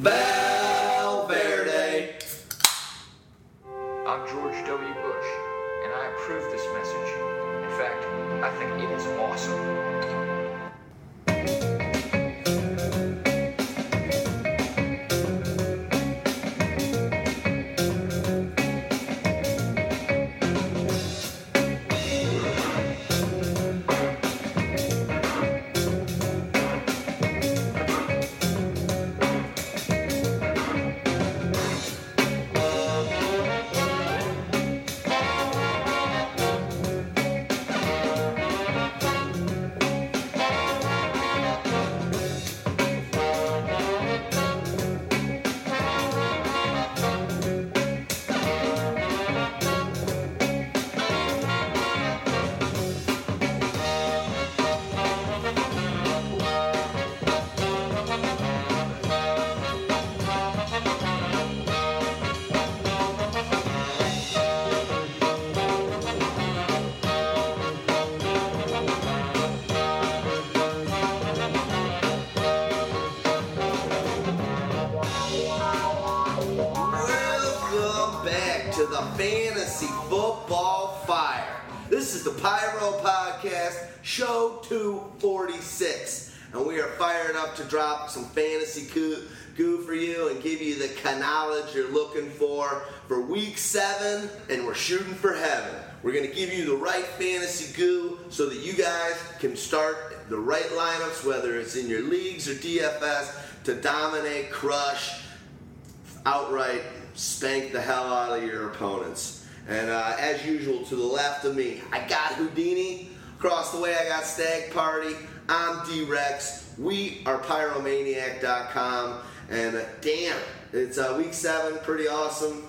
Valverde. To drop some fantasy goo, goo for you and give you the knowledge you're looking for for week seven. And we're shooting for heaven. We're going to give you the right fantasy goo so that you guys can start the right lineups, whether it's in your leagues or DFS, to dominate, crush, outright spank the hell out of your opponents. And uh, as usual, to the left of me, I got Houdini. Across the way, I got Stag Party. I'm D-Rex. We are Pyromaniac.com. And uh, damn, it's uh, week seven, pretty awesome.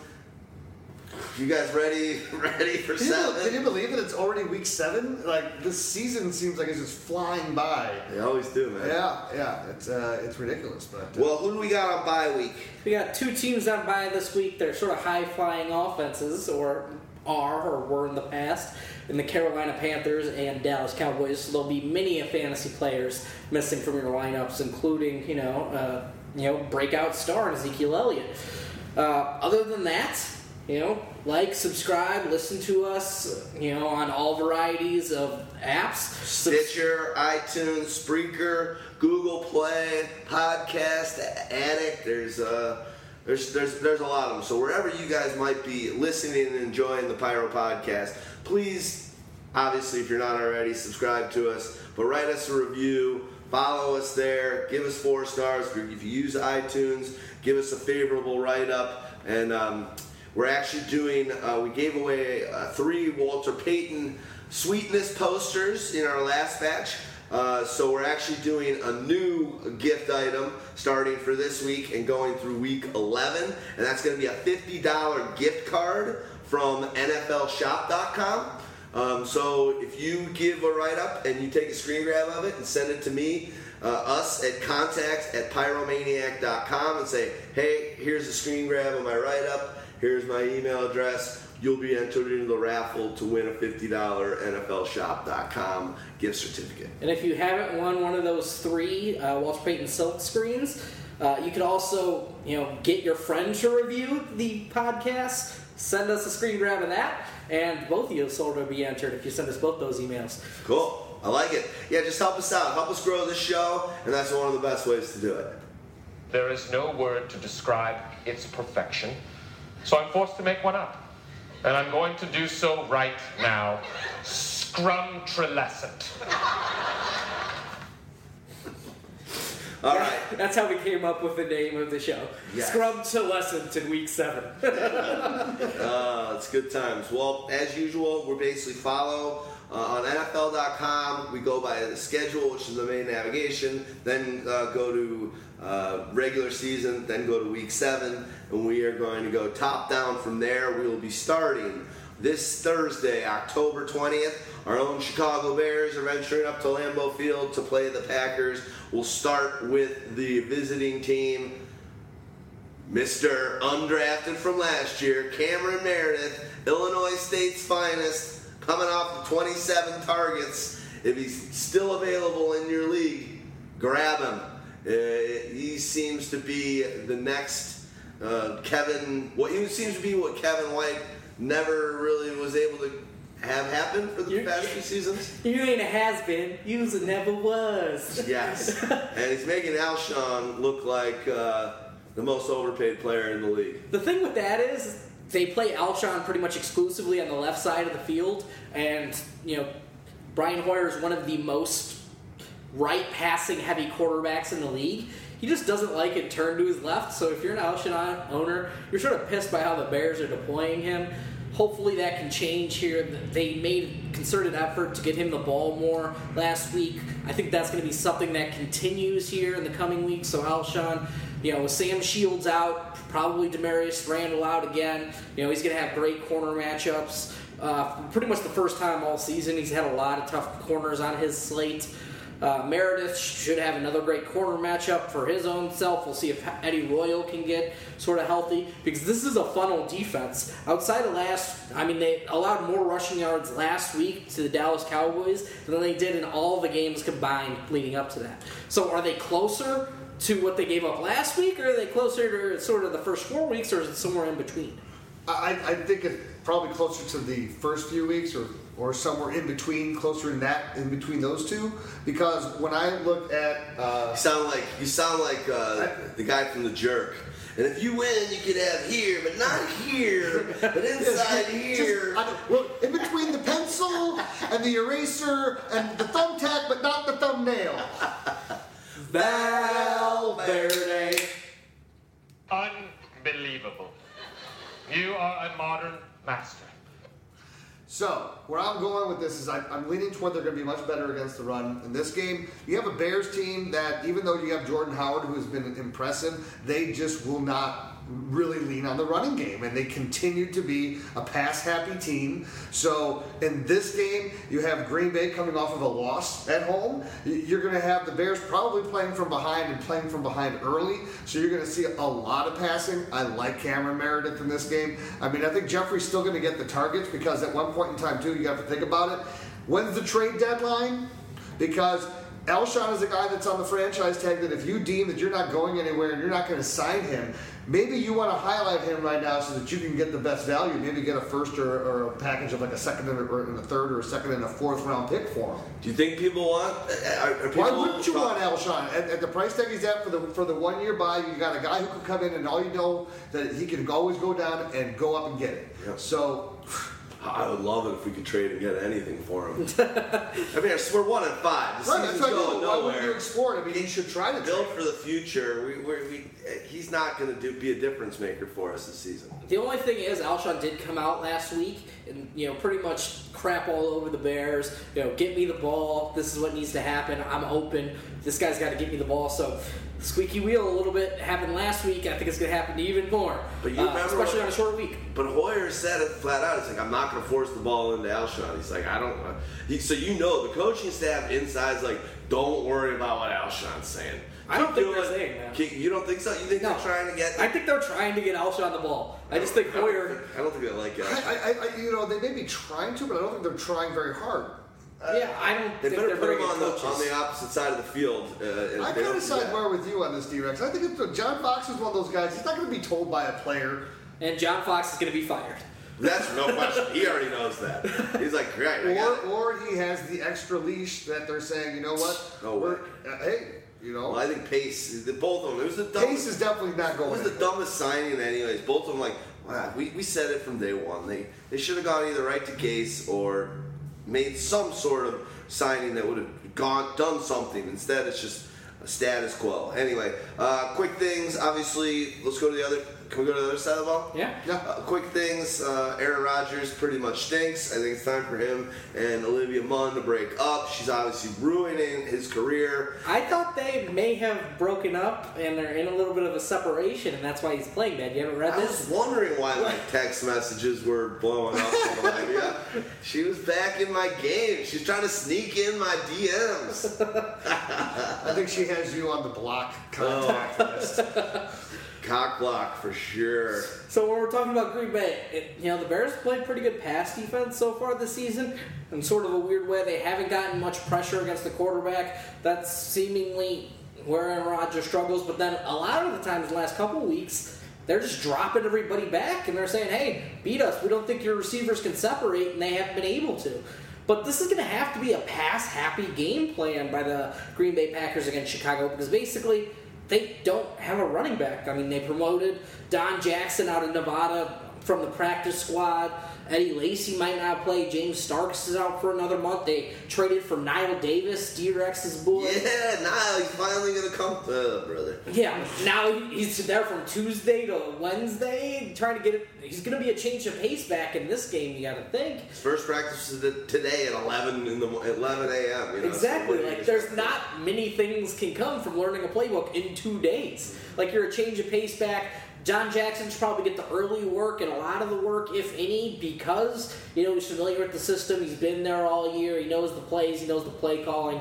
You guys ready? Ready for Can you, seven? can you believe it? It's already week seven. Like this season seems like it's just flying by. They always do, man. Yeah, yeah. It's uh, it's ridiculous, but uh, Well, who do we got on bye week? We got two teams on by this week. They're sort of high flying offenses, or are, or were in the past, in the Carolina Panthers and Dallas Cowboys. There'll be many fantasy players missing from your lineups, including you know, uh, you know, breakout star Ezekiel Elliott. Uh, other than that, you know, like, subscribe, listen to us, you know, on all varieties of apps. Stitcher, iTunes, Spreaker, Google Play, Podcast Addict. There's uh, there's there's there's a lot of them. So wherever you guys might be listening and enjoying the Pyro Podcast, please, obviously, if you're not already, subscribe to us. But write us a review. Follow us there. Give us four stars. If you use iTunes, give us a favorable write up. And um, we're actually doing. Uh, we gave away uh, three Walter Payton sweetness posters in our last batch. Uh, so we're actually doing a new gift item starting for this week and going through week 11, and that's going to be a $50 gift card from NFLShop.com. Um, so if you give a write up and you take a screen grab of it and send it to me, uh, us at contact at pyromaniac.com and say, hey, here's a screen grab of my write up, here's my email address. You'll be entered into the raffle to win a $50 NFLShop.com gift certificate. And if you haven't won one of those three uh, Walter Payton silk screens, uh, you could also, you know, get your friend to review the podcast. Send us a screen grab of that, and both of you will sort of be entered if you send us both those emails. Cool. I like it. Yeah, just help us out. Help us grow this show, and that's one of the best ways to do it. There is no word to describe its perfection, so I'm forced to make one up. And I'm going to do so right now. Scrumtrelescent. All right. That's how we came up with the name of the show. Yes. Scrub to lessons in week seven. Uh, it's good times. Well, as usual, we're basically follow uh, on NFL.com. We go by the schedule, which is the main navigation. Then uh, go to uh, regular season. Then go to week seven, and we are going to go top down from there. We will be starting this Thursday, October 20th. Our own Chicago Bears are venturing up to Lambeau Field to play the Packers. We'll start with the visiting team. Mr. Undrafted from last year, Cameron Meredith, Illinois State's finest, coming off the 27 targets. If he's still available in your league, grab him. Uh, he seems to be the next uh, Kevin. What he seems to be what Kevin White never really was able to have happened for the You- past few seasons. You ain't a has been. You's a never was. Yes, and he's making Alshon look like uh, the most overpaid player in the league. The thing with that is they play Alshon pretty much exclusively on the left side of the field, and you know Brian Hoyer is one of the most right passing heavy quarterbacks in the league. He just doesn't like it turned to his left. So if you're an Alshon owner, you're sort of pissed by how the Bears are deploying him. Hopefully that can change here. They made a concerted effort to get him the ball more last week. I think that's going to be something that continues here in the coming weeks. So Alshon, you know, Sam Shields out, probably Damarious Randall out again. You know, he's going to have great corner matchups. Uh, pretty much the first time all season, he's had a lot of tough corners on his slate. Uh, Meredith should have another great corner matchup for his own self. We'll see if Eddie Royal can get sort of healthy because this is a funnel defense. Outside of last, I mean, they allowed more rushing yards last week to the Dallas Cowboys than they did in all the games combined leading up to that. So are they closer to what they gave up last week, or are they closer to sort of the first four weeks, or is it somewhere in between? I, I think it's probably closer to the first few weeks or, or somewhere in between, closer in that, in between those two. Because when I look at, uh, You sound like you sound like uh, the guy from The Jerk. And if you win, you could have here, but not here, but inside just- here. I don't- look, in between the pencil and the eraser and the thumbtack, but not the thumbnail. Valverde. Unbelievable. You are a modern master. So, where I'm going with this is I, I'm leaning toward they're going to be much better against the run. In this game, you have a Bears team that, even though you have Jordan Howard, who has been impressive, they just will not really lean on the running game. And they continue to be a pass happy team. So, in this game, you have Green Bay coming off of a loss at home. You're going to have the Bears probably playing from behind and playing from behind early. So, you're going to see a lot of passing. I like Cameron Meredith in this game. I mean, I think Jeffery's still going to get the targets because at one point in time, too, you have to think about it. When's the trade deadline? Because Alshon is a guy that's on the franchise tag that if you deem that you're not going anywhere and you're not going to sign him, maybe you want to highlight him right now so that you can get the best value. Maybe get a first or, or a package of like a second and a, or a third or a second and a fourth round pick for him. Do you think people want? Are, are people Why wouldn't you want Alshon at, at the price tag he's at for the for the one year buy? You got a guy who could come in and all you know that he can always go down and go up and get it. Yeah. So I would love it if we could trade and get anything for him. I mean, we're one and five. The right, that's season's why, going why wouldn't you nowhere. explore it? I mean, he should try to build trade. for the future. We, we're, we, he's not going to do be a difference maker for us this season. The only thing is, Alshon did come out last week and you know pretty much crap all over the Bears. You know, get me the ball. This is what needs to happen. I'm open. This guy's got to get me the ball. So. Squeaky wheel a little bit happened last week. I think it's going to happen even more, But you uh, remember especially what- on a short week. But Hoyer said it flat out. He's like, I'm not going to force the ball into Alshon. He's like, I don't. Uh, he, so you know, the coaching staff inside's like, don't worry about what Alshon's saying. I don't think they're saying that. keep- You don't think so? You think No. they're trying to get? I think they're trying to get Alshon the ball. I just think I don't Hoyer. think- I don't think they like it. I, I, I, you know, they may be trying to, but I don't think they're trying very hard. Yeah, I don't They think better they're put very him good on the on the opposite side of the field. Uh, I they kind don't of do side with you on this, D-Rex. I think it's, John Fox is one of those guys. He's not going to be told by a player. and John Fox is going to be fired. That's no question. He already knows that. He's like, great. I got Or, it." or he has the extra leash that they're saying, you know what? No We're, uh, hey, you know, Well, I think Pace, the, both of them. It was the dumbest. Pace is definitely not going. It going. was the anywhere. dumbest signing, anyways. Both of them, like, wow, we, we said it from day one. They they should have gone either right to Case or made some sort of signing that would have gone done something. Instead, it's just a status quo. Anyway, uh, quick things. Obviously, let's go to the other. Can we go to the other side of the ball? Yeah. Yeah. Uh, quick things. Uh, Aaron Rodgers pretty much stinks. I think it's time for him and Olivia Munn to break up. She's obviously ruining his career. I thought they may have broken up and they're in a little bit of a separation, and that's why he's playing bad. You haven't read I this? I was wondering why my text messages were blowing up. from Olivia. She was back in my game. She's trying to sneak in my DMs. I think she has you on the block contact Oh. list. Cock block for sure. So when we're talking about Green Bay, it, you know the Bears played pretty good pass defense so far this season. In sort of a weird way, they haven't gotten much pressure against the quarterback. That's seemingly where Aaron Rodgers struggles, but then a lot of the times, the last couple weeks, they're just dropping everybody back and they're saying, hey, beat us. We don't think your receivers can separate, and they haven't been able to. But this is going to have to be a pass happy game plan by the Green Bay Packers against Chicago because basically they don't have a running back. I mean, they promoted Don Jackson out of Nevada from the practice squad. Eddie Lacy might not play. James Starks is out for another month. They traded for Knile Davis, D-Rex's boy. Yeah, now he's finally gonna come. Uh, brother. Yeah, now he's there from Tuesday to Wednesday, trying to get it. He's going to be a change of pace back in this game. You got to think His first practice is today at 11 in the 11 a.m. You know, exactly. so Like there's not many things can come from learning a playbook in two days. Like you're a change of pace back. John Jackson should probably get the early work and a lot of the work, if any, because you know he's familiar with the system. He's been there all year. He knows the plays. He knows the play calling.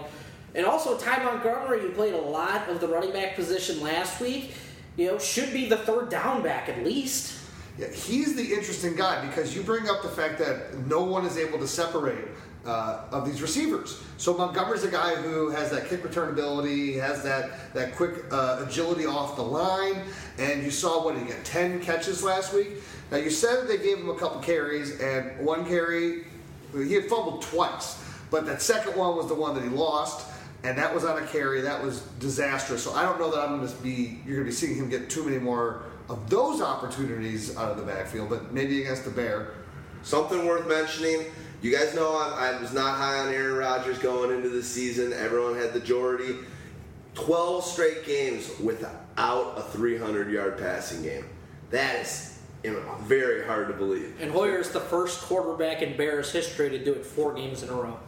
And also, Ty Montgomery, who played a lot of the running back position last week, you know, should be the third down back at least. Yeah, he's the interesting guy because you bring up the fact that no one is able to separate uh, of these receivers. So Montgomery's a guy who has that kick return ability, has that that quick uh, agility off the line, and you saw what he got ten catches last week. Now you said they gave him a couple carries, and one carry he had fumbled twice, but that second one was the one that he lost. And that was on a carry. That was disastrous. So I don't know that I'm going to be. You're going to be seeing him get too many more of those opportunities out of the backfield, but maybe against the Bear. Something worth mentioning. You guys know I, I was not high on Aaron Rodgers going into the season. Everyone had the Jordy. 12 straight games without a 300 yard passing game. That is very hard to believe. And Hoyer is the first quarterback in Bears history to do it four games in a row.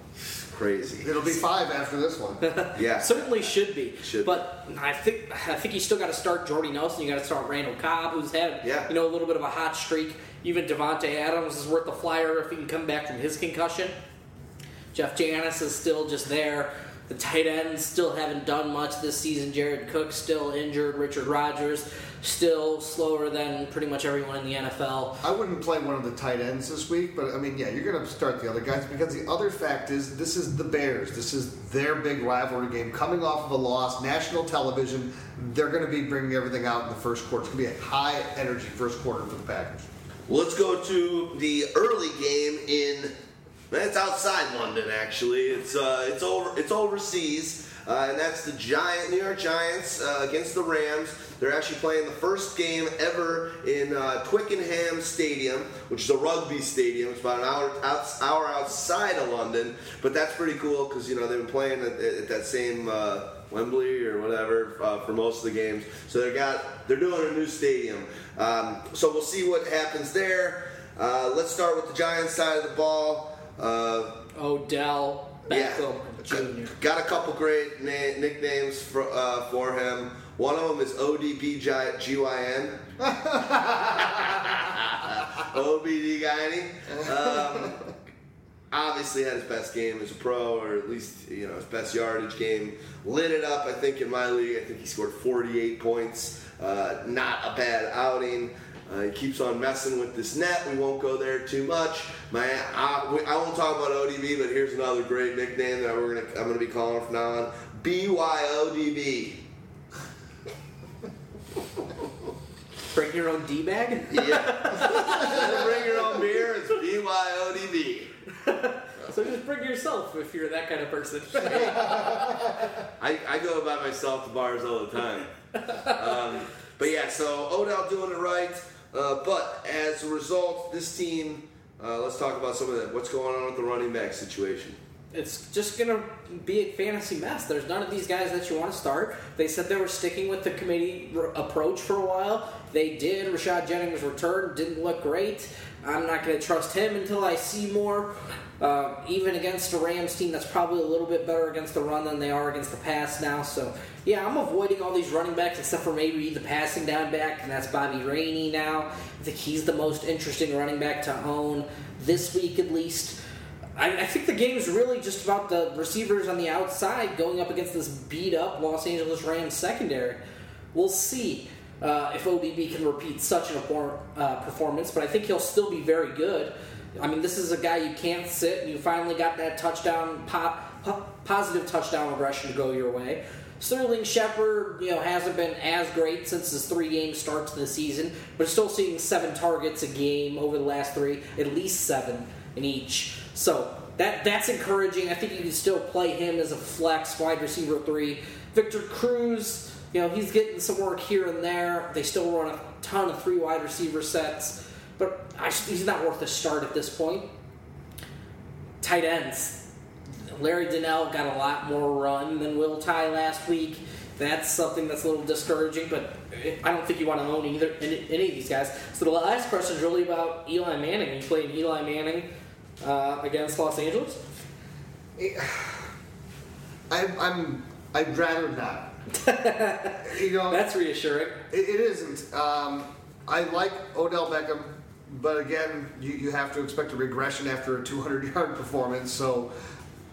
Crazy. It'll be five after this one. Yeah. Certainly should be. Should but I think I think you still got to start Jordy Nelson. You got to start Randall Cobb, who's had Yeah. you know a little bit of a hot streak. Even Davante Adams is worth the flyer if he can come back from his concussion. Jeff Janis is still just there. The tight ends still haven't done much this season. Jared Cook still injured. Richard Rodgers still slower than pretty much everyone in the NFL. I wouldn't play one of the tight ends this week, but I mean, yeah, you're going to start the other guys because the other fact is this is the Bears. This is their big rivalry game coming off of a loss, national television. They're going to be bringing everything out in the first quarter. It's going to be a high energy first quarter for the Packers. Well, let's go to the early game in. It's outside London, actually. It's uh, it's over. It's overseas, uh, and that's the Giant New York Giants uh, against the Rams. They're actually playing the first game ever in uh, Twickenham Stadium, which is a rugby stadium. It's about an hour out, hour outside of London, but that's pretty cool because you know they've been playing at, at that same. Wembley or whatever uh, for most of the games. So they got they're doing a new stadium. Um, so we'll see what happens there. Uh, let's start with the Giants side of the ball. Uh, Odell Beckham Jr. Got a couple great na- nicknames for, uh, for him. One of them is ODB GYN. OBD Guy. Um, obviously had his best game as a pro, or at least you know his best yardage game. Lit it up, I think, in my league. I think he scored 48 points. Uh, not a bad outing. Uh, he keeps on messing with this net. We won't go there too much. My, I, we- I won't talk about ODB, but here's another great nickname that we're gonna I'm gonna be calling from now on. BYODB. Bring your own D bag. Yeah. Bring your own beer. It's BYODB. So just bring yourself if you're that kind of person. I, I go by myself to bars all the time. Um, but yeah, so Odell doing it right. Uh, but as a result, this team, uh, let's talk about some of that. What's going on with the running back situation? it's just gonna be a fantasy mess. There's none of these guys that you want to start. They said they were sticking with the committee r- approach for a while. They did. Rashad Jennings returned, didn't look great. I'm not gonna trust him until I see more. Uh, even against a Rams team that's probably a little bit better against the run than they are against the pass now. So yeah, I'm avoiding all these running backs except for maybe the passing down back, and that's Bobby Rainey now. I think he's the most interesting running back to own this week at least. I, I think the game is really just about the receivers on the outside going up against this beat up Los Angeles Rams secondary. We'll see uh, if ODB can repeat such an uh, performance, but I think he'll still be very good. I mean, this is a guy you can't sit, you finally got that touchdown, pop, po- positive touchdown regression to go your way. Sterling Shepard, you know, hasn't been as great since his three game start to the season, but still seeing seven targets a game over the last three, at least seven in each. So that that's encouraging. I think you can still play him as a flex wide receiver three. Victor Cruz, you know, he's getting some work here and there. They still run a ton of three wide receiver sets, but I, he's not worth a start at this point. Tight ends. Larry Donnell got a lot more run than Will Tye last week. That's something that's a little discouraging, but I don't think you want to own either any, any of these guys. So the last question is really about Eli Manning. You playing Eli Manning uh, against Los Angeles? I'm, I'm I'd rather not. you know, That's reassuring. It, it isn't. Um, I like Odell Beckham, but again, you, you have to expect a regression after a 200 yard performance. So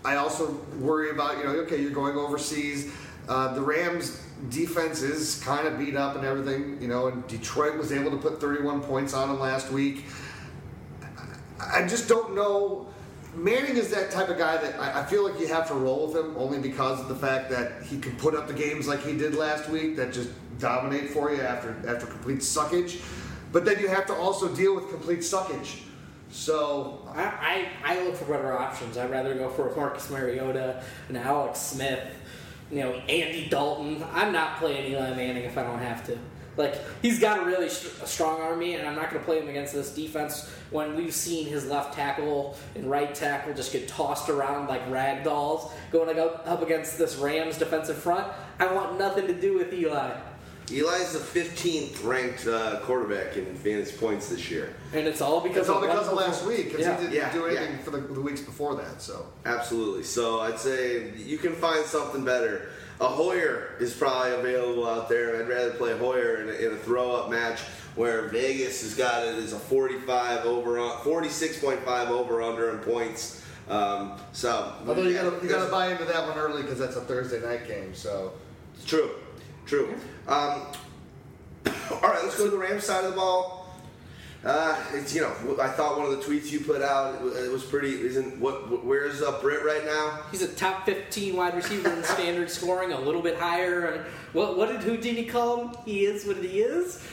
I also worry about, you know, okay, you're going overseas. Uh, the Rams defense is kind of beat up and everything, you know, and Detroit was able to put 31 points on them last week. I I just don't know. Manning is that type of guy that I I feel like you have to roll with him only because of the fact that he can put up the games like he did last week that just dominate for you after after complete suckage. But then you have to also deal with complete suckage. So I, I, I look for better options. I'd rather go for Marcus Mariota and Alex Smith, you know, Andy Dalton. I'm not playing Eli Manning if I don't have to. Like he's got a really st- a strong army, and I'm not going to play him against this defense when we've seen his left tackle and right tackle just get tossed around like rag dolls going up, up against this Rams defensive front. I want nothing to do with Eli, Eli's the 15th ranked uh, quarterback in fantasy points this year. and it's all because it's all of because of one last week because Yeah. he didn't Yeah, do anything yeah. for the, the weeks before that. So Absolutely. So I'd say you can find something better. A Hoyer is probably available out there. I'd rather play Hoyer in a, in a throw-up match where Vegas has got it as a 45 over, 46.5 over under in points. Um, so although you gotta you gotta buy into that one early because that's a Thursday night game. So True, true. Um, all right, let's go to the Rams side of the ball. Uh, it's you know I thought one of the tweets you put out it was- pretty. Isn't what? Where's uh, Britt right now? He's a top 15 wide receiver in standard scoring, a little bit higher. And what, what did Houdini call him? He is what he is.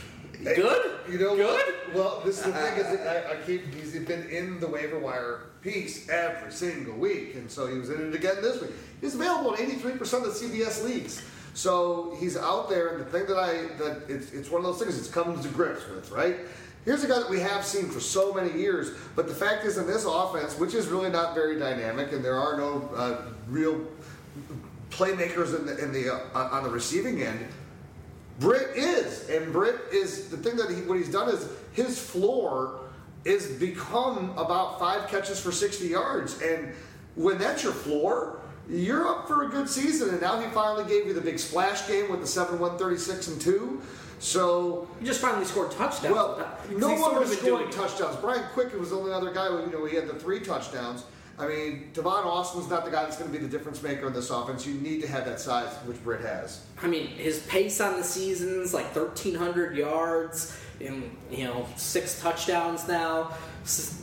Good. You know Good. what? Well, this is the thing is I, I keep he's been in the waiver wire piece every single week, and so he was in it again this week. He's available in 83% of the CBS leagues. So he's out there, and the thing that I that it's, it's one of those things it's comes to grips with, right? Here's a guy that we have seen for so many years, but the fact is, in this offense, which is really not very dynamic, and there are no uh, real playmakers in the, in the uh, on the receiving end, Britt is, and Britt is the thing that he what he's done is his floor is become about five catches for sixty yards, and when that's your floor, you're up for a good season. And now he finally gave you the big splash game with the seven one thirty six and two. So you just finally scored touchdowns. well, no one was been scoring it. touchdowns. Brian Quick was the only other guy. who, You know, he had the three touchdowns. I mean, Tavon Austin's not the guy that's going to be the difference maker in this offense. You need to have that size, which Britt has. I mean, his pace on the season's like 1,300 yards and, you know, six touchdowns now.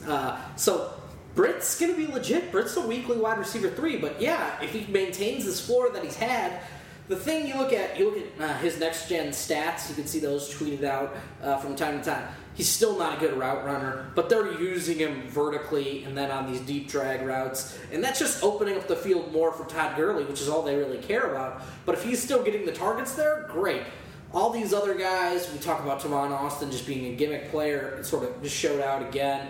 Uh, so Britt's going to be legit. Britt's a weekly wide receiver three, but yeah, if he maintains this floor that he's had, the thing you look at, you look at uh, his next gen stats. You can see those tweeted out uh, from time to time. He's still not a good route runner, but they're using him vertically and then on these deep drag routes, and that's just opening up the field more for Todd Gurley, which is all they really care about. But if he's still getting the targets there, great. All these other guys, we talk about Tavon Austin just being a gimmick player, sort of just showed out again.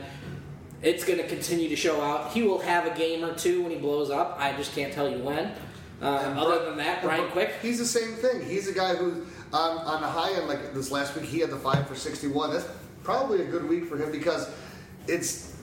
It's going to continue to show out. He will have a game or two when he blows up. I just can't tell you when. Uh, other than that, Brian Quick. He's the same thing. He's a guy who, on, on the high end, like this last week, he had the five for 61. That's probably a good week for him because it's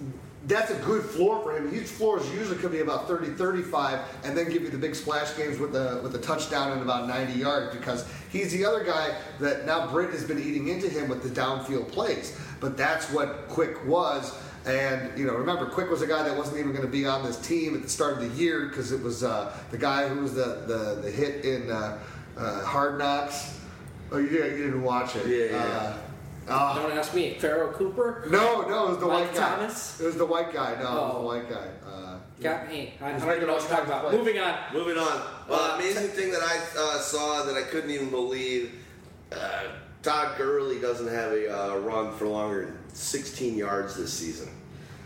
that's a good floor for him. His floors usually could be about 30, 35, and then give you the big splash games with the with the touchdown and about 90 yards because he's the other guy that now Britt has been eating into him with the downfield plays. But that's what Quick was. And you know, remember, Quick was a guy that wasn't even going to be on this team at the start of the year because it was uh, the guy who was the the, the hit in uh, uh, Hard Knocks. Oh, you, didn't- you didn't watch it? Yeah, yeah, Uh, Ah. Don't ask me. Pharaoh Cooper. No, no, it was the Mike white guy. Thomas? It was the white guy. No, it was Oh. the white guy. Uh, Got me. I, I don't even know what you're talking about. kinds Moving on. Moving on. Well, Uh, amazing thing that I uh, saw that I couldn't even believe. Todd Gurley doesn't have a uh, run for longer than 16 yards this season.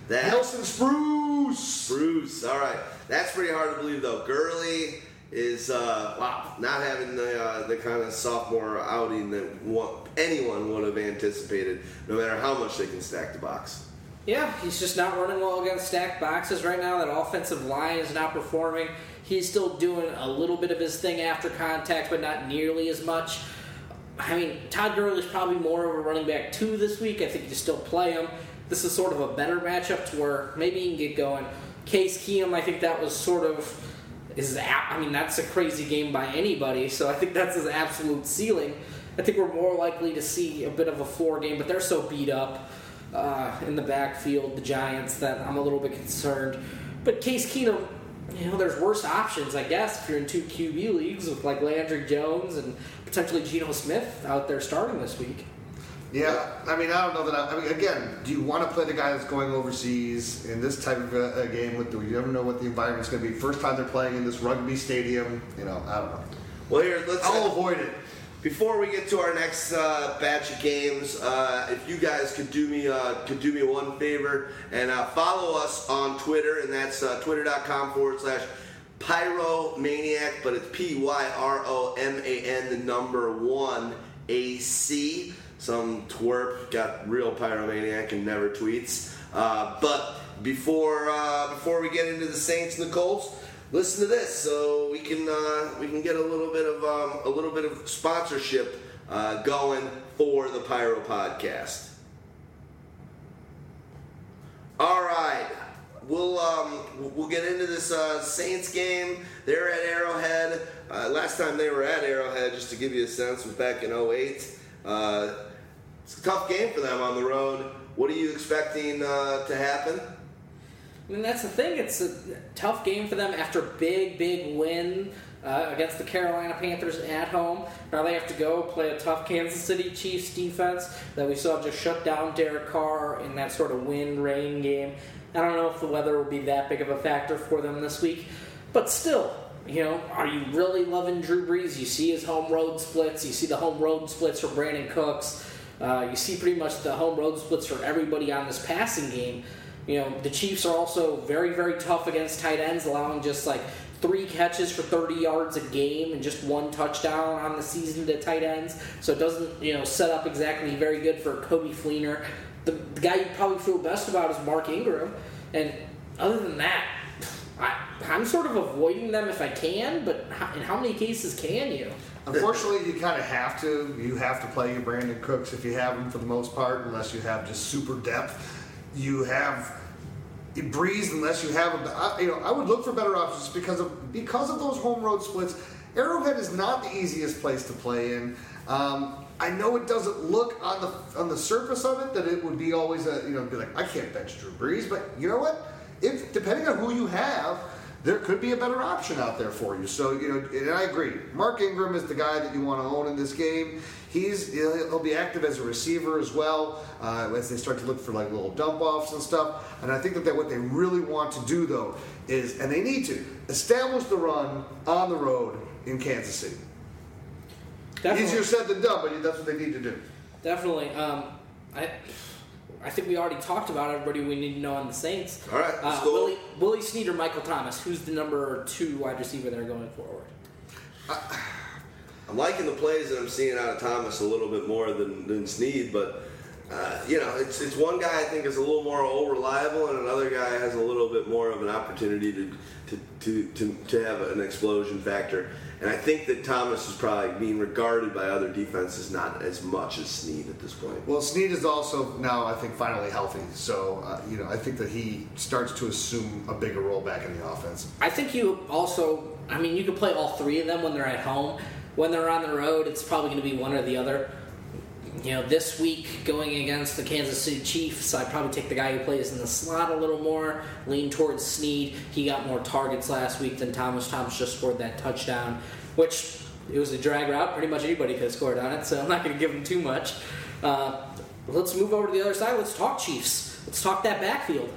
That Nelson Spruce. Bruce. All right, that's pretty hard to believe though. Gurley is uh, wow, not having the uh, the kind of sophomore outing that one, anyone would have anticipated, no matter how much they can stack the box. Yeah, he's just not running well against stacked boxes right now. That offensive line is not performing. He's still doing a little bit of his thing after contact, but not nearly as much. I mean, Todd Gurley's probably more of a running back two this week. I think you still play him. This is sort of a better matchup to where maybe you can get going. Case Keenum, I think that was sort of is. I mean, that's a crazy game by anybody. So I think that's his absolute ceiling. I think we're more likely to see a bit of a floor game, but they're so beat up uh, in the backfield, the Giants, that I'm a little bit concerned. But Case Keenum, you know, there's worse options, I guess, if you're in two QB leagues with like Landry Jones and potentially Geno Smith out there starting this week. Yeah, I mean, I don't know that. I, I mean, again, do you want to play the guy that's going overseas in this type of a, a game? With the, you ever know what the environment's going to be. First time they're playing in this rugby stadium. You know, I don't know. Well, here let's. I'll avoid it. Before we get to our next uh, batch of games, uh, if you guys could do me uh, could do me one favor and uh, follow us on Twitter, and that's uh, twitter.com forward slash pyromaniac, but it's P Y R O M A N, the number one A C. Some twerp got real pyromaniac and never tweets. Uh, but before before we get into the Saints and the Colts, listen to this so we can uh, we can get a little bit of um, a little bit of sponsorship uh, going for the Pyro Podcast. All right, we'll um, we'll get into this uh, Saints game. They're at Arrowhead. Uh, last time they were at Arrowhead, just to give you a sense, was back in 08. Uh, it's a tough game for them on the road. What are you expecting uh, to happen? Mean, that's the thing. It's a tough game for them after big, big win uh, against the Carolina Panthers at home. Now they have to go play a tough Kansas City Chiefs defense that we saw just shut down Derek Carr in that sort of wind rain game. I don't know if the weather will be that big of a factor for them this week, but still. You know, are you really loving Drew Brees? You see his home road splits. You see the home road splits for Brandin Cooks. Uh, you see pretty much the home road splits for everybody on this passing game. You know, the Chiefs are also very, very tough against tight ends, allowing just like three catches for 30 yards a game and just one touchdown on the season to tight ends. So it doesn't, you know, set up exactly very good for Coby Fleener. The, the guy you probably feel best about is Mark Ingram. And other than that, I, I'm sort of avoiding them if I can, but how, in how many cases can you? Unfortunately, you kind of have to. You have to play your Brandin Cooks if you have them for the most part, unless you have just super depth. You have Brees unless you have. You know, I would look for better options because of because of those home road splits. Arrowhead is not the easiest place to play in. Um, I know it doesn't look on the on the surface of it that it would be always a you know be like I can't bench Drew Brees, but you know what? If depending on who you have, there could be a better option out there for you. So you know, and I agree. Mark Ingram is the guy that you want to own in this game. He's he'll he'll be active as a receiver as well uh, as they start to look for like little dump offs and stuff. And I think that they, what they really want to do though is, and they need to establish the run on the road in Kansas City. Definitely. Easier said than done, but that's what they need to do. Definitely. Um, I, I think we already talked about everybody we need to know on the Saints. All right, uh, go. Willie, Willie Snead or Michael Thomas? Who's the number two wide receiver they're going forward? I'm liking the plays that I'm seeing out of Thomas a little bit more than, than Snead, but uh, you know, it's it's one guy I think is a little more all reliable, and another guy has a little bit more of an opportunity to to, to, to, to have an explosion factor. And I think that Thomas is probably being regarded by other defenses not as much as Snead at this point. Well, Snead is also now, I think, finally healthy. So, uh, you know, I think that he starts to assume a bigger role back in the offense. I think you also. I mean, you can play all three of them when they're at home. When they're on the road, it's probably going to be one or the other. You know, this week going against the Kansas City Chiefs, I'd probably take the guy who plays in the slot a little more, lean towards Snead. He got more targets last week than Thomas. Thomas just scored that touchdown, which it was a drag route. Pretty much anybody could have scored on it, so I'm not going to give him too much. Uh, let's move over to the other side. Let's talk Chiefs. Let's talk that backfield.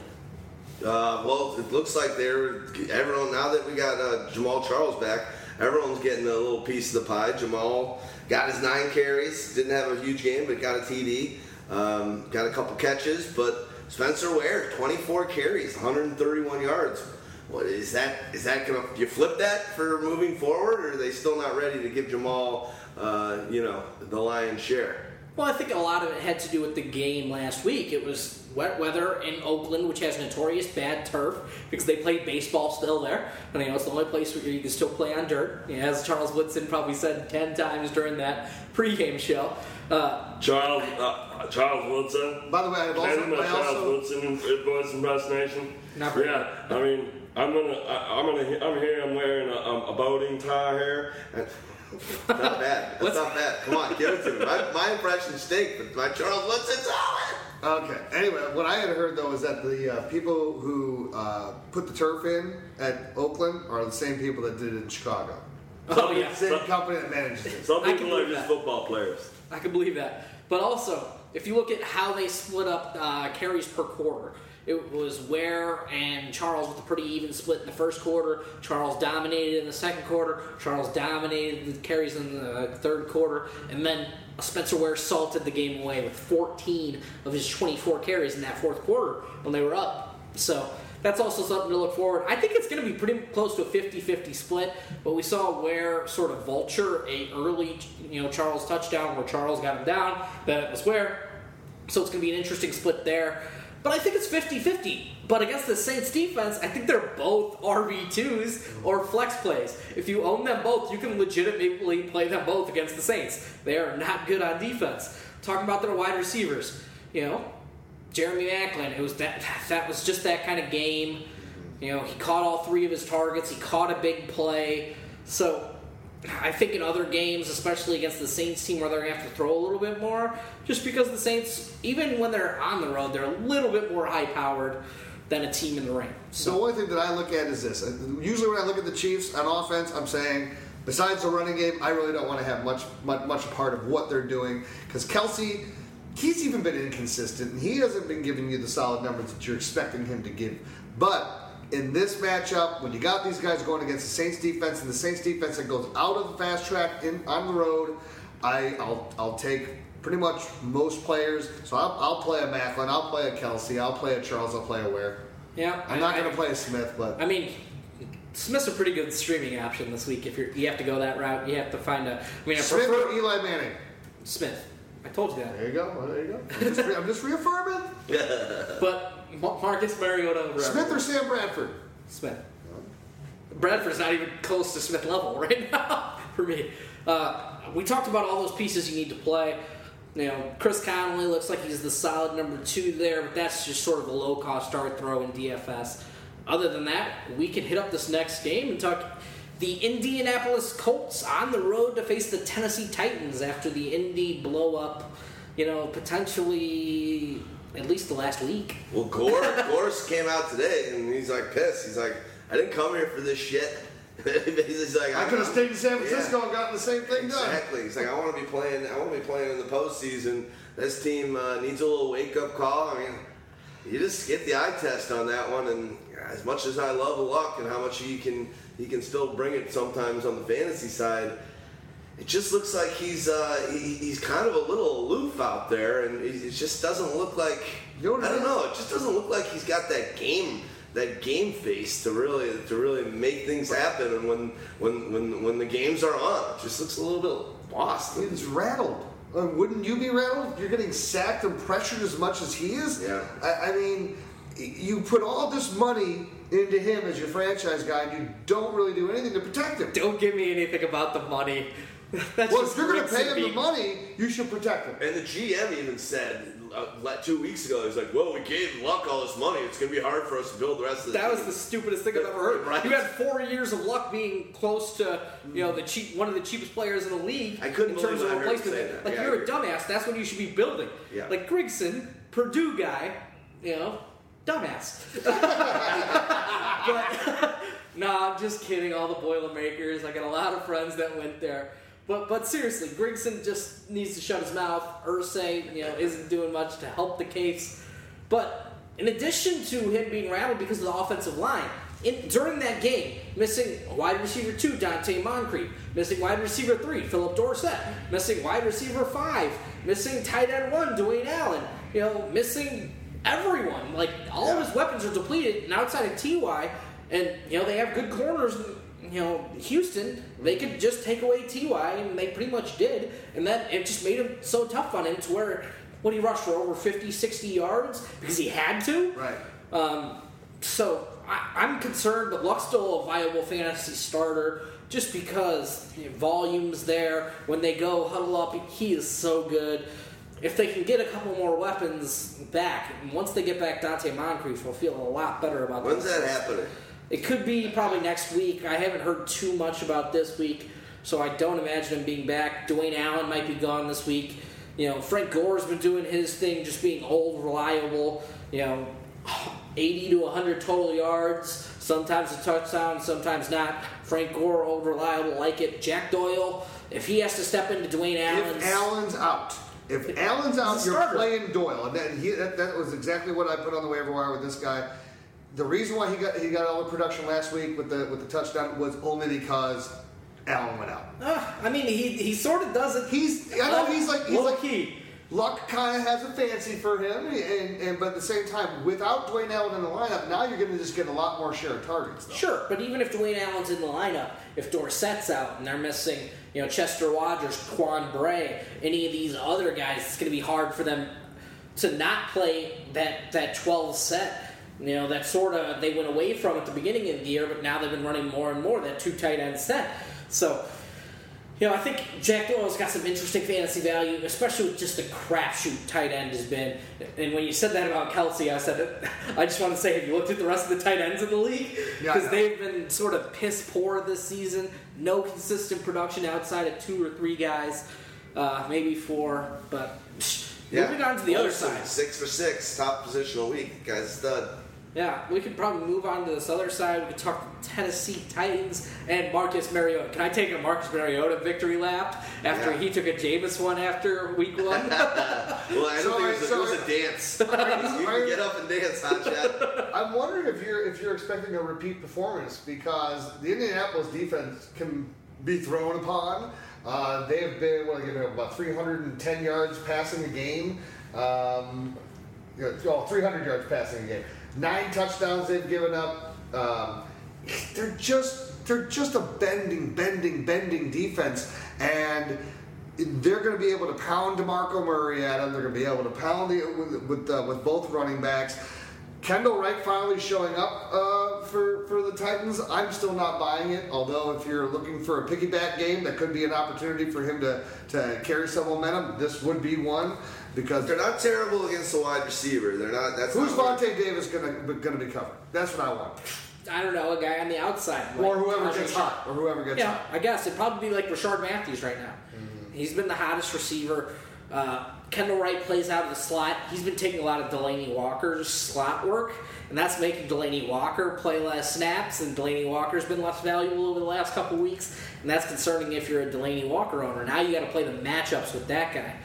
Uh, well, it looks like they're everyone now that we got uh, Jamaal Charles back. Everyone's getting a little piece of the pie. Jamaal got his nine carries, didn't have a huge game, but got a TD, um, got a couple catches. But Spencer Ware, 24 carries, 131 yards. What is that? Is that gonna Do you flip that for moving forward, or are they still not ready to give Jamaal, uh, you know, the lion's share? Well, I think a lot of it had to do with the game last week. It was wet weather in Oakland, which has notorious bad turf because they play baseball still there. And you know, it's the only place where you can still play on dirt. You know, as Charles Woodson probably said 10 times during that pregame show. Uh, Charles uh, Charles Woodson. By the way, I've Can I do also, my I Charles also Woodson voice impersonation? Not very yeah, I mean, I'm gonna, I, I'm gonna, I'm here. I'm wearing a, um, a boating tie here. And- not bad. That's What's- not bad. Come on, give it to me. My, my impressions stink, but my Charles Woodson's solid. Okay. Anyway, what I had heard though is that the uh, people who uh, put the turf in at Oakland are the same people that did it in Chicago. oh, yeah. Same So- company that manages it. Some I can people are believe just that. football players. I can believe that. But also, if you look at how they split up uh, carries per quarter, it was Ware and Charles with a pretty even split in the first quarter. Charles dominated in the second quarter. Charles dominated the carries in the third quarter. And then Spencer Ware salted the game away with 14 of his 24 carries in that fourth quarter when they were up. So that's also something to look forward. I think it's going to be pretty close to a 50-50 split, but we saw Ware sort of vulture a early, you know, Charles touchdown where Charles got him down, then it was Ware. So it's going to be an interesting split there. But I think it's 50-50. But against the Saints defense, I think they're both RB2s or flex plays. If you own them both, you can legitimately play them both against the Saints. They are not good on defense. Talking about their wide receivers, you know, Jeremy Maclin, it was that that was just that kind of game. You know, he caught all three of his targets. He caught a big play. So I think in other games, especially against the Saints team, where they're gonna have to throw a little bit more, just because the Saints, even when they're on the road, they're a little bit more high powered than a team in the rain. So the only thing that I look at is this. Usually, when I look at the Chiefs on offense, I'm saying, besides the running game, I really don't want to have much much, much part of what they're doing because Kelce, he's even been inconsistent and he hasn't been giving you the solid numbers that you're expecting him to give. But in this matchup, when you got these guys going against the Saints defense and the Saints defense that goes out of the fast track in on the road, I I'll I'll take pretty much most players. So I'll, I'll play a Maclin, I'll play a Kelce, I'll play a Charles, I'll play a Ware. yeah, I'm I- not I- going to play a Smith, but I mean, Smith's a pretty good streaming option this week. If you're, you have to go that route, you have to find a. I mean, I Smith prefer or Eli Manning. Smith. I told you that. There you go. Well, there you go. I'm just, re- I'm just reaffirming. But Ma- Marcus Mariota over Smith or. Sam Bradford. Smith. Bradford's not even close to Smith level right now for me. Uh, we talked about all those pieces you need to play. You know, Chris Conley looks like he's the solid number two there, but that's just sort of a low cost start throw in DFS. Other than that, we can hit up this next game and talk the Indianapolis Colts on the road to face the Tennessee Titans after the Indy blow up, you know, potentially at least the last week. Well, Gore, Gorse came out today and he's like pissed. He's like, I didn't come here for this shit. he's like, I could have stayed in San Francisco Yeah. and gotten the same thing done. Exactly. He's like, I want to be playing. I want to be playing in the postseason. This team uh, needs a little wake up call. I mean, you just get the eye test on that one. And as much as I love Luck and how much he can, he can still bring it sometimes on the fantasy side. It just looks like he's uh, he, he's kind of a little aloof out there, and it it just doesn't look like You know I don't is? know. It just doesn't look like he's got that game that game face to really to really make things happen. And when when when when the games are on, it just looks a little bit lost. He's rattled. Uh, wouldn't you be rattled? if You're getting sacked and pressured as much as he is. Yeah. I, I mean, you put all this money into him as your franchise guy, and you don't really do anything to protect him. Don't give me anything about the money. That's Well, just if you're going to pay him the money, you should protect him. And the GM even said uh, two weeks ago, he's like, "Well, we gave Luck all this money. It's going to be hard for us to build the rest of the." That was the stupidest thing I've ever heard. Right. You had four years of luck being close to, you know, the cheap one of the cheapest players in the league I couldn't in terms believe of I heard him replacement. Like Yeah, you're a dumbass. That's when you should be building. Yeah. Like Grigson, Purdue guy, you know, dumbass. but no, I'm just kidding. All the Boilermakers. I got a lot of friends that went there. But but seriously, Grigson just needs to shut his mouth. Irsay, you know, isn't doing much to help the case. But in addition to him being rattled because of the offensive line, in, during that game, missing wide receiver two, Donte Moncrief, missing wide receiver three, Phillip Dorsett, missing wide receiver five, missing tight end one, Dwayne Allen, you know, missing everyone. Like all of his weapons are depleted, and outside of Ty, and you know they have good corners. You know, Houston, they could just take away Ty, and they pretty much did, and that it just made him so tough on him to where when he rushed for over 50, 60 yards because he had to. Right. Um, so I, I'm concerned, but Luck's still a viable fantasy starter just because you know, volume's there. When they go huddle up, he is so good. If they can get a couple more weapons back, and once they get back Donte Moncrief, we'll feel a lot better about When's that happening? It could be probably next week. I haven't heard too much about this week, so I don't imagine him being back. Dwayne Allen might be gone this week. You know, Frank Gore's been doing his thing, just being old, reliable. You know, 80 to 100 total yards, sometimes a touchdown, sometimes not. Frank Gore, old, reliable, like it. Jack Doyle, if he has to step into Dwayne Allen's. If Allen's out, if Allen's out, you're starter. playing Doyle, and that, he, that, that was exactly what I put on the waiver wire with this guy. The reason why he got he got all the production last week with the with the touchdown was only because Allen went out. Uh, I mean, he, he sort of does it. He's I know he's like he's like key. Luck kind of has a fancy for him, and, and but at the same time, without Dwayne Allen in the lineup, now you're going to just get a lot more share of targets. Though. Sure, but even if Dwayne Allen's in the lineup, if Dorsett's out and they're missing, you know, Chester Rogers, Quan Bray, any of these other guys, it's going to be hard for them to not play that that 12 set. You know, that sort of they went away from at the beginning of the year, but now they've been running more and more that two tight end set. So, you know, I think Jack Doyle's got some interesting fantasy value, especially with just the crapshoot tight end has been. And when you said that about Kelce, I said, I just want to say, have you looked at the rest of the tight ends in the league? Because know. they've been sort of piss poor this season. No consistent production outside of two or three guys, uh, maybe four. But yeah. moving on to the other side. Six for six, top position a week. Guy's stud. Yeah, we could probably move on to this other side. We could talk Tennessee Titans and Marcus Mariota. Can I take a Marcus Mariota victory lap after Yeah. he took a Jameis one after week one? Well, I don't So, think it was, a, it was a dance. you can get up and dance, Hotshot. I'm wondering if you're if you're expecting a repeat performance because the Indianapolis defense can be thrown upon. Uh, they have been what, you know, about 310 yards passing a game. Um, you know, oh, 300 yards passing a game. Nine touchdowns they've given up. Um, they're just they're just a bending, bending, bending defense, and they're going to be able to pound Demarco Murray at them. They're going to be able to pound the, with with, uh, with both running backs. Kendall Wright finally showing up uh, for for the Titans. I'm still not buying it. Although if you're looking for a piggyback game, that could be an opportunity for him to to carry some momentum. This would be one because They're not terrible against the wide receiver. They're not. That's who's not Vontae Davis going to going to be covered? That's what I want. I don't know, a guy on the outside. like Or whoever gets hot. Or whoever gets Yeah, hot. I guess it'd probably be like Rishard Matthews right now. He's been the hottest receiver. Uh, Kendall Wright plays out of the slot. He's been taking a lot of Delanie Walker's slot work, and that's making Delanie Walker play less snaps. And Delanie Walker's been less valuable over the last couple weeks, and that's concerning if you're a Delanie Walker owner. Now you got to play the matchups with that guy.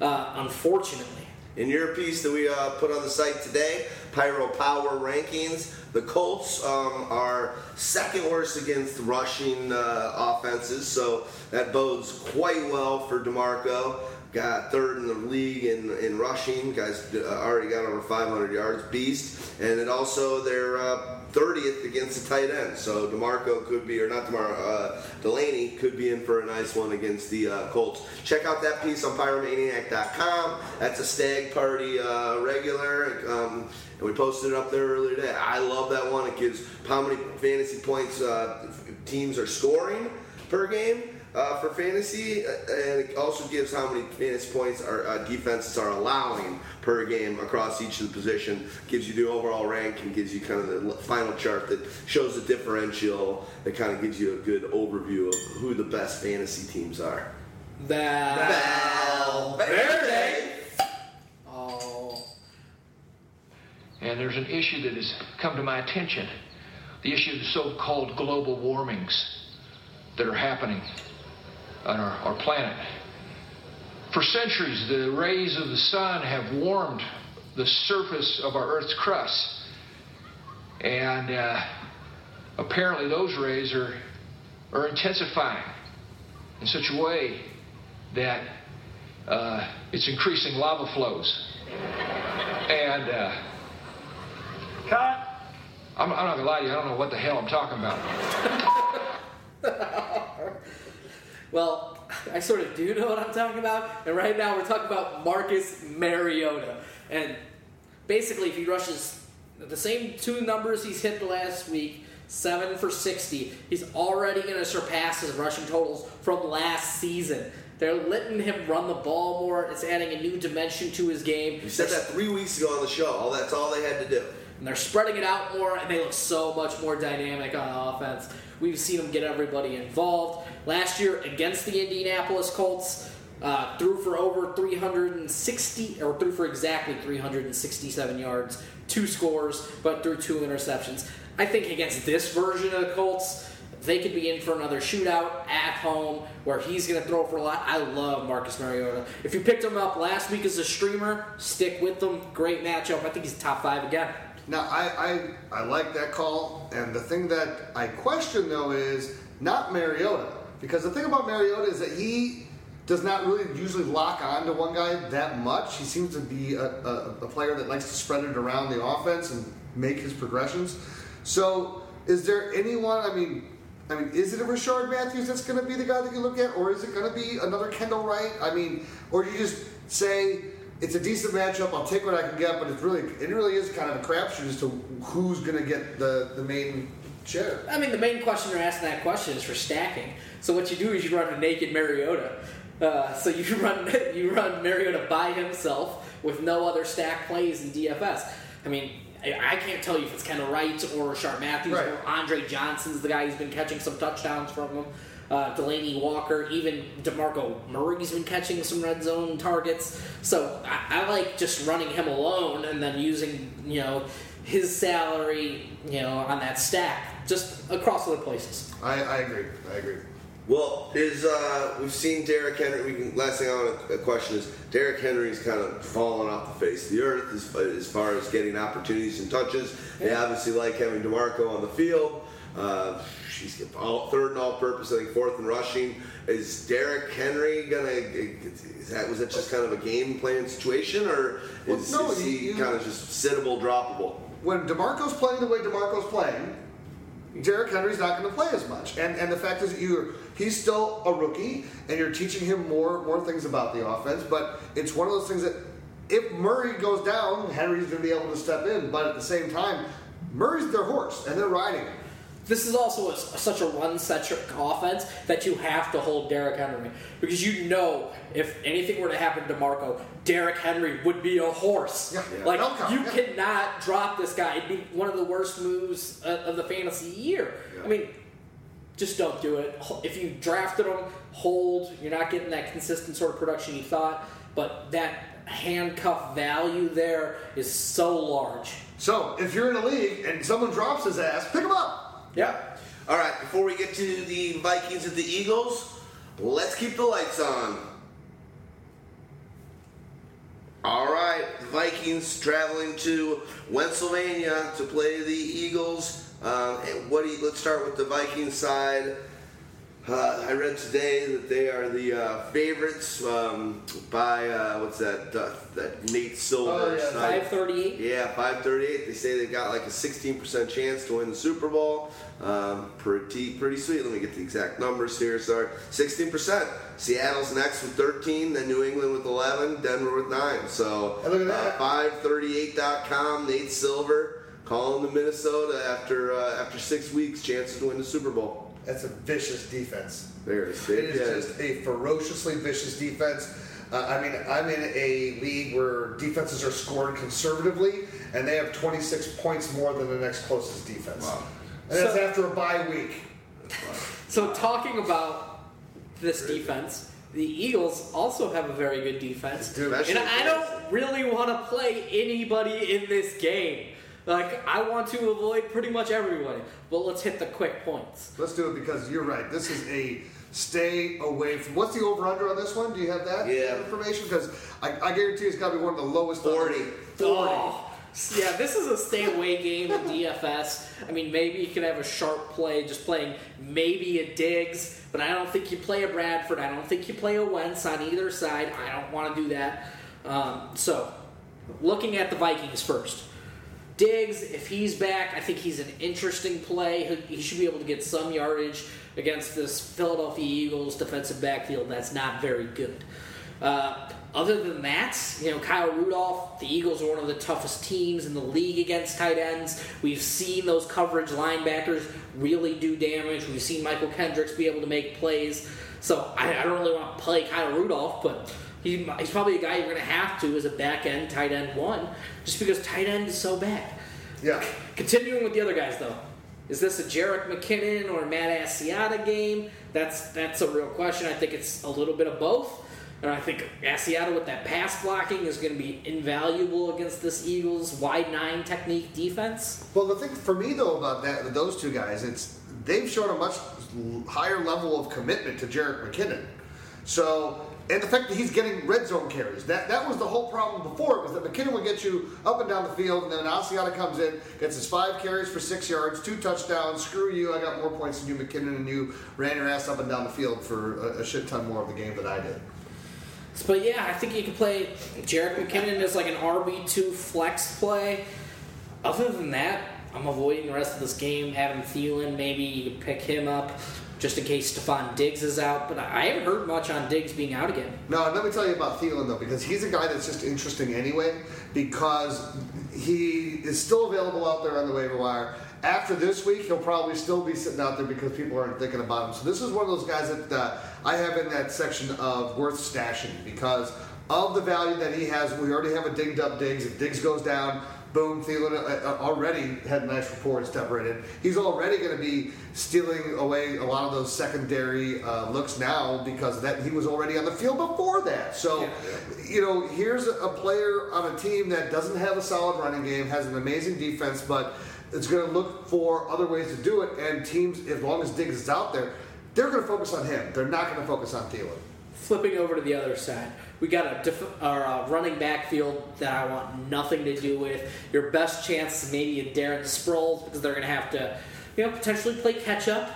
Uh, unfortunately, In your piece that we uh, put on the site today, Pyro Power Rankings, the Colts um, are second worst against rushing uh, offenses, so that bodes quite well for DeMarco. Got third in the league in, in rushing. Guys uh, already got over 500 yards, beast. And it also they're uh, 30th against the tight end. So DeMarco could be, or not DeMarco, uh, Delanie could be in for a nice one against the uh, Colts. Check out that piece on pyromaniac.com. That's a stag party uh, regular. Um, and we posted it up there earlier today. I love that one. It gives how many fantasy points uh, teams are scoring per game. Uh, for fantasy, uh, and it also gives how many fantasy points our uh, defenses are allowing per game across each of the position. Gives you the overall rank and gives you kind of the final chart that shows the differential. That kind of gives you a good overview of who the best fantasy teams are. that Valverde. oh. And there's an issue that has come to my attention the issue of the so called global warmings that are happening. On our, our planet. For centuries, the rays of the sun have warmed the surface of our Earth's crust. And uh, apparently, those rays are, are intensifying in such a way that uh, it's increasing lava flows. And uh, Cut. I'm, I'm not gonna lie to you, I don't know what the hell I'm talking about. Well, I sort of do know what I'm talking about, and right now we're talking about Marcus Mariota. And basically, if he rushes the same two numbers he's hit last week, seven for 60, he's already going to surpass his rushing totals from last season. They're letting him run the ball more. It's adding a new dimension to his game. You said that three weeks ago on the show. All that's all they had to do. And they're spreading it out more, and they look so much more dynamic on offense. We've seen them get everybody involved. Last year against the Indianapolis Colts, uh, threw for over 360, or threw for exactly 367 yards, two scores, but threw two interceptions. I think against this version of the Colts, they could be in for another shootout at home where he's going to throw for a lot. I love Marcus Mariota. If you picked him up last week as a streamer, stick with them. Great matchup. I think he's top five again. Now, I, I, I like that call, and the thing that I question though is not Mariota, because the thing about Mariota is that he does not really usually lock on to one guy that much. He seems to be a, a, a player that likes to spread it around the offense and make his progressions. So, is there anyone? I mean, I mean, is it a Rishard Matthews that's going to be the guy that you look at, or is it going to be another Kendall Wright? I mean, or you just say it's a decent matchup. I'll take what I can get, but it's really it really is kind of a crapshoot as to who's going to get the the main chair. I mean, the main question you're asking that question is for stacking. So what you do is you run a naked Mariota. Uh, so you run you run Mariota by himself with no other stack plays in DFS. I mean, I I can't tell you if it's Kendall Wright or Sharp Matthews Right. or Andre Johnson's the guy who's been catching some touchdowns from him. Uh, Delanie Walker, even DeMarco Murray's been catching some red zone targets. So I, I like just running him alone and then using you know his salary you know on that stack just across other places. I, I agree. I agree. Well, is uh, we've seen Derrick Henry. We can last thing I want to question is Derrick Henry's kind of fallen off the face of the earth as, as far as getting opportunities and touches. They obviously like having Demarco on the field. Uh, she's all, third and all-purpose. I think fourth in rushing. Is Derrick Henry gonna? Is that was that just kind of a game plan situation, or Well, is, no, is he you- kind of just sittable, droppable? When Demarco's playing the way Demarco's playing, Derrick Henry's not going to play as much. And and the fact is that you he's still a rookie and you're teaching him more more things about the offense, but it's one of those things that if Murray goes down, Henry's going to be able to step in, but at the same time, Murray's their horse and they're riding him. This is also a, such a run-centric offense that you have to hold Derrick Henry because you know if anything were to happen to Marco, Derrick Henry would be a horse. Yeah. Yeah. Like you yeah. cannot drop this guy. It'd be one of the worst moves uh, of the fantasy year. I mean, just don't do it. If you drafted him, hold. You're not getting that consistent sort of production you thought, but that handcuff value there is so large. So if you're in a league and someone drops his ass, pick him up. Yeah. All right, before we get to the Vikings and the Eagles, let's keep the lights on. All right, Vikings traveling to Pennsylvania to play the Eagles. Um, and what do you, let's start with the Vikings side. Uh, I read today that they are the uh, favorites um, by uh, what's that? Uh, that Nate Silver Oh, yeah. Five thirty-eight. Yeah, 538. They say they've got like a 16% chance to win the Super Bowl. Um, pretty, pretty sweet. Let me get the exact numbers here. Sorry, 16%. Seattle's next with 13, then New England with 11, Denver with nine. So Hey, look at that. Uh, 538.com. Nate Silver calling the Minnesota after uh, after six weeks, chances to win the Super Bowl. That's a vicious defense. There it is. It is Yeah. just a ferociously vicious defense. Uh, I mean, I'm in a league where defenses are scored conservatively, and they have 26 points more than the next closest defense. Wow. And that's after a bye week. So talking about this defense, the Eagles also have a very good defense, Dude, and I don't really want to play anybody in this game. Like I want to avoid pretty much everybody. But let's hit the quick points. Let's do it because you're right. This is a stay away from. What's the over under on this one? Do you have that Yeah. information? Because I, I guarantee it's got to be one of the lowest. 40. 40. Oh, yeah, this is a stay away game in DFS. I mean, maybe you can have a sharp play just playing maybe a Diggs, but I don't think you play a Bradford. I don't think you play a Wentz on either side. I don't want to do that. Um, so, looking at the Vikings first. Diggs, if he's back, I think he's an interesting play. He should be able to get some yardage against this Philadelphia Eagles defensive backfield that's not very good. Uh, other than that, you know, Kyle Rudolph, the Eagles are one of the toughest teams in the league against tight ends. We've seen those coverage linebackers really do damage. We've seen Mychal Kendricks be able to make plays. So I, I don't really want to play Kyle Rudolph, but he, he's probably a guy you're going to have to as a back end tight end one, just because tight end is so bad. Yeah. Continuing with the other guys, though, is this a Jerick McKinnon or Matt Asiata game? That's that's a real question. I think it's a little bit of both. And I think Asiata with that pass blocking is going to be invaluable against this Eagles wide nine technique defense. Well, the thing for me though about that, those two guys, it's they've shown a much higher level of commitment to Jerick McKinnon. So, and the fact that he's getting red zone carries, that that was the whole problem before. It was that McKinnon would get you up and down the field, and then Asiata comes in, gets his five carries for six yards, two touchdowns. Screw you! I got more points than you, McKinnon, and you ran your ass up and down the field for a, a shit ton more of the game than I did. But yeah, I think you can play Jerick McKinnon as like an RB two flex play. Other than that, I'm avoiding the rest of this game. Adam Thielen, maybe you can pick him up just in case Stefon Diggs is out. But I haven't heard much on Diggs being out again. No, let me tell you about Thielen though, because he's a guy that's just interesting anyway, because he is still available out there on the waiver wire. After this week, he'll probably still be sitting out there because people aren't thinking about him. So this is one of those guys that uh, I have in that section of worth stashing because of the value that he has. We already have a dinged up Diggs. If Diggs goes down, boom, Thielen uh, uh, already had nice reports and step right in. He's already going to be stealing away a lot of those secondary uh, looks now because that he was already on the field before that. So, you know, here's a player on a team that doesn't have a solid running game, has an amazing defense, but it's going to look for other ways to do it. And teams, as long as Diggs is out there, they're going to focus on him. They're not going to focus on Thielen. Flipping over to the other side, we got a, or a running back field that I want nothing to do with. Your best chance is maybe a Darren Sproles because they're going to have to, you know, potentially play catch up.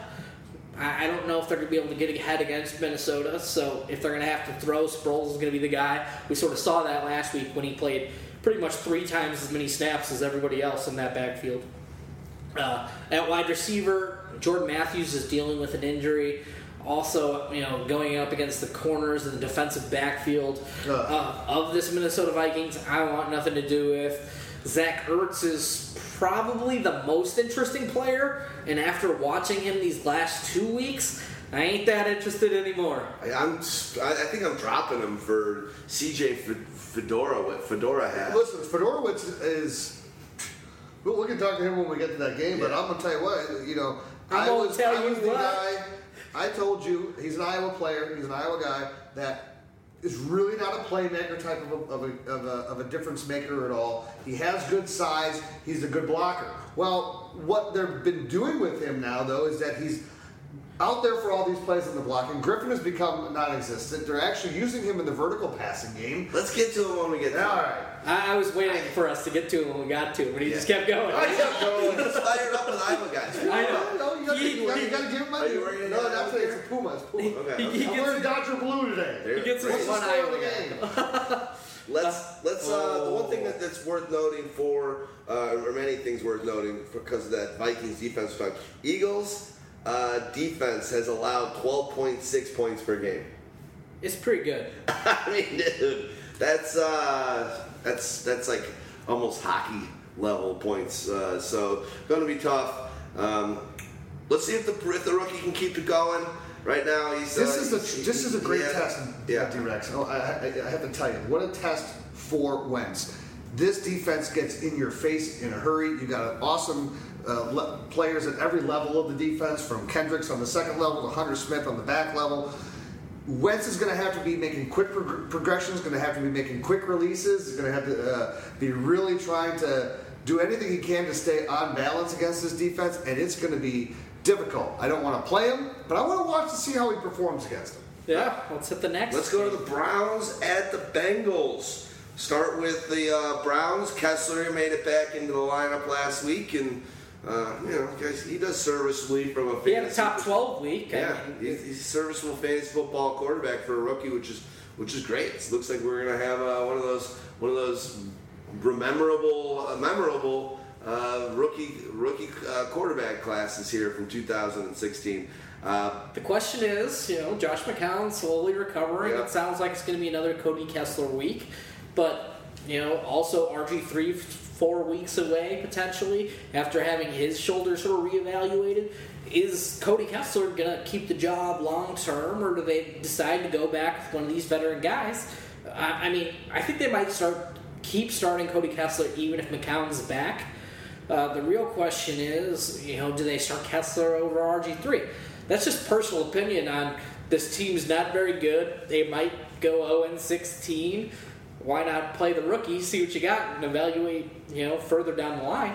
I I don't know if they're going to be able to get ahead against Minnesota. So if they're going to have to throw, Sproles is going to be the guy. We sort of saw that last week when he played pretty much three times as many snaps as everybody else in that backfield. Uh, at wide receiver, Jordan Matthews is dealing with an injury. Also, you know, going up against the corners and the defensive backfield uh, of this Minnesota Vikings, I want nothing to do with. Zach Ertz is probably the most interesting player, and after watching him these last two weeks, I ain't that interested anymore. I, I'm, I I think I'm dropping him for CJ F- Fedora with Fedora has. Listen, Fiedorowicz is. Well, we can talk to him when we get to that game, but I'm gonna tell you what. You know, I'm I gonna was, tell I you was the what. guy. I told you he's an Iowa player. He's an Iowa guy that is really not a playmaker type of a, of a, of a, of a difference maker at all. He has good size. He's a good blocker. Well, what they've been doing with him now, though, is that he's out there for all these plays in the block, and Griffin has become non-existent. They're actually using him in the vertical passing game. Let's get to him when we get to All him. right. I, I was waiting for us to get to him when we got to him, but he just kept going. I kept going. He's fired up with Iowa guys. I know. No, you gotta, He- you gotta, you gotta give him my Are you wearing No, any that's Iowa it. It's a Puma. It's Puma. Okay. He- he I'm gets- wearing Dodger blue today. There- He gets great. What's the one score of the Iowa game? Let's let's uh, the one thing that, that's worth noting for uh, or many things worth noting because of that Vikings defense fight. Eagles uh, defense has allowed 12.6 points per game. It's pretty good. I mean, dude, that's uh, that's that's like almost hockey level points. Uh, so going to be tough. Um, let's see if the if the rookie can keep it going. Right now, he's This uh, is a he's- this is a great yeah, test, Yeah, D-Rex. Oh, I, I, I have to tell you, what a test for Wentz. This defense gets in your face in a hurry. You got an awesome uh, le- players at every level of the defense, from Kendricks on the second level to Hunter Smith on the back level. Wentz is going to have to be making quick prog- progressions, going to have to be making quick releases, he's going to have to uh, be really trying to do anything he can to stay on balance against this defense, and it's going to be difficult. I don't want to play him, but I want to watch to see how he performs against them. Yeah, let's hit the next. Let's go to the Browns at the Bengals. Start with the uh, Browns. Kessler made it back into the lineup last week, and uh, you know, guys, he does serviceably from a He had a top 12 week. I Yeah, mean, he's, he's a serviceable fantasy football quarterback for a rookie, which is which is great. It looks like we're gonna have uh, one of those one of those memorable uh, memorable uh, rookie rookie uh, quarterback classes here from 2016. Uh, The question is, you know, Josh McCown slowly recovering. Yeah. It sounds like it's going to be another Cody Kessler week, but you know, also RG three four weeks away potentially after having his shoulder sort of reevaluated. Is Cody Kessler going to keep the job long term, or do they decide to go back with one of these veteran guys? I, I mean, I think they might start keep starting Cody Kessler even if McCown's back. Uh, the real question is, you know, do they start Kessler over RG3? That's just personal opinion on this team's not very good. They might go 0 and 16. Why not play the rookie, see what you got, and evaluate, you know, further down the line?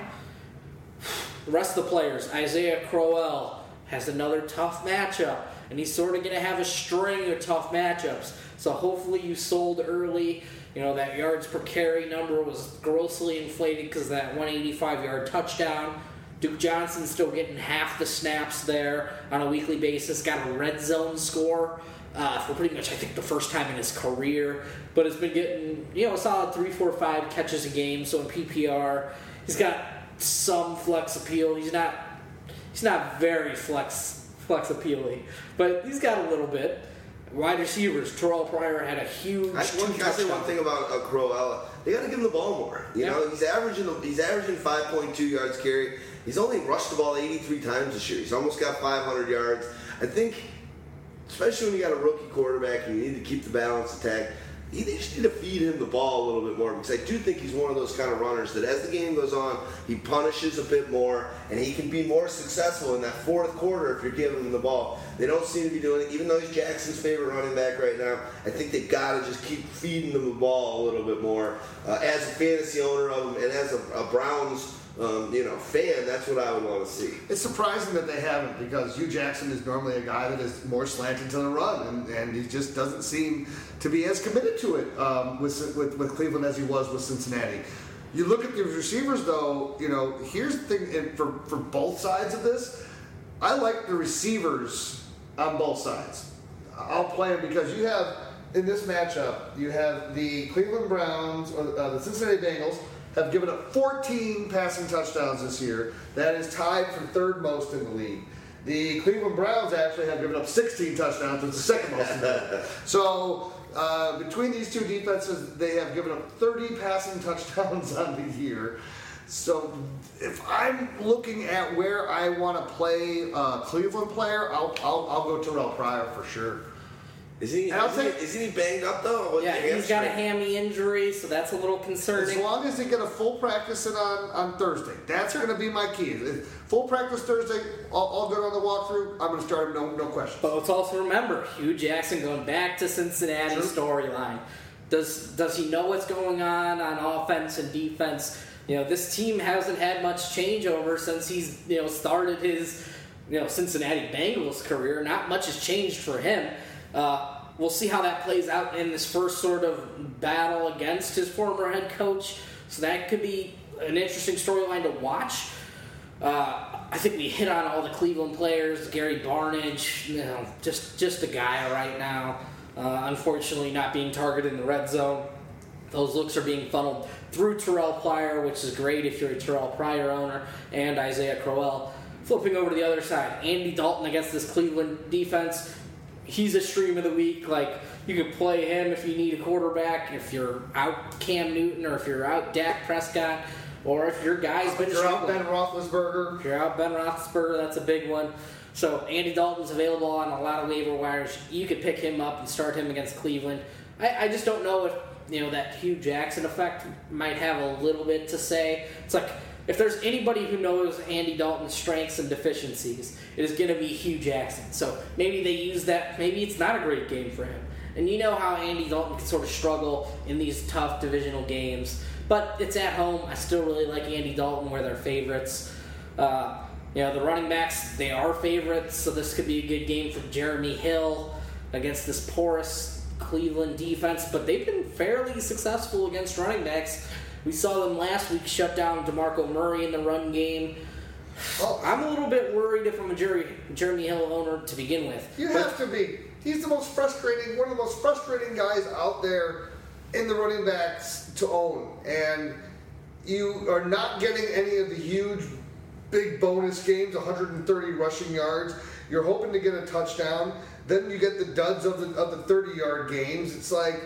The rest of the players, Isaiah Crowell has another tough matchup, and he's sort of going to have a string of tough matchups. So hopefully you sold early. You know that yards per carry number was grossly inflated because that 185 yard touchdown. Duke Johnson's still getting half the snaps there on a weekly basis. Got a red zone score uh, for pretty much I think the first time in his career, but has been getting you know a solid three, four, five catches a game. So in PPR, he's got some flex appeal. He's not he's not very flex flex appealing, but he's got a little bit. Wide receivers, Terrell Pryor had a huge. I, one, two can I say one thing about uh, Crowell? They got to give him the ball more. You Yeah. know, he's averaging he's averaging 5.2 yards carry. He's only rushed the ball 83 times this year. He's almost got 500 yards. I think, especially when you got a rookie quarterback and you need to keep the balance attack, you just need to feed him the ball a little bit more because I do think he's one of those kind of runners that as the game goes on, he punishes a bit more and he can be more successful in that fourth quarter if you're giving him the ball. They don't seem to be doing it, even though he's Jackson's favorite running back right now. I think they've got to just keep feeding them the ball a little bit more. Uh, as a fantasy owner of him and as a, a Browns um, you know fan, that's what I would want to see. It's surprising that they haven't because Hue Jackson is normally a guy that is more slanted to the run, and, and he just doesn't seem to be as committed to it um, with, with with Cleveland as he was with Cincinnati. You look at the receivers, though. You know, here's the thing for for both sides of this. I like the receivers on both sides. I'll play them because you have in this matchup you have the Cleveland Browns or uh, the Cincinnati Bengals have given up 14 passing touchdowns this year. That is tied for third most in the league. The Cleveland Browns actually have given up 16 touchdowns, which is the second most in the league. So uh, between these two defenses, they have given up 30 passing touchdowns on the year. So if I'm looking at where I want to play a Cleveland player, I'll, I'll, I'll go Terrell Pryor for sure. Isn't he? And I'll Isn't he, isn't he banged up though? Yeah, the he's got a hammy injury, so that's a little concerning. As long as he get a full practice in on, on Thursday, that's going to be my key. Full practice Thursday, all, all good on the walkthrough. I'm going to start him, no, no question. But let's also remember Hue Jackson going back to Cincinnati Sure. storyline. Does does he know what's going on on offense and defense? You know, this team hasn't had much changeover since he's you know started his you know Cincinnati Bengals career. Not much has changed for him. Uh, we'll see how that plays out in this first sort of battle against his former head coach. So that could be an interesting storyline to watch. Uh, I think we hit on all the Cleveland players. Gary Barnidge, you know, just just a guy right now. Uh, unfortunately, not being targeted in the red zone. Those looks are being funneled through Terrell Pryor, which is great if you're a Terrell Pryor owner, and Isaiah Crowell. Flipping over to the other side, Andy Dalton against this Cleveland defense. He's a stream of the week. Like you could play him if you need a quarterback, if you're out Cam Newton, or if you're out Dak Prescott, or if your guy's been If you're out. Ben Roethlisberger. If you're out Ben Roethlisberger, that's a big one. So Andy Dalton's available on a lot of waiver wires. You could pick him up and start him against Cleveland. I, I just don't know if you know that Hue Jackson effect might have a little bit to say. It's like if there's anybody who knows Andy Dalton's strengths and deficiencies, it is going to be Hue Jackson. So maybe they use that. Maybe it's not a great game for him. And you know how Andy Dalton can sort of struggle in these tough divisional games. But it's at home. I still really like Andy Dalton. Where they're favorites. Uh, You know, the running backs, they are favorites, so this could be a good game for Jeremy Hill against this porous Cleveland defense, but they've been fairly successful against running backs. We saw them last week shut down DeMarco Murray in the run game. Oh, I'm a little bit worried if I'm a Jerry, Jeremy Hill owner to begin with. You But- have to be. He's the most frustrating, one of the most frustrating guys out there in the running backs to own. And you are not getting any of the huge, big bonus games, 130 rushing yards. You're hoping to get a touchdown. Then you get the duds of the of the 30 yard games. It's like.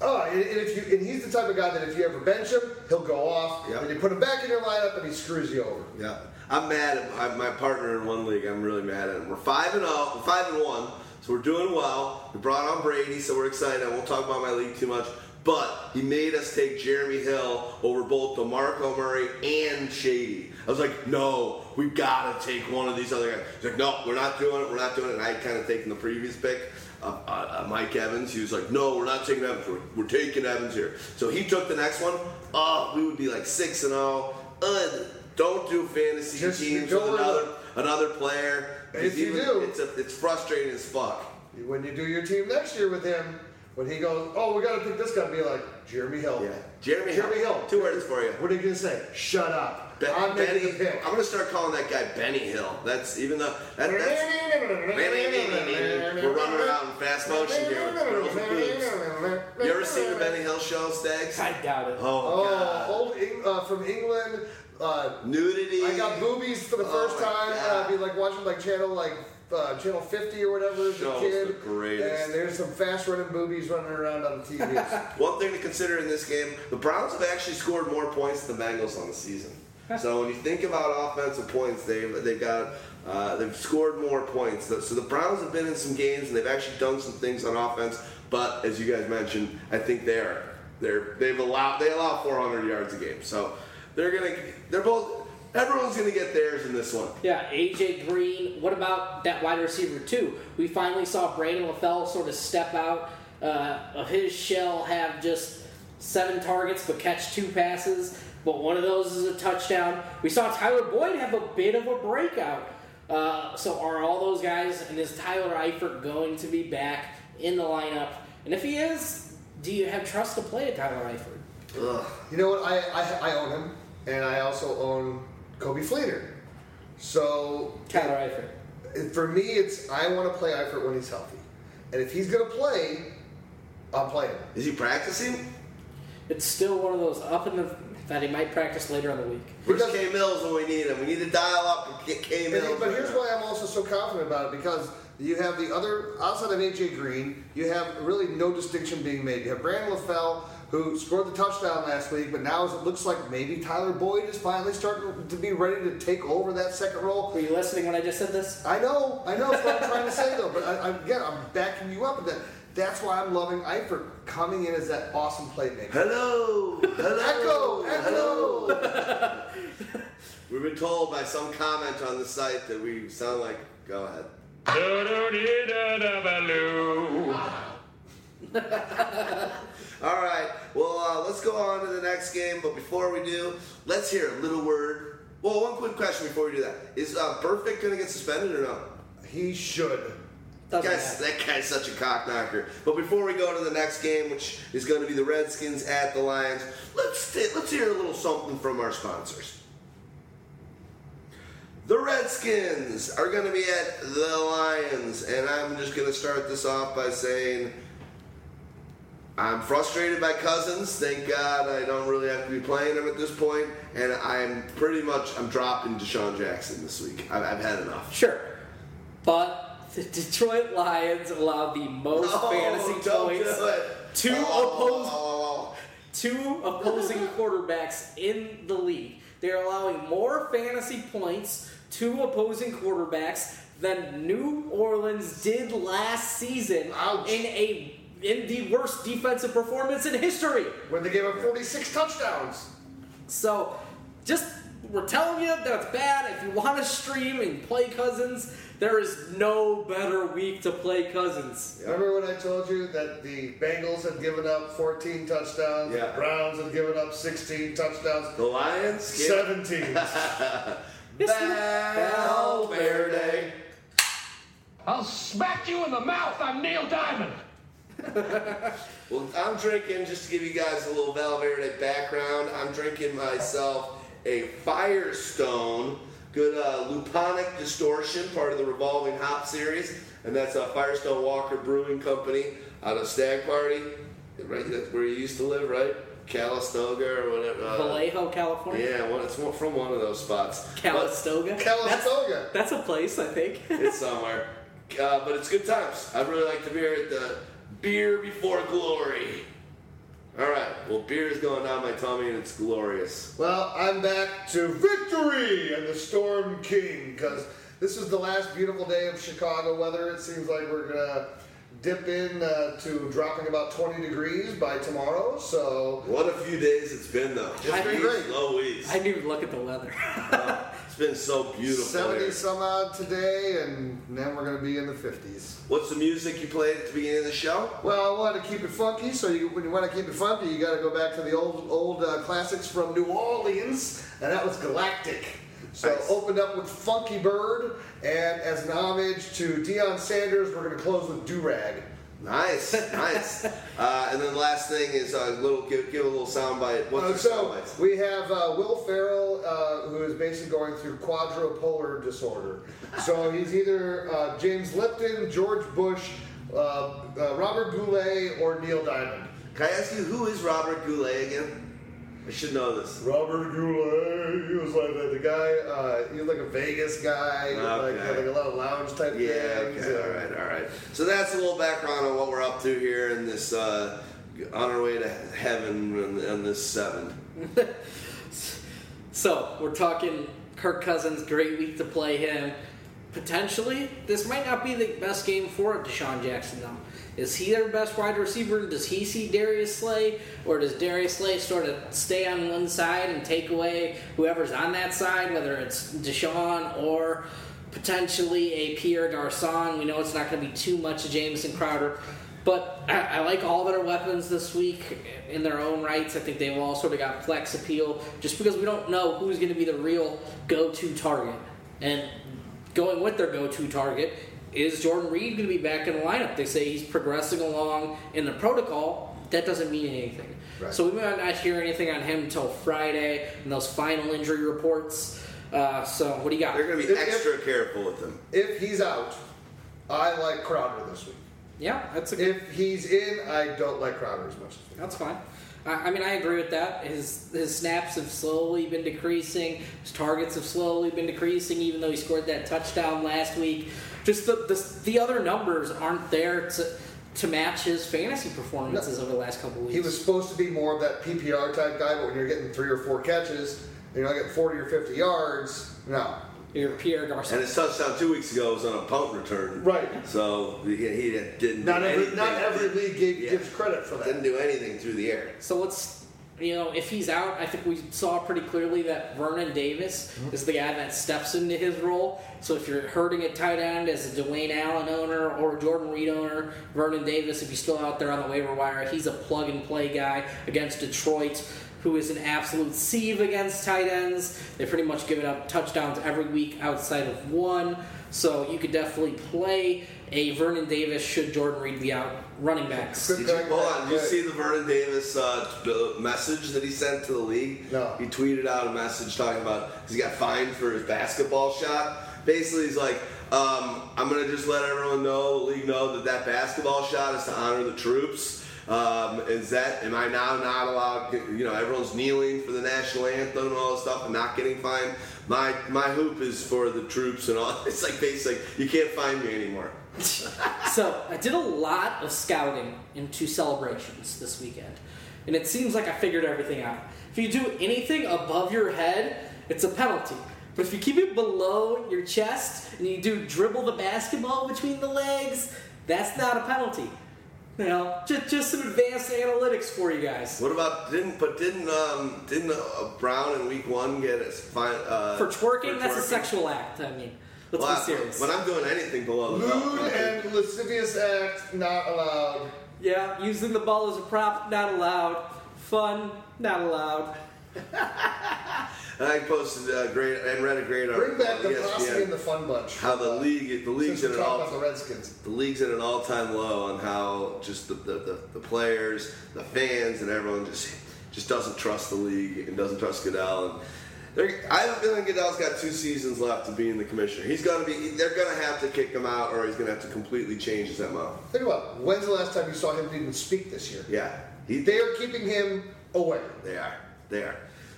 Oh, and, if you and he's the type of guy that if you ever bench him, he'll go off, Yep. and you put him back in your lineup, and he screws you over. Yeah, I'm mad at my, my partner in one league. I'm really mad at him. We're five and zero, we're five and one, so we're doing well. We brought on Brady, so we're excited. I won't talk about my league too much, but he made us take Jeremy Hill over both DeMarco Murray and Shady. I was like, no, we've got to take one of these other guys. He's like, no, we're not doing it. We're not doing it. And I had kind of taken the previous pick. Uh, uh, uh, Mike Evans, he was like, "No, we're not taking Evans. We're, we're taking Evans here." So he took the next one. Oh, we would be like six and zero. Uh, don't do fantasy Just teams with another another player. If you even- do- it's a, it's frustrating as fuck. When you do your team next year with him, when he goes, oh, we got to pick this guy, be like Jeremy Hill. Yeah, Jeremy, Jeremy Hill. Two words for you. What are you gonna say? Shut up. Be- I'm Benny, making the pick. I'm gonna start calling that guy Benny Hill. That's even though that, that's we're running around in fast motion here with girls with boobs. You ever seen the Benny Hill show, Stags? I doubt it. Oh, Oh, old Eng- uh, from England. Uh, nudity. I got boobies for the Oh first my time. God. Uh, I'd be like watching like channel like uh, channel 50 or whatever as a Show's kid. the greatest. And there's some fast running boobies running around on the TV. One thing to consider in this game, the Browns have actually scored more points than the Bengals on the season. So when you think about offensive points, they've they've got uh, they've scored more points. So the Browns have been in some games and they've actually done some things on offense. But as you guys mentioned, I think they're they're they've allowed they allow 400 yards a game. So they're gonna they're both everyone's gonna get theirs in this one. Yeah, AJ Green. What about that wide receiver too? We finally saw Brandon LaFell sort of step out uh, of his shell, have just seven targets but catch two passes. But one of those is a touchdown. We saw Tyler Boyd have a bit of a breakout. Uh, so are all those guys and is Tyler Eifert going to be back in the lineup? And if he is, do you have trust to play at Tyler Eifert? Ugh. You know what? I, I I own him, and I also own Coby Fleener. So Tyler Eifert. for me, it's I want to play Eifert when he's healthy, and if he's gonna play, I'm playing. him. Is he practicing? It's still one of those up in the that he might practice later in the week. Where's Because- K Mills when we need him? We need to dial up and get K Mills. but here's why I'm also so confident about it because you have the other outside of AJ Green, you have really no distinction being made. You have Brandon LaFell who scored the touchdown last week, but now it looks like maybe Tyler Boyd is finally starting to be ready to take over that second role. Were you listening when I just said this? I know, I know, that's what I'm trying to say though. But I, I, again, I'm backing you up with that. That's why I'm loving Eifert coming in as that awesome playmaker. Hello, hello, Echo, echo. hello. We've been told by some comment on the site that we sound like. Go ahead. All right. Well, uh, let's go on to the next game. But before we do, let's hear a little word. Well, one quick question before we do that: Is uh, Burfict going to get suspended or no? He should. Doesn't Guys, matter. that guy's such a cock knocker. But before we go to the next game, which is going to be the Redskins at the Lions, let's let's hear a little something from our sponsors. The Redskins are going to be at the Lions, and I'm just going to start this off by saying I'm frustrated by Cousins. Thank God I don't really have to be playing him at this point, and I'm pretty much I'm dropping DeSean Jackson this week. I've, I've had enough. Sure. But the Detroit Lions allow the most No, fantasy Oh, points to Oh, oppose oh, oh, oh, oh. two opposing quarterbacks in the league. They're allowing more fantasy points to opposing quarterbacks than New Orleans did last season Ouch. in a in the worst defensive performance in history. When they gave up 46 touchdowns. So, just we're telling you that it's bad. If you want to stream and play Cousins, There is no better week to play Cousins. Remember when I told you that the Bengals had given up 14 touchdowns, Yeah. the Browns had given up 16 touchdowns, The Lions. skip. 17. Valverde. I'll smack you in the mouth. I'm Neil Diamond. Well, I'm drinking, just to give you guys a little Valverde background, I'm drinking myself a Firestone, good uh, luponic distortion, part of the Revolving Hop series, and that's a Firestone Walker Brewing Company out of Stag Party, right? That's where you used to live, right? Calistoga or whatever. uh, Vallejo, California. yeah, well, it's from one of those spots. But Calistoga. Calistoga. That's, that's a place, I think. it's somewhere. Uh, but it's good times. I really like the beer at the Beer Before Glory. All right. Well, beer is going down my tummy and it's glorious. Well, I'm back to victory and the Storm King because this is the last beautiful day of Chicago weather. It seems like we're gonna dip in uh, to dropping about 20 degrees by tomorrow. So What a few days it's been though. Just I these agree. slow weeks. I didn't even look at the weather. It's been so beautiful. 70 here. some odd today, and then we're gonna be in the 50s. What's the music you played at the beginning of the show? Well, I want to keep it funky, so you, when you want to keep it funky, you got to go back to the old old uh, classics from New Orleans, and that was Galactic. So Nice. opened up with Funky Bird, and as an homage to Deion Sanders, we're going to close with Do Rag. Nice, nice. Uh, and then the last thing is a little give, give a little soundbite. What's Uh, so soundbite? we have uh, Will Ferrell, uh, who is basically going through quadrupolar disorder. So he's either uh, James Lipton, George Bush, uh, uh, Robert Goulet, or Neil Diamond. Can I ask you who is Robert Goulet again? I should know this. Robert Goulet, he was like the, the guy. Uh, he was like a Vegas guy, like Okay. had like a lot of lounge type Yeah, things. okay, all right, all right. So that's a little background on what we're up to here in this, uh, on our way to heaven in, in this seven. So we're talking Kirk Cousins. Great week to play him. Potentially, this might not be the best game for DeSean Jackson though. Is he their best wide receiver? Does he see Darius Slay, or does Darius Slay sort of stay on one side and take away whoever's on that side, whether it's DeSean or potentially a Pierre Garcon? We know it's not going to be too much of Jamison Crowder. But I, I like all their weapons this week in their own rights. I think they've all sort of got flex appeal just because we don't know who's going to be the real go to target. And going with their go to target is Jordan Reed going to be back in the lineup? They say he's progressing along in the protocol. That doesn't mean anything. Right. So we might not hear anything on him until Friday and those final injury reports. Uh, so what do you got? They're going to be If- if- extra careful with him. If he's out, I like Crowder this week. Yeah, that's a good. If he's in, I don't like Crowder as much. That's fine. I, I mean, I agree with that. His his snaps have slowly been decreasing. His targets have slowly been decreasing, even though he scored that touchdown last week. Just the the, the other numbers aren't there to to match his fantasy performances over the last couple of weeks. He was supposed to be more of that PPR type guy, but when you're getting three or four catches, you're not getting 40 or 50 yards. No. Your Pierre Garcon. And Garcon. his touchdown two weeks ago was on a punt return. Right. So he, he didn't Not do every, anything. not every league gave, Yeah. gives credit for that. Didn't do anything through the air. So let's, you know, if he's out, I think we saw pretty clearly that Vernon Davis mm-hmm. is the guy that steps into his role. So if you're hurting at tight end as a Dwayne Allen owner or a Jordan Reed owner, Vernon Davis, if he's still out there on the waiver wire, he's a plug and play guy against Detroit. Who is an absolute sieve against tight ends? They've pretty much given up touchdowns every week outside of one. So you could definitely play a Vernon Davis should Jordan Reed be out. Running backs. Good Did you, hold on, did you see the Vernon Davis uh, message that he sent to the league? No. He tweeted out a message talking about 'cause he got fined for his basketball shot. Basically, he's like, um, I'm going to just let everyone know, the league know, that that basketball shot is to honor the troops. Um, is that, am I now not allowed, you know, everyone's kneeling for the national anthem and all this stuff and not getting fined? My, my hoop is for the troops and all. It's like basically, you can't find me anymore. So I did a lot of scouting into celebrations this weekend, and it seems like I figured everything out. If you do anything above your head, it's a penalty. But if you keep it below your chest and you do dribble the basketball between the legs, that's not a penalty. You know, just, just some advanced analytics for you guys. What about didn't but didn't um didn't uh, Brown in week one get a fine uh, For twerking, that's a sexual act. I mean, Let's Well, be serious. When I'm doing anything below the belt, Lewd and lascivious act not allowed. Yeah, using the ball as a prop, not allowed. Fun, not allowed. I posted a great and read a great article. Bring back on the ESPN, posse and the fun bunch. How the league, the league's at an all the Redskins. The league's at an all-time low on how just the, the, the, the players, the fans, and everyone just just doesn't trust the league and doesn't trust Goodell. And they're- I have a feeling Goodell's got two seasons left to be in the commissioner. He's gonna be. They're gonna have to kick him out, or he's gonna have to completely change his mo. Think about when's the last time you saw him even speak this year? Yeah, he, They are keeping him away. They are. They are.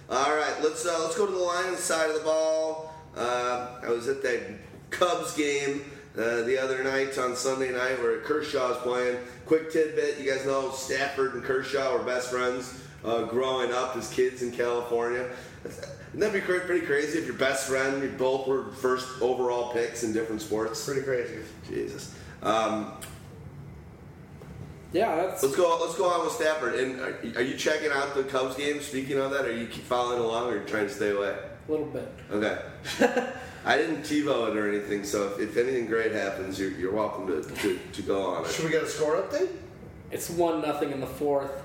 All right, let's uh, let's go to the Lions side of the ball. Uh, I was at that Cubs game uh, the other night on Sunday night where Kershaw's playing. Quick tidbit: you guys know Stafford and Kershaw were best friends uh, growing up as kids in California. Wouldn't that be pretty crazy if your best friend, you both were first overall picks in different sports? Pretty crazy. Jesus. Um, Yeah, that's Let's go. Let's go on with Stafford. And are, are you checking out the Cubs game? Speaking of that, are you keep following along, or trying to stay away? a little bit. Okay. I didn't TiVo it or anything, so if, if anything great happens, you're, you're welcome to, to, to go on it. Should we get a score update? It's one nothing in the fourth,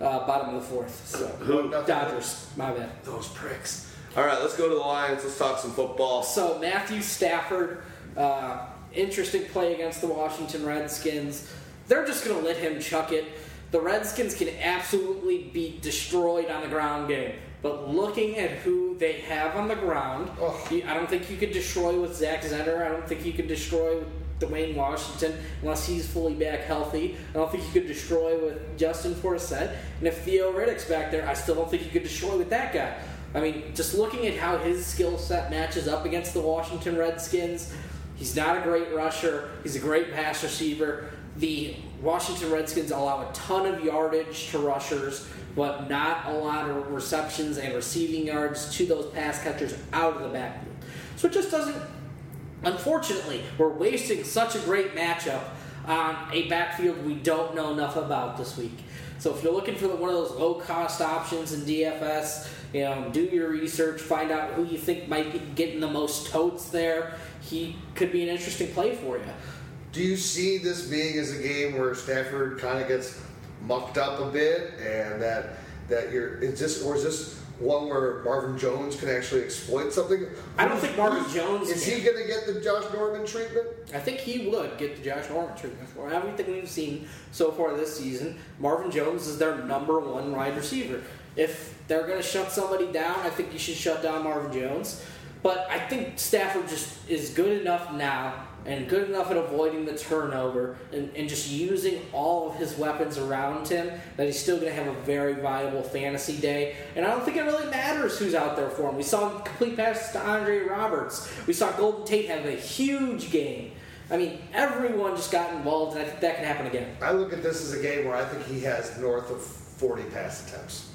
uh, bottom of the fourth. So One nothing. Dodgers, my bad. Those pricks. All right, let's go to the Lions. Let's talk some football. So Matthew Stafford, uh, interesting play against the Washington Redskins. They're just going to let him chuck it. The Redskins can absolutely be destroyed on the ground game. But looking at who they have on the ground, Ugh. I don't think you could destroy with Zach Zenner. I don't think you could destroy with Dwayne Washington unless he's fully back healthy. I don't think you could destroy with Justin Forsett. And if Theo Riddick's back there, I still don't think you could destroy with that guy. I mean, just looking at how his skill set matches up against the Washington Redskins, he's not a great rusher. He's a great pass receiver. The Washington Redskins allow a ton of yardage to rushers, but not a lot of receptions and receiving yards to those pass catchers out of the backfield. So it just doesn't Unfortunately, we're wasting such a great matchup on a backfield we don't know enough about this week. So if you're looking for one of those low cost options in DFS, you know, do your research, find out who you think might be getting the most totes there. He could be an interesting play for you. Do you see this being as a game where Stafford kind of gets mucked up a bit, and that that you're is this or is this one where Marvin Jones can actually exploit something? I don't think Marvin Jones is he going to get the Josh Norman treatment. I think he would get the Josh Norman treatment for everything we've seen so far this season. Marvin Jones is their number one wide receiver. If they're going to shut somebody down, I think you should shut down Marvin Jones. But I think Stafford just is good enough now and good enough at avoiding the turnover and, and just using all of his weapons around him that he's still going to have a very viable fantasy day. And I don't think it really matters who's out there for him. We saw him complete passes to Andre Roberts. We saw Golden Tate have a huge game. I mean, everyone just got involved, and I think that can happen again. I look at this as a game where I think he has north of 40 pass attempts.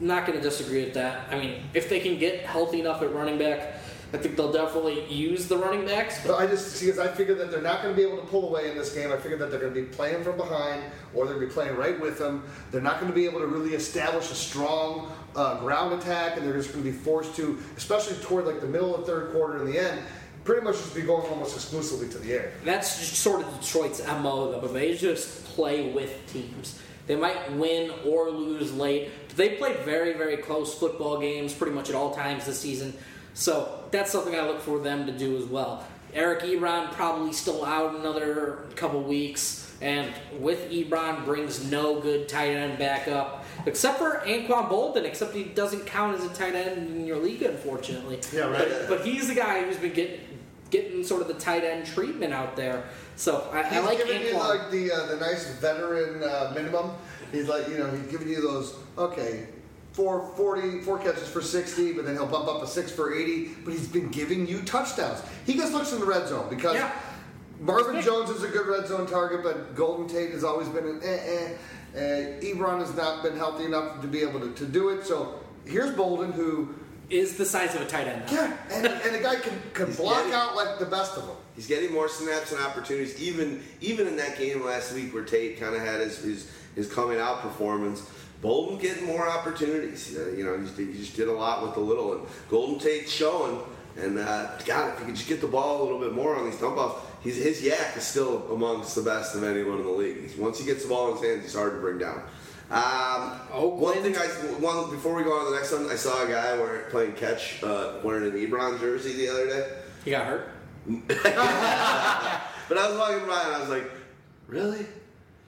Not going to disagree with that. I mean, if they can get healthy enough at running back, I think they'll definitely use the running backs. But I just see, because I figure that they're not going to be able to pull away in this game. I figure that they're going to be playing from behind, or they're going to be playing right with them. They're not going to be able to really establish a strong uh, ground attack, and they're just going to be forced to, especially toward like the middle of the third quarter and the end, pretty much just be going almost exclusively to the air. That's just sort of Detroit's MO, though. They just play with teams. They might win or lose late. But they played very, very close football games pretty much at all times this season. So that's something I look for them to do as well. Eric Ebron probably still out another couple weeks, and with Ebron brings no good tight end backup, except for Anquan Boldin, except he doesn't count as a tight end in your league, unfortunately. Yeah, right. But, but he's the guy who's been getting getting sort of the tight end treatment out there. So I, I He's like giving you like the uh, the nice veteran uh, minimum. He's like you know he's giving you those okay. Four, 40, four catches for 60, but then he'll bump up a six for 80. But he's been giving you touchdowns. He just looks in the red zone because Yeah. Marvin Jones is a good red zone target, but Golden Tate has always been an eh eh. Uh, Ebron has not been healthy enough to be able to, to do it. So here's Boldin, who, is the size of a tight end. now. yeah, and, and the guy can, can block getting- out like the best of them. He's getting more snaps and opportunities. Even even in that game last week where Tate kind of had his, his his coming out performance, Boldin getting more opportunities. Uh, you know, he, he just did a lot with the little. And Golden Tate showing And uh, God, if he could just get the ball a little bit more on these dump offs, he's, his yak is still amongst the best of anyone in the league. Once he gets the ball in his hands, he's hard to bring down. Um, Oakland. one thing I one before we go on to the next one, I saw a guy wearing, playing catch uh, wearing an Ebron jersey the other day. He got hurt. But I was walking by and I was like, really?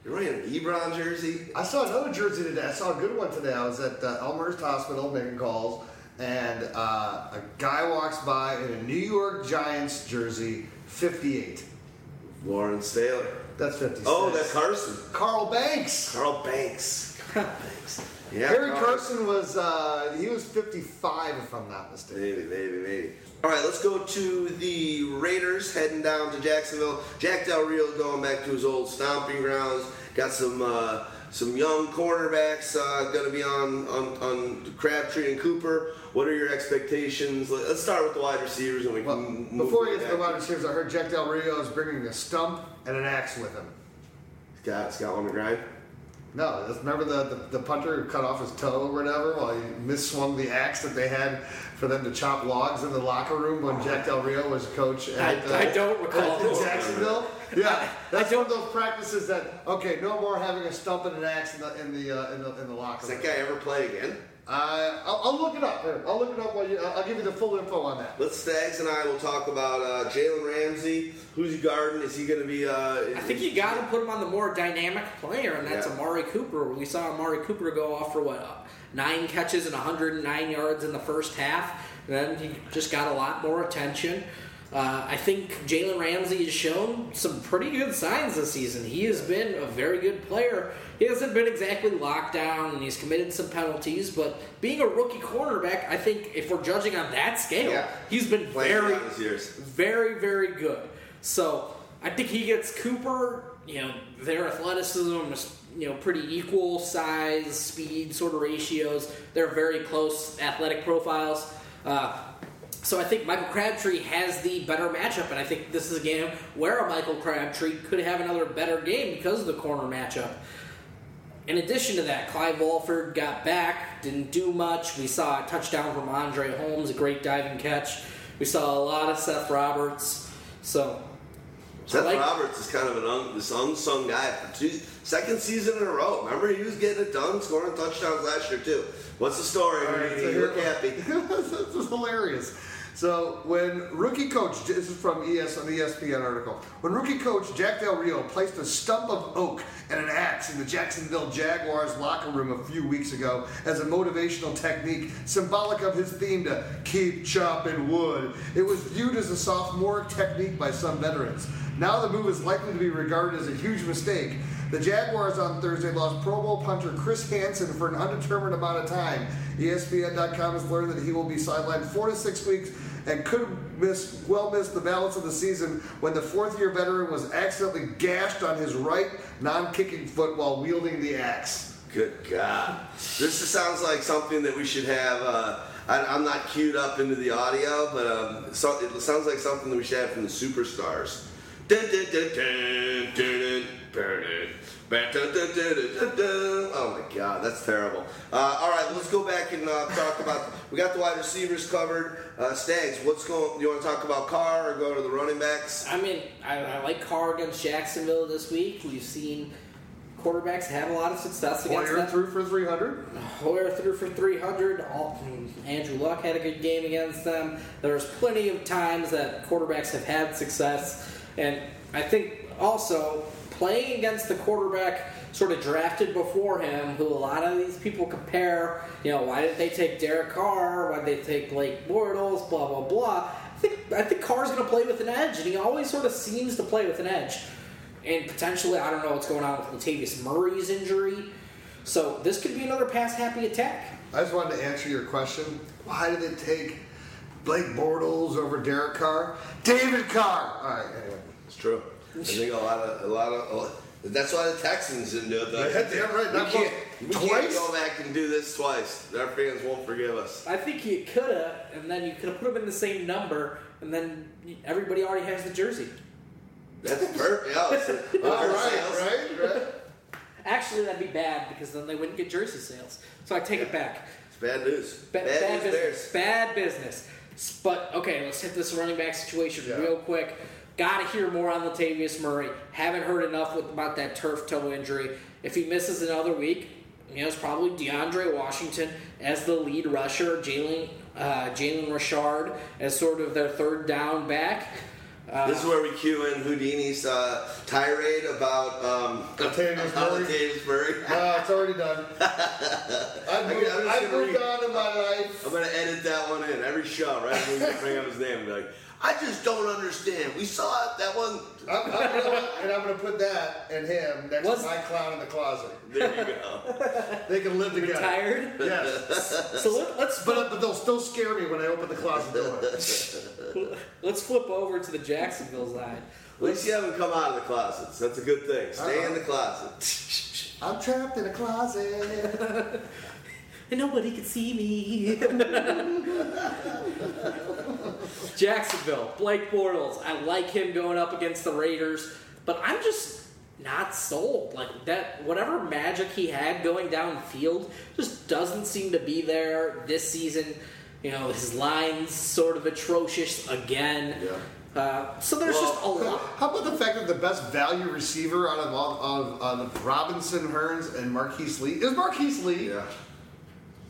You're wearing an Ebron jersey? I saw another jersey today. I saw a good one today. I was at uh, Elmhurst Hospital making calls, and uh, a guy walks by in a New York Giants jersey, 58. Lawrence Taylor. That's 56. Oh, that's Carson. Carl Banks. Carl Banks. Carl Banks. Yeah, Harry Carl. Carson was uh, he was 55 if I'm not mistaken. Maybe, maybe, maybe. All right, let's go to the Raiders heading down to Jacksonville. Jack Del Rio going back to his old stomping grounds. Got some uh, some young cornerbacks uh, going to be on, on on Crabtree and Cooper. What are your expectations? Let- Let's start with the wide receivers, and we Well, can move before we get to the wide receivers, I heard Jack Del Rio is bringing a stump and an axe with him. He's got, he's Scott on the grind. No, remember the, the, the punter who cut off his toe or whatever while he misswung the axe that they had for them to chop logs in the locker room when Jack Del Rio was coach I, at, uh, I don't recall. in Jacksonville. Yeah, that's I one of those practices that okay, no more having a stump and an axe in the in the uh, in the, in the locker Does room. Does that guy ever play again? Uh, I'll, I'll look it up. I'll look it up while you. I'll I'll give you the full info on that. Let's Stags and I will talk about uh, Jalen Ramsey. Who's he guarding? Is he going to be? Uh, I think you got to put him on the more dynamic player, and that's Yeah. Amari Cooper. We saw Amari Cooper go off for what uh, nine catches and 109 yards in the first half. And then he just got a lot more attention. Uh, I think Jalen Ramsey has shown some pretty good signs this season. He has been a very good player. He hasn't been exactly locked down, and he's committed some penalties. But being a rookie cornerback, I think if we're judging on that scale, Yeah. he's been very very, very good. So I think he gets Cooper. You know, their athleticism is you know pretty equal size, speed sort of ratios. They're very close athletic profiles. Uh, so I think Michael Crabtree has the better matchup, and I think this is a game where a Michael Crabtree could have another better game because of the corner matchup. In addition to that, Clive Walford got back, didn't do much. We saw a touchdown from Andre Holmes, a great diving catch. We saw a lot of Seth Roberts. So, Seth like- Roberts is kind of an un, this unsung guy for two second season in a row. Remember, he was getting it done, scoring touchdowns last year too. What's the story? All right, Reedy? so you here- look happy. this is hilarious. So when rookie coach, this is from ES ESPN article. When rookie coach Jack Del Rio placed a stump of oak and an axe in the Jacksonville Jaguars locker room a few weeks ago as a motivational technique, symbolic of his theme to keep chopping wood, it was viewed as a sophomore technique by some veterans. Now the move is likely to be regarded as a huge mistake. The Jaguars on Thursday lost Pro Bowl punter Chris Hanson for an undetermined amount of time. ESPN.com has learned that he will be sidelined four to six weeks and could miss well miss the balance of the season when the fourth year veteran was accidentally gashed on his right non-kicking foot while wielding the axe. Good God, this sounds like something that we should have. Uh, I, I'm not queued up into the audio, but um, so, it sounds like something that we should have from the superstars. Oh my God, that's terrible. Uh, all right, let's go back and uh, talk about. We got the wide receivers covered. Uh, Stags, what's going? You want to talk about Carr or go to the running backs? I mean, I, I like Carr against Jacksonville this week. We've seen quarterbacks have a lot of success against Hoyer them. threw for 300. Hoyer threw for 300. Andrew Luck had a good game against them. There's plenty of times that quarterbacks have had success and I think also playing against the quarterback sort of drafted before him, who a lot of these people compare, you know, why did they take Derek Carr? Why did they take Blake Bortles? Blah, blah, blah. I think, I think Carr's going to play with an edge, and he always sort of seems to play with an edge. And potentially, I don't know what's going on with Latavius Murray's injury. So this could be another pass happy attack. I just wanted to answer your question. Why did it take Blake Bortles over Derek Carr? David Carr. All right. Anyway. It's true. I think a lot of a lot of. a lot- that's why the Texans didn't do it. Though. Yeah, damn right. We, can't, was we can't twice? go back and do this twice. Our fans won't forgive us. I think you could have, and then you could have put them in the same number, and then everybody already has the jersey. That's perfect. Yeah, it's a- All our right, sales. right, right. Actually, that'd be bad because then they wouldn't get jersey sales. So I take it back. It's bad news. Ba- bad, news business. bears. Bad business. But okay, let's hit this running back situation Yeah. real quick. Got to hear more on Latavius Murray. Haven't heard enough with, about that turf toe injury. If he misses another week, you know, it's probably DeAndre Washington as the lead rusher, Jalen uh, Jalen Richard as sort of their third down back. Uh, This is where we cue in Houdini's uh, tirade about um, Latavius Murray. Latavius Murray. No, it's already done. I've moved, I'm I've moved read- on in my life. I'm gonna edit that one in every show, right? When we bring up his name, be like, I just don't understand. We saw it that one. I'm, I'm gonna, and I'm going to put that and him next Was- to my clown in the closet. There you go. They can live together. Retired. Yes. So let, let's But, but they'll still scare me when I open the closet door. let's flip over to the Jacksonville side. At least you haven't come out of the closets. That's a good thing. Stay in uh-huh. the closet. I'm trapped in a closet. And nobody could see me. Jacksonville, Blake Bortles. I like him going up against the Raiders, but I'm just not sold. Like that, whatever magic he had going downfield just doesn't seem to be there this season. You know, his line's sort of atrocious again. Yeah. Uh, so there's just a lot. How about the fact that the best value receiver out of all of, of Robinson, Hurns, and Marquise Lee is Marquise Lee? Yeah.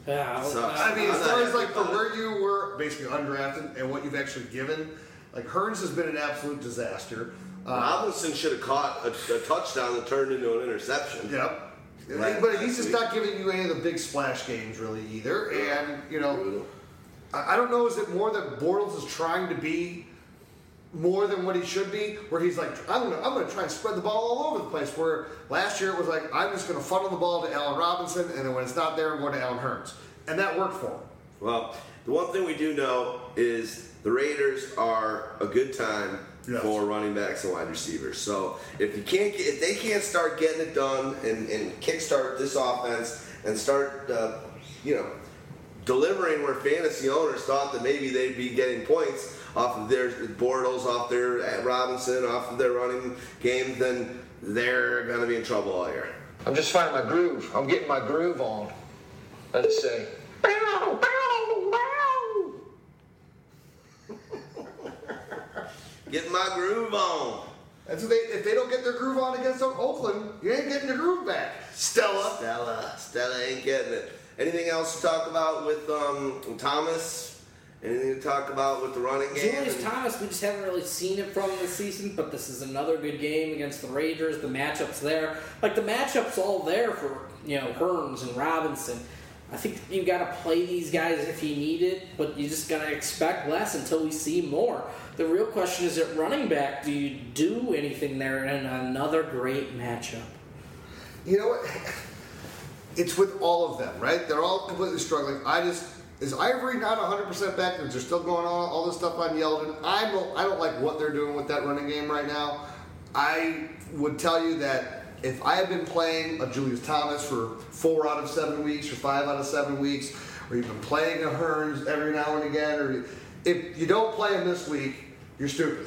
Yeah, So- I mean, as far as like for where you were basically undrafted and what you've actually given, like Hurns has been an absolute disaster. Uh, Robinson should have caught a, a touchdown that turned into an interception. Yep. Right. But he's just not giving you any of the big splash games really either. And, you know, I I don't know, is it more that Bortles is trying to be more than what he should be? Where he's like, I'm gonna I'm gonna try and spread the ball all over the place. Where last year it was like, I'm just gonna funnel the ball to Allen Robinson, and then when it's not there, I'm going to Allen Hurns. And that worked for him. Well, the one thing we do know is the Raiders are a good time Yes. for running backs and wide receivers. So if you can't get, if they can't start getting it done and, and kickstart this offense and start, uh, you know, delivering where fantasy owners thought that maybe they'd be getting points off of their Bortles, off their uh, Robinson, off of their running game, then they're going to be in trouble all year. I'm just finding my groove. I'm getting my groove on. Let's say. Bow, bow, bow. Getting my groove on. And so they, if they don't get their groove on against Oakland, you ain't getting your groove back. Stella. Stella. Stella ain't getting it. Anything else to talk about with um, Thomas? Anything to talk about with the running game? Julius Thomas, we just haven't really seen it from this season, but this is another good game against the Raiders. The matchup's there. Like, the matchup's all there for, you know, Hurns and Robinson. I think you got to play these guys if you need it, but you just got to expect less until we see more. The real question is at running back, do you do anything there in another great matchup? You know what? It's with all of them, right? They're all completely struggling. I just is Ivory not 100% back? They're still going on all this stuff on Yeldon. I don't, I don't like what they're doing with that running game right now. I would tell you that if I had been playing a Julius Thomas for four out of seven weeks or five out of seven weeks, or you've been playing a Hurns every now and again, or if you don't play him this week, you're stupid.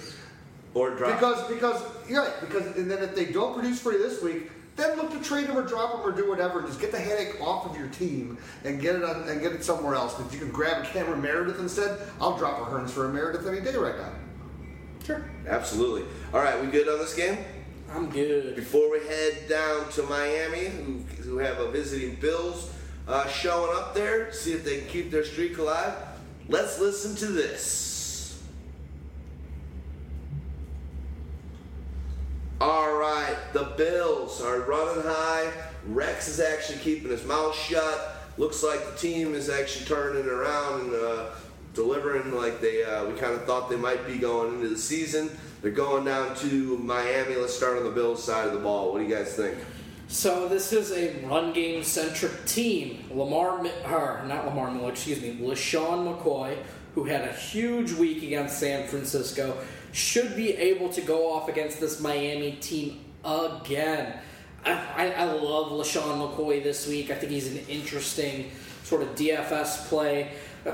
or drop. Because because yeah, because and then if they don't produce for you this week, then look to trade him or drop him or do whatever. and Just get the headache off of your team and get it on, and get it somewhere else. If you can grab a Cameron Meredith instead, I'll drop a Hurns for a Meredith any day right now. Sure. Absolutely. All right, we good on this game? I'm good. Before we head down to Miami, who, who have a visiting Bills uh, showing up there, see if they can keep their streak alive, let's listen to this. All right, the Bills are running high. Rex is actually keeping his mouth shut. Looks like the team is actually turning around and uh, delivering like they uh, we kind of thought they might be going into the season. They're going down to Miami. Let's start on the Bills side of the ball. What do you guys think? So this is a run game centric team. Lamar, or not Lamar Miller, excuse me, LeSean McCoy, who had a huge week against San Francisco, should be able to go off against this Miami team again. I, I, I love LeSean McCoy this week. I think he's an interesting sort of DFS play.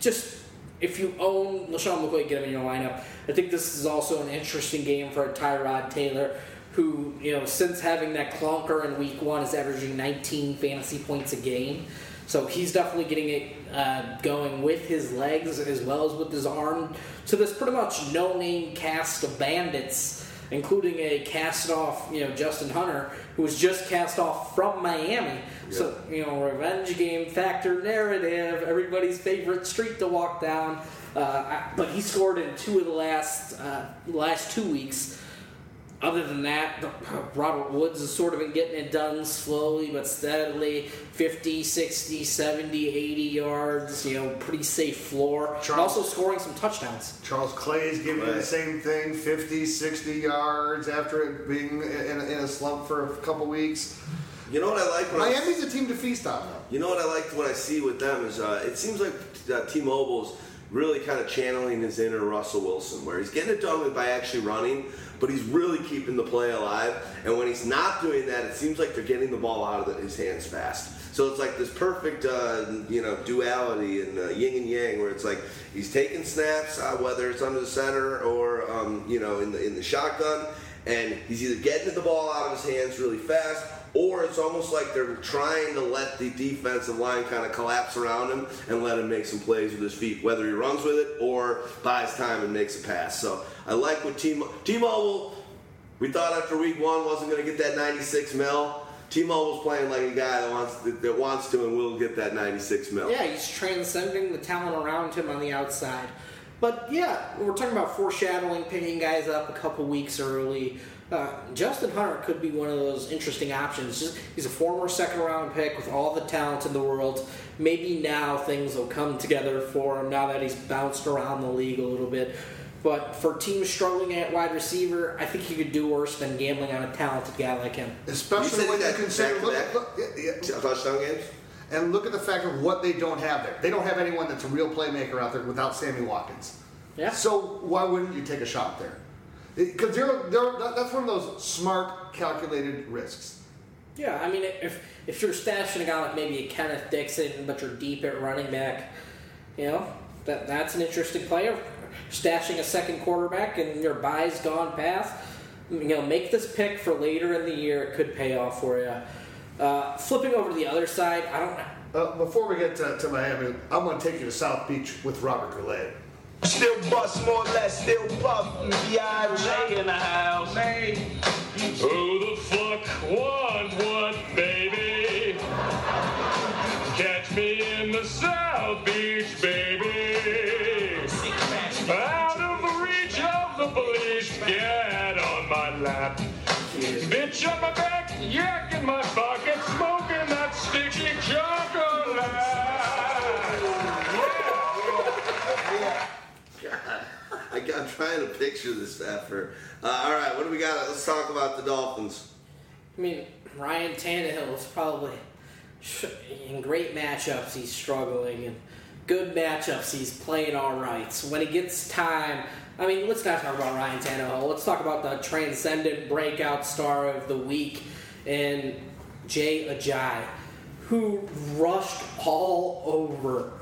Just if you own LeSean McCoy, get him in your lineup. I think this is also an interesting game for Tyrod Taylor, who, you know, since having that clunker in week one is averaging 19 fantasy points a game. So he's definitely getting it uh, going with his legs as well as with his arm So this pretty much no-name cast of bandits, including a cast-off, you know, Justin Hunter, who was just cast off from Miami. So you know, revenge game factor narrative, everybody's favorite street to walk down. Uh, but he scored in two of the last uh, last two weeks. Other than that, the- Robert Woods has sort of been getting it done slowly but steadily 50, 60, 70, 80 yards, you know, pretty safe floor. And Charles- also scoring some touchdowns. Charles Clay is giving you the same thing 50, 60 yards after it being in a, in a slump for a couple weeks. You know what I like? When I- Miami's a team to feast on, though. You know what I liked what I see with them is uh, it seems like uh, T-Mobile's really kind of channeling his inner Russell Wilson, where he's getting it done by actually running, but he's really keeping the play alive. And when he's not doing that, it seems like they're getting the ball out of the, his hands fast. So it's like this perfect, uh, you know, duality and uh, yin and yang, where it's like he's taking snaps, uh, whether it's under the center or um, you know in the in the shotgun, and he's either getting the ball out of his hands really fast or it's almost like they're trying to let the defensive line kind of collapse around him and let him make some plays with his feet, whether he runs with it or buys time and makes a pass. So I like what T T-Mobile. We thought after week one wasn't going to get that 96 mil. T-Mobile's playing like a guy that wants to, that wants to and will get that 96 mil. Yeah, he's transcending the talent around him on the outside. But yeah, we're talking about foreshadowing, picking guys up a couple weeks early. Uh, Justin Hunter could be one of those interesting options. Just, he's a former second round pick with all the talent in the world. Maybe now things will come together for him now that he's bounced around the league a little bit. But for teams struggling at wide receiver, I think he could do worse than gambling on a talented guy like him. Especially when you that consider look, back-to-back? look, yeah, yeah. Touchdown games. and look at the fact of what they don't have there. They don't have anyone that's a real playmaker out there without Sammy Watkins. Yeah. So why wouldn't you take a shot there? Because they're, they're, that's one of those smart, calculated risks. Yeah, I mean, if if you're stashing a guy like maybe a Kenneth Dixon, but you're deep at running back, you know that that's an interesting player. Stashing a second quarterback and your buy's gone past, you know, make this pick for later in the year. It could pay off for you. Uh, flipping over to the other side, I don't. Uh, before we get to, to Miami, I'm going to take you to South Beach with Robert Goulet. Still bust more or less, still buff. B.I.J. in the house. Who the fuck want what, baby? Catch me in the South Beach, baby. Police, get on my lap. Bitch on my back, yak in my pocket, smoking that sticky chocolate. I, I'm trying to picture this effort. Uh, all right, what do we got? Let's talk about the Dolphins. I mean, Ryan Tannehill is probably in great matchups. He's struggling, and good matchups. He's playing all right. So when he gets time, I mean, let's not talk about Ryan Tannehill. Let's talk about the transcendent breakout star of the week, and Jay Ajayi, who rushed all over.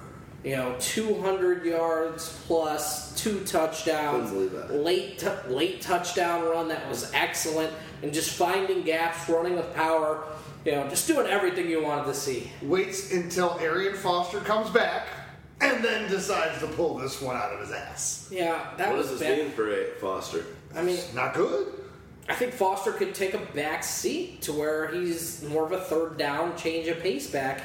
You know, 200 yards plus two touchdowns believe that. late t- late touchdown run that was excellent, and just finding gaps, running with power, you know, just doing everything you wanted to see. Waits until Arian Foster comes back and then decides to pull this one out of his ass. Yeah, that What was does this bad. mean for A- Foster? I mean, Not good. I think Foster could take a back seat to where he's more of a third down, change of pace back.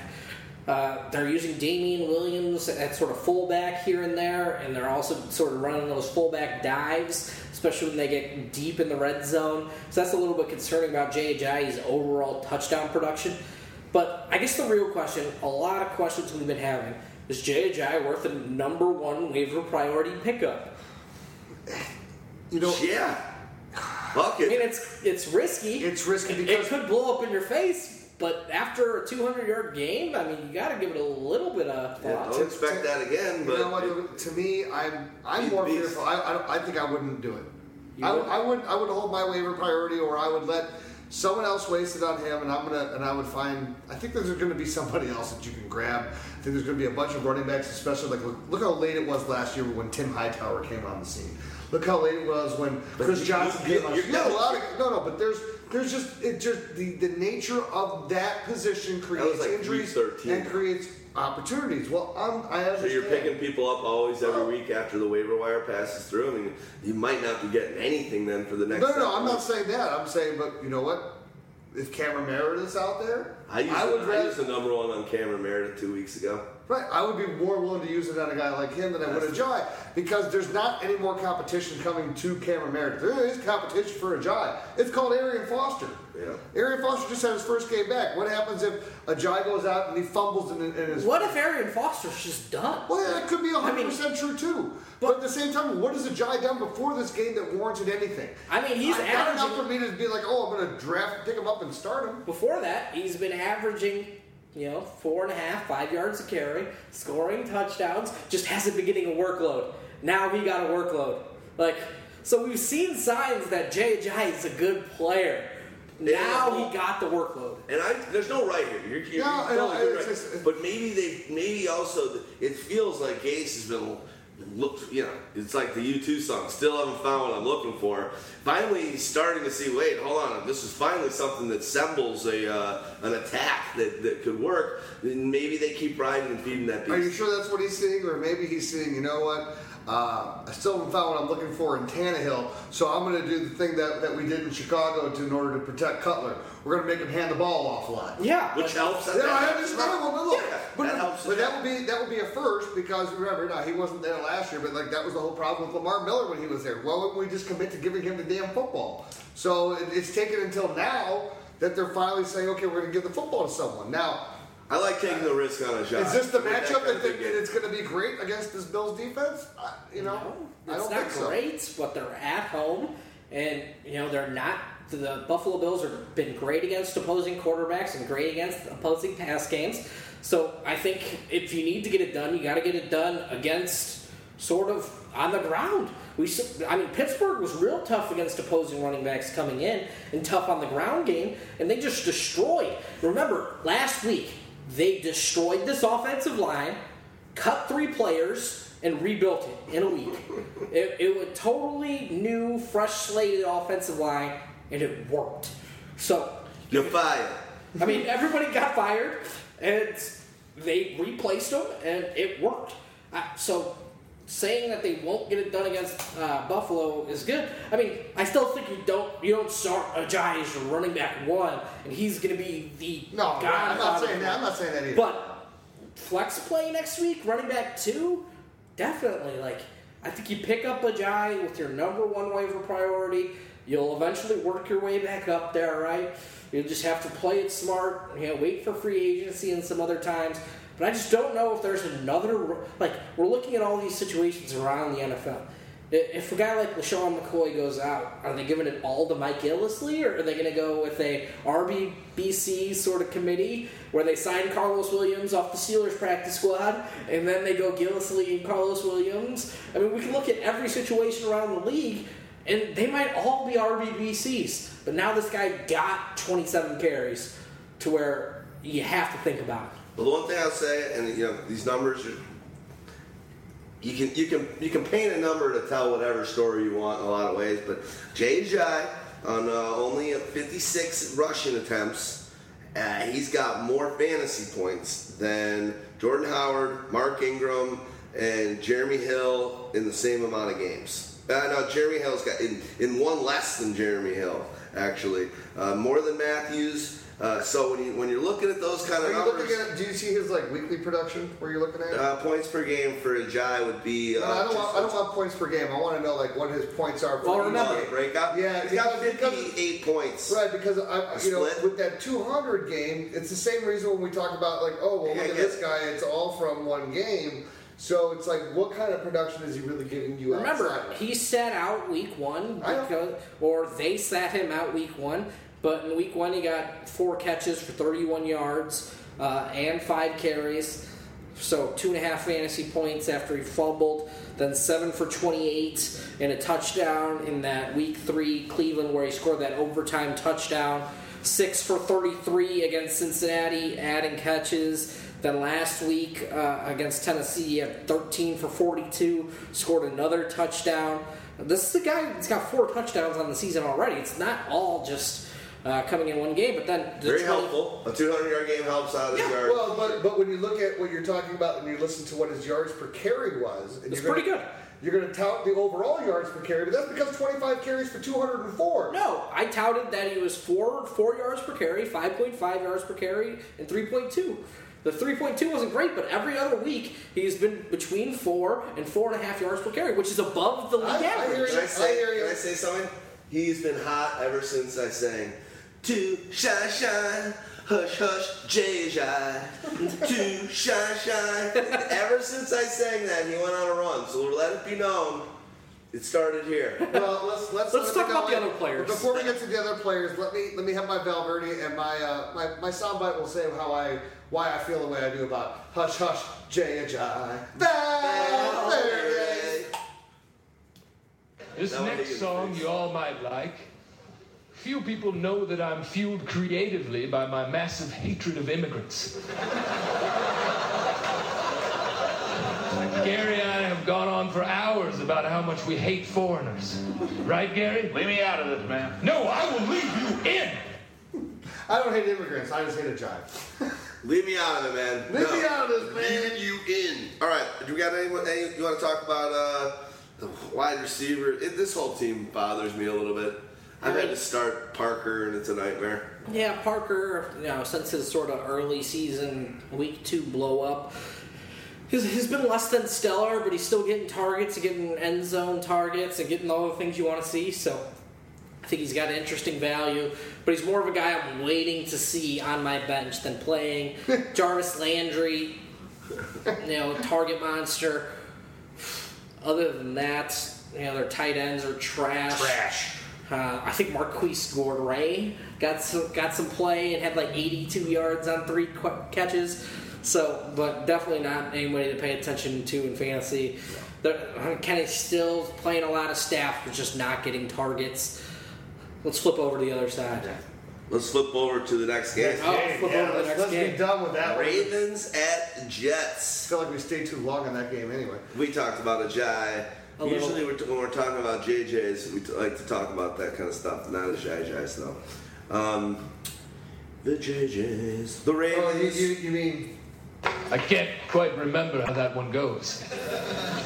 Uh, they're using Damien Williams at sort of fullback here and there, and they're also sort of running those fullback dives, especially when they get deep in the red zone. So that's a little bit concerning about Jay Ajayi's overall touchdown production. But I guess the real question, a lot of questions we've been having, is Jay Ajayi worth a number one waiver priority pickup? You know, Yeah. Fuck I mean, it's it's risky. It's risky because- it could blow up in your face. But after a 200 yard game, I mean, you got to give it a little bit of Yeah, don't expect that again, you but know what? To me, I'm I'm more a beast. fearful. I, I, I think I wouldn't do it. I? I would I would hold my waiver priority, or I would let Someone else wasted on him, and I'm gonna and I would find. I think there's going to be somebody else that you can grab. I think there's going to be a bunch of running backs, especially like look, look how late it was last year when Tim Hightower came on the scene. Look how late it was when Chris you- Johnson you- came on. you're Yeah, a lot of no, no, but there's there's just it just the the nature of that position creates like injuries and creates opportunities. Well, I'm, I So you're picking people up always every week after the waiver wire passes through. I mean, you might not be getting anything then for the next. No, no, no. I'm not saying that. I'm saying, but you know what? If Cameron Meredith's out there, I used, I would I rather. used the number one on Cameron Meredith two weeks ago. Right, I would be more willing to use it on a guy like him than I would a Jai because there's not any more competition coming to Cameron Meredith. There is competition for a Jai. It's called Arian Foster. Yeah. Arian Foster just had his first game back. What happens if a Jai goes out and he fumbles in, in his What if Arian Foster's just done? Well, yeah, that could be 100% I mean- true too. But, at the same time, what has a Jai done before this game that warranted anything? I mean, he's I- not enough for me to be like, oh, I'm going to draft, pick him up and start him. Before that, he's been averaging, you know, four and a half, five yards a carry, scoring touchdowns, just hasn't been getting a workload. Now he got a workload. Like, so we've seen signs that Jay Ajayi is a good player. Now Yeah. he got the workload. And I, there's no right here. You're, you're, No, you're I totally it's right. just- but maybe they, maybe also, it feels like Gase has been looked. You know, it's like the U2 song. Still haven't found what I'm looking for. Finally, he's starting to see. Wait, hold on. This is finally something that sembles a uh, an attack that, that could work. Then maybe they keep riding and feeding that Are you sure that's what he's seeing? Or maybe he's seeing, you know what? Uh, I still haven't found what I'm looking for in Tannehill, so I'm going to do the thing that, that we did in Chicago to, in order to protect Cutler. We're going to make him hand the ball off a lot. Yeah. Which helps. Yeah, I understand. Well, no, look, Yeah, but, that helps. but that would be that would be a first because remember, now he wasn't there last year, but like that was the whole problem with Lamar Miller when he was there. Well, wouldn't we just commit to giving him the damn football? So it, it's taken until now that they're finally saying, okay, we're going to give the football to someone. Now, I like taking the risk on a shot. is this the Make matchup kind that of think that it's going to be great against this Bills defense? I, you know, I it's don't not think so. great, but they're at home, and you know they're not. The Buffalo Bills have been great against opposing quarterbacks and great against opposing pass games. So I think if you need to get it done, you got to get it done against sort of on the ground. We, s- I mean, Pittsburgh was real tough against opposing running backs coming in, and tough on the ground game, and they just destroyed. Remember last week they destroyed this offensive line cut three players and rebuilt it in a week. It, it was totally new, fresh slated offensive line, and it worked. So, You're fired. I mean, everybody got fired, and they replaced them, and it worked. So, saying that they won't get it done against uh, Buffalo is good. I mean, I still think you don't you don't start Ajayi as your running back one, and he's going to be the No, I'm not saying that. I'm not saying that either. But flex play next week, running back two, definitely. Like I think you pick up Ajay with your number one waiver priority. You'll eventually work your way back up there, right? You'll just have to play it smart. You know, wait for free agency and some other times. But I just don't know if there's another like we're looking at all these situations around the NFL. If a guy like LeSean McCoy goes out, are they giving it all to Mike Gillislee, or are they going to go with a RBBC sort of committee where they sign Carlos Williams off the Steelers practice squad, and then they go Gillislee and Carlos Williams? I mean, we can look at every situation around the league, and they might all be RBBCs. But now this guy got 27 carries to where you have to think about it. Well, the one thing I'll say, and you know, these numbers, are, you can you can you can paint a number to tell whatever story you want in a lot of ways. But JJ on uh, only 56 rushing attempts, uh, he's got more fantasy points than Jordan Howard, Mark Ingram, and Jeremy Hill in the same amount of games. Uh, no, Jeremy Hill's got in, in one less than Jeremy Hill actually, uh, more than Matthews. Uh, so when you when you're looking at those kind Are of you numbers, looking at? Do you see his like weekly production? Where you're looking at? uh, points per game for Ajay would be. Uh, No, I don't want. I don't want points per game. I want to know like what his points are. For Well, each remember- game. breakout. Yeah, he's got because- 58 points. Right, because I, you know, with that 200 game, it's the same reason when we talk about like, oh, well, Yeah, look at this guy. It's all from one game. So it's like, what kind of production is he really giving you? Remember, outside he sat out week one, because, or they sat him out week one. But in week one, he got four catches for 31 yards uh, and five carries. So two and a half fantasy points after he fumbled. Then seven for 28 and a touchdown in that week three Cleveland where he scored that overtime touchdown. six for 33 against Cincinnati, adding catches. Then last week uh, against Tennessee, he had 13 for 42, scored another touchdown. This is a guy that's got four touchdowns on the season already. It's not all just uh, coming in one game, but then Very Detroit- helpful. A 200 yard game helps out his yard. Well, but but when you look at what you're talking about and you listen to what his yards per carry was, and It's you're pretty gonna, good. You're going to tout the overall yards per carry, but that's because 25 carries for 204. No, I touted that he was four four yards per carry, five point five yards per carry, and three point two. The three point two wasn't great, but every other week he's been between four and four and a half yards per carry, which is above the league I- I average. hear Can I I hear you. can I say something? He's been hot ever since I sang Two shine shine, hush hush, Jay Jai. to shine shine. ever since I sang that, he went on a run. So let it be known, it started here. Well, let's let's, Let's talk about the other players. But before we get to the other players, let me let me have my Valverde and my uh, my my soundbite will say how I why I feel the way I do about hush hush Jay and Jai. Valverde. This next song you all might like. Few people know that I'm fueled creatively by my massive hatred of immigrants. Gary and I have gone on for hours about how much we hate foreigners. Right, Gary? Leave me out of this, man. No, I will leave you in. I don't hate immigrants. I just hate a jive. Leave me out of it, man. Leave me out of this, man. Leave you in. All right. Do we got anyone? Any, you want to talk about uh, the wide receiver? It, this whole team bothers me a little bit. I've had to start Parker, and it's a nightmare. Yeah, Parker, you know, since his sort of early season week two blow up, he's, he's been less than stellar, but he's still getting targets, and getting end zone targets, and getting all the things you want to see. So I think he's got an interesting value, but he's more of a guy I'm waiting to see on my bench than playing. Jarvis Landry, you know, target monster. Other than that, you know, their tight ends are trash. Trash. Uh, I think Marquise Gordray got some got some play and had like 82 yards on three qu- catches. So, but definitely not anybody to pay attention to in fantasy. The, Kenny Stills playing a lot of staff, but just not getting targets. Let's flip over to the other side. Let's flip over to the next game. Oh, flip Yeah, over to the let's, next let's game. be done with that one. Ravens at I Jets. feel like we stayed too long on that game anyway. We talked about a Jai. A little. Usually, we're, when we're talking about JJs, we t- like to talk about that kind of stuff, not the Jai Jais though. Um, the JJs, the Oh, you, you, you mean I can't quite remember how that one goes.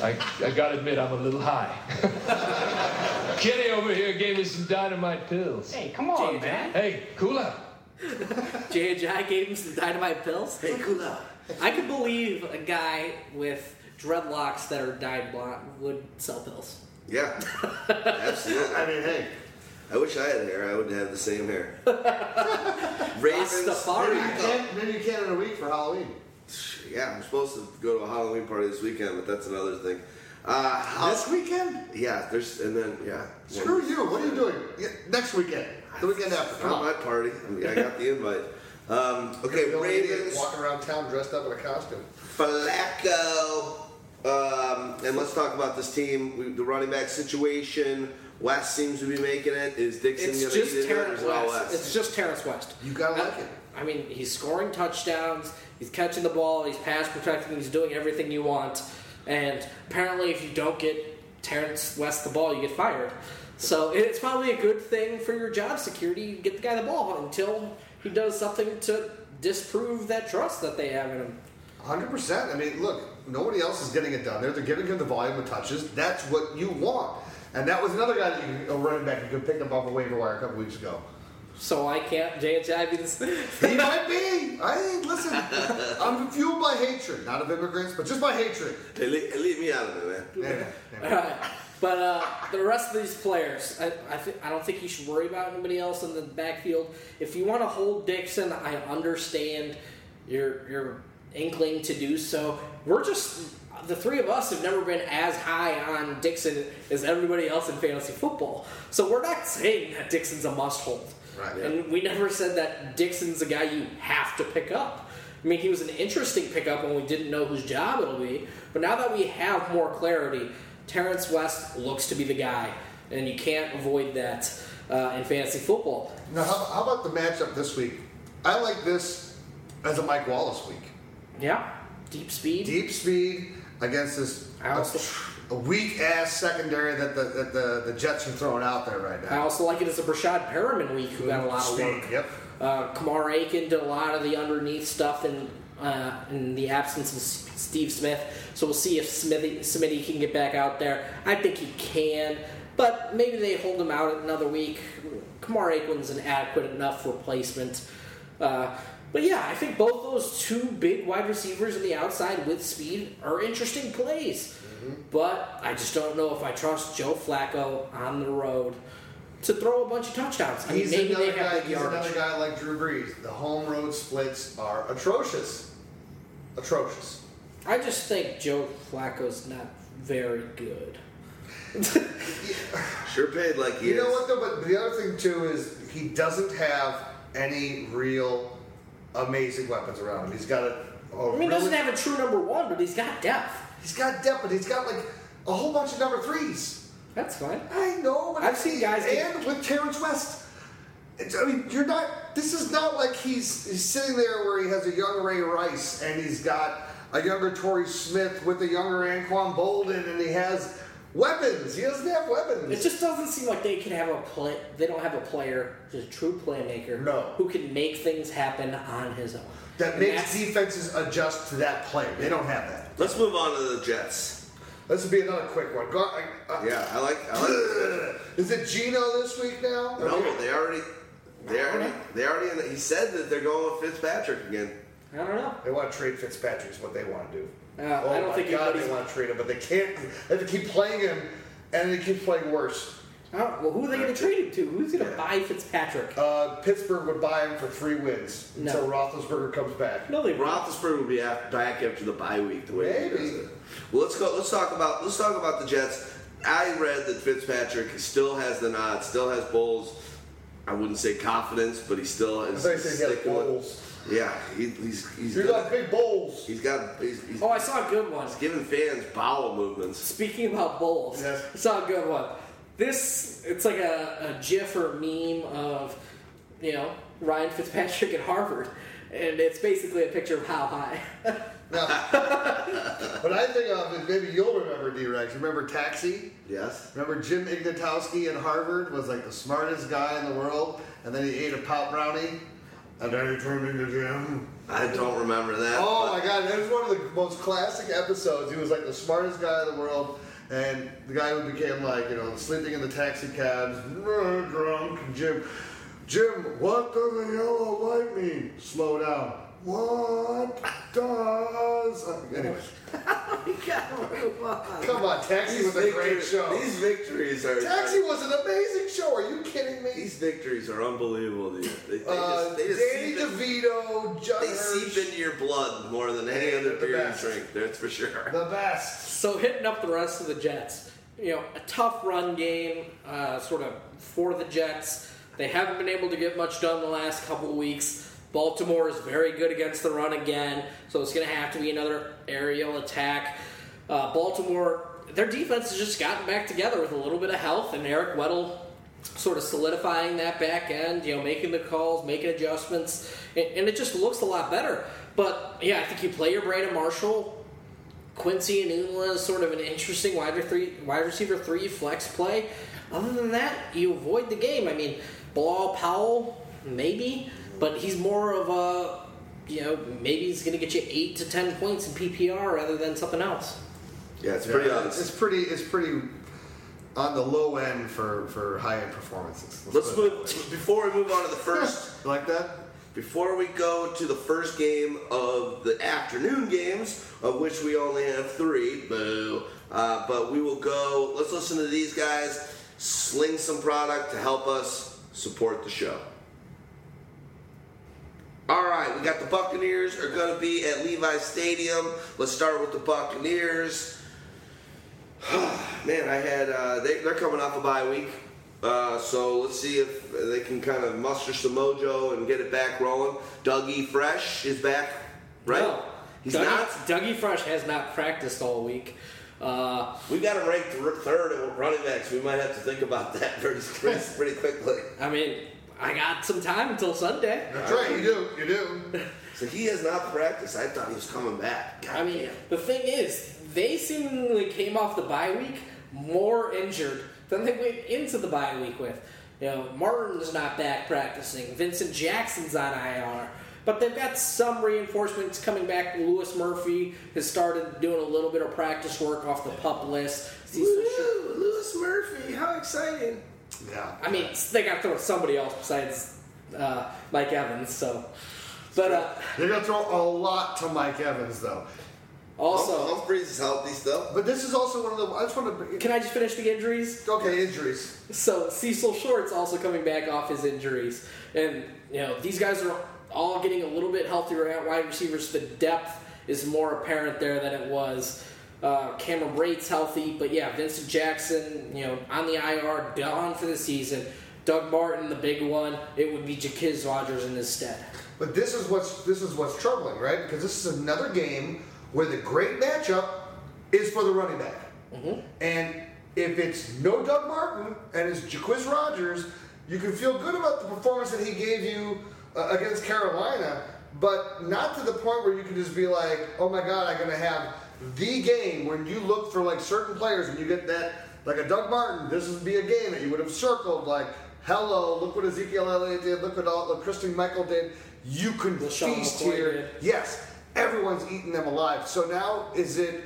I, I gotta admit, I'm a little high. Kenny over here gave me some dynamite pills. Hey, come on, man. Hey, cool out. J.J. gave him some dynamite pills. hey, cool out. I could believe a guy with dreadlocks that are dyed blonde would sell pills. Yeah, absolutely. I mean, hey, I wish I had hair. I would have the same hair. Ravens. Rastafari. maybe you can, maybe you can in a week for Halloween. Yeah, I'm supposed to go to a Halloween party this weekend, but that's another thing. Uh, This weekend? Yeah, there's and then yeah. Screw you. What are you doing? Yeah, next weekend. The weekend after. Come Not on. my party. I, mean, I got the invite. Um, okay, You're the only idiot Ravens. walking around town dressed up in a costume. Flacco. Um, and let's talk about this team. We, the running back situation. West seems to be making it. Is Dixon It's going to just get in there? or is it all West. It's just Terrence West. You gotta I- like it. I mean, he's scoring touchdowns, he's catching the ball, he's pass protecting, he's doing everything you want. And apparently, if you don't get Terrence West the ball, you get fired. So it's probably a good thing for your job security. You get the guy the ball until he does something to disprove that trust that they have in him. Hundred percent. I mean, look, nobody else is getting it done there. They're giving him the volume of touches. That's what you want. And that was another guy that you, a running back you could pick up off a waiver wire a couple weeks ago. So I can't JHI be this. He might be. I. Listen, I'm fueled by hatred, not of immigrants, but just by hatred. Hey, leave, leave me out of it, man. Yeah. Alright. But uh, the rest of these players, I, I, th- I don't think you should worry about anybody else in the backfield. If you want to hold Dixon, I understand your your inkling to do so. We're just the three of us have never been as high on Dixon as everybody else in fantasy football. So we're not saying that Dixon's a must hold. Right. And we never said that Dixon's a guy you have to pick up. I mean, he was an interesting pickup when we didn't know whose job it'll be. But now that we have more clarity, Terrence West looks to be the guy, and you can't avoid that. uh, in fantasy football. Now, how, how about the matchup this week? I like this as a Mike Wallace week. Yeah, deep speed. Deep speed against this also- a, weak ass secondary that the, that the the Jets are throwing out there right now. I also like it as a Breshad Perriman week who got a lot of work. Yep. Uh, Kamar Aiken did a lot of the underneath stuff in uh, in the absence of Steve Smith. So we'll see if Smithy, Smitty can get back out there. I think he can, but maybe they hold him out another week. Kamar Aiken's an adequate enough replacement. Uh, but yeah, I think both those two big wide receivers on the outside with speed are interesting plays. Mm-hmm. But I just don't know if I trust Joe Flacco on the road to throw a bunch of touchdowns. I mean, He's maybe another they have guy. big He's yardage. another guy like Drew Brees. The home road splits are atrocious. Atrocious. I just think Joe Flacco's not very good. Sure paid like he You is. know what though? But the other thing too is he doesn't have any real amazing weapons around him. He's got a. a I mean, he really, doesn't have a true number one, but he's got depth. He's got depth, but he's got like a whole bunch of number threes. That's fine. I know, but I've seen guys get- and with Terrence West. It's, I mean, you're not. This is not like he's he's sitting there where he has a young Ray Rice and he's got a younger Torrey Smith with a younger Anquan Boldin and he has weapons. He doesn't have weapons. It just doesn't seem like they can have a play. They don't have a player, just a true playmaker, No. who can make things happen on his own. that And makes defenses adjust to that play. They don't have that. Let's move on to the Jets. This would be another quick one. Go, I, I, Yeah, I like. I like. Is it Geno this week now? no, they already. They already. They already. He said that they're going with Fitzpatrick again. I don't know. They want to trade Fitzpatrick. Is what they want to do. Uh, oh I don't my think God, they want to trade him, but they can't. They have to keep playing him, and he keeps playing worse. I don't- well, who are they going to trade him to? Who's going to Yeah. buy Fitzpatrick? Uh, Pittsburgh would buy him for three wins No. until Roethlisberger comes back. No, they won't. Roethlisberger will be af- back after the bye week. The way he Maybe. does it. Well, let's go. Let's talk about. Let's talk about the Jets. I read that Fitzpatrick still has the nod, still has bowls. I wouldn't say confidence, but he still I is thought you said he had sticking with- bowls. Yeah, he, he's he's You good. got big bowls. He's got he's, he's Oh, I saw a good one. giving fans bowel movements. Speaking about bowls, Yes. I saw a good one. This it's like a, a GIF or meme of you know Ryan Fitzpatrick at Harvard, and it's basically a picture of how high. Now, what I think of is maybe you'll remember D-Rex. Remember Taxi? Yes. Remember Jim Ignatowski at Harvard was like the smartest guy in the world, and then he ate a pop brownie, and then he turned into Jim. I don't remember that. Oh but- my god, that was one of the most classic episodes. He was like the smartest guy in the world, and the guy who became like, you know, sleeping in the taxi cabs, "Uh, drunk Jim. Jim, what does a yellow light mean? Slow down. What does? Anyway, come on, Taxi was a great victories- show. These victories are. Taxi was an amazing show. Are you kidding me? These victories are unbelievable. Dude. They, they Uh, just, they just Danny seep in- DeVito, Judd They Hirsch, seep into your blood more than any They're other the beer you drink. That's for sure. the best. So hitting up the rest of the Jets, you know, a tough run game, uh, sort of for the Jets. They haven't been able to get much done the last couple of weeks. Baltimore is very good against the run again, so it's going to have to be another aerial attack. Uh, Baltimore, their defense has just gotten back together with a little bit of health, and Eric Weddle sort of solidifying that back end, you know, making the calls, making adjustments, and, and it just looks a lot better. But yeah, I think you play your Brandon Marshall, Quincy Enunwa is sort of an interesting wide, wide receiver three flex play. Other than that, you avoid the game. I mean, Bilal Powell, maybe, but he's more of a, you know, maybe he's going to get you eight to ten points in PPR rather than something else. Yeah, it's pretty Yeah, honest. It's pretty. It's pretty on the low end for for high end performances. Let's put it move that before we move on to the first. You like that? Before we go to the first game of the afternoon games, of which we only have three, boo. Uh, but we will go. Let's listen to these guys sling some product to help us support the show. All right, we got the Buccaneers are going to be at Levi Stadium. Let's start with the Buccaneers. Man, I had uh, they, they're coming off a bye week, uh, so let's see if they can kind of muster some mojo and get it back rolling. Dougie Fresh is back, right? No. He's Dougie, not. Dougie Fresh has not practiced all week. Uh, We got him ranked th- third at running backs. We might have to think about that pretty, pretty quickly. I mean, I got some time until Sunday. That's right, you do, you do. So he has not practiced. I thought he was coming back. God I mean, damn. the thing is, they seemingly came off the bye week more injured than they went into the bye week with. You know, Martin's not back practicing. Vincent Jackson's on IR. But they've got some reinforcements coming back. Louis Murphy has started doing a little bit of practice work off the pup list. Woo, Louis Murphy, how exciting! Yeah. I mean, they got to throw somebody else besides uh, Mike Evans. So, but uh, They're going to throw a lot to Mike Evans, though. also, Humphries is healthy still. But this is also one of the. I just want to. can I just finish the injuries? Okay, injuries. So Cecil Short's also coming back off his injuries, and you know these guys are all getting a little bit healthier at wide receivers. The depth is more apparent there than it was. Uh, Cameron Brate's healthy, but yeah, Vincent Jackson, you know, on the IR, gone for the season. Doug Martin, the big one, it would be Jacquizz Rodgers in his stead. But this is what's this is what's troubling, right? Because this is another game where the great matchup is for the running back, and if it's no Doug Martin and it's Jacquizz Rodgers, you can feel good about the performance that he gave you uh, against Carolina, but not to the point where you can just be like, oh my God, I'm going to have the game when you look for like certain players and you get that like a Doug Martin. This would be a game that you would have circled like. Hello, look what Ezekiel Elliott did. Look what all, look Christine Michael did. You can LeSean feast McCoy here. did. Yes, everyone's eating them alive. So now is it?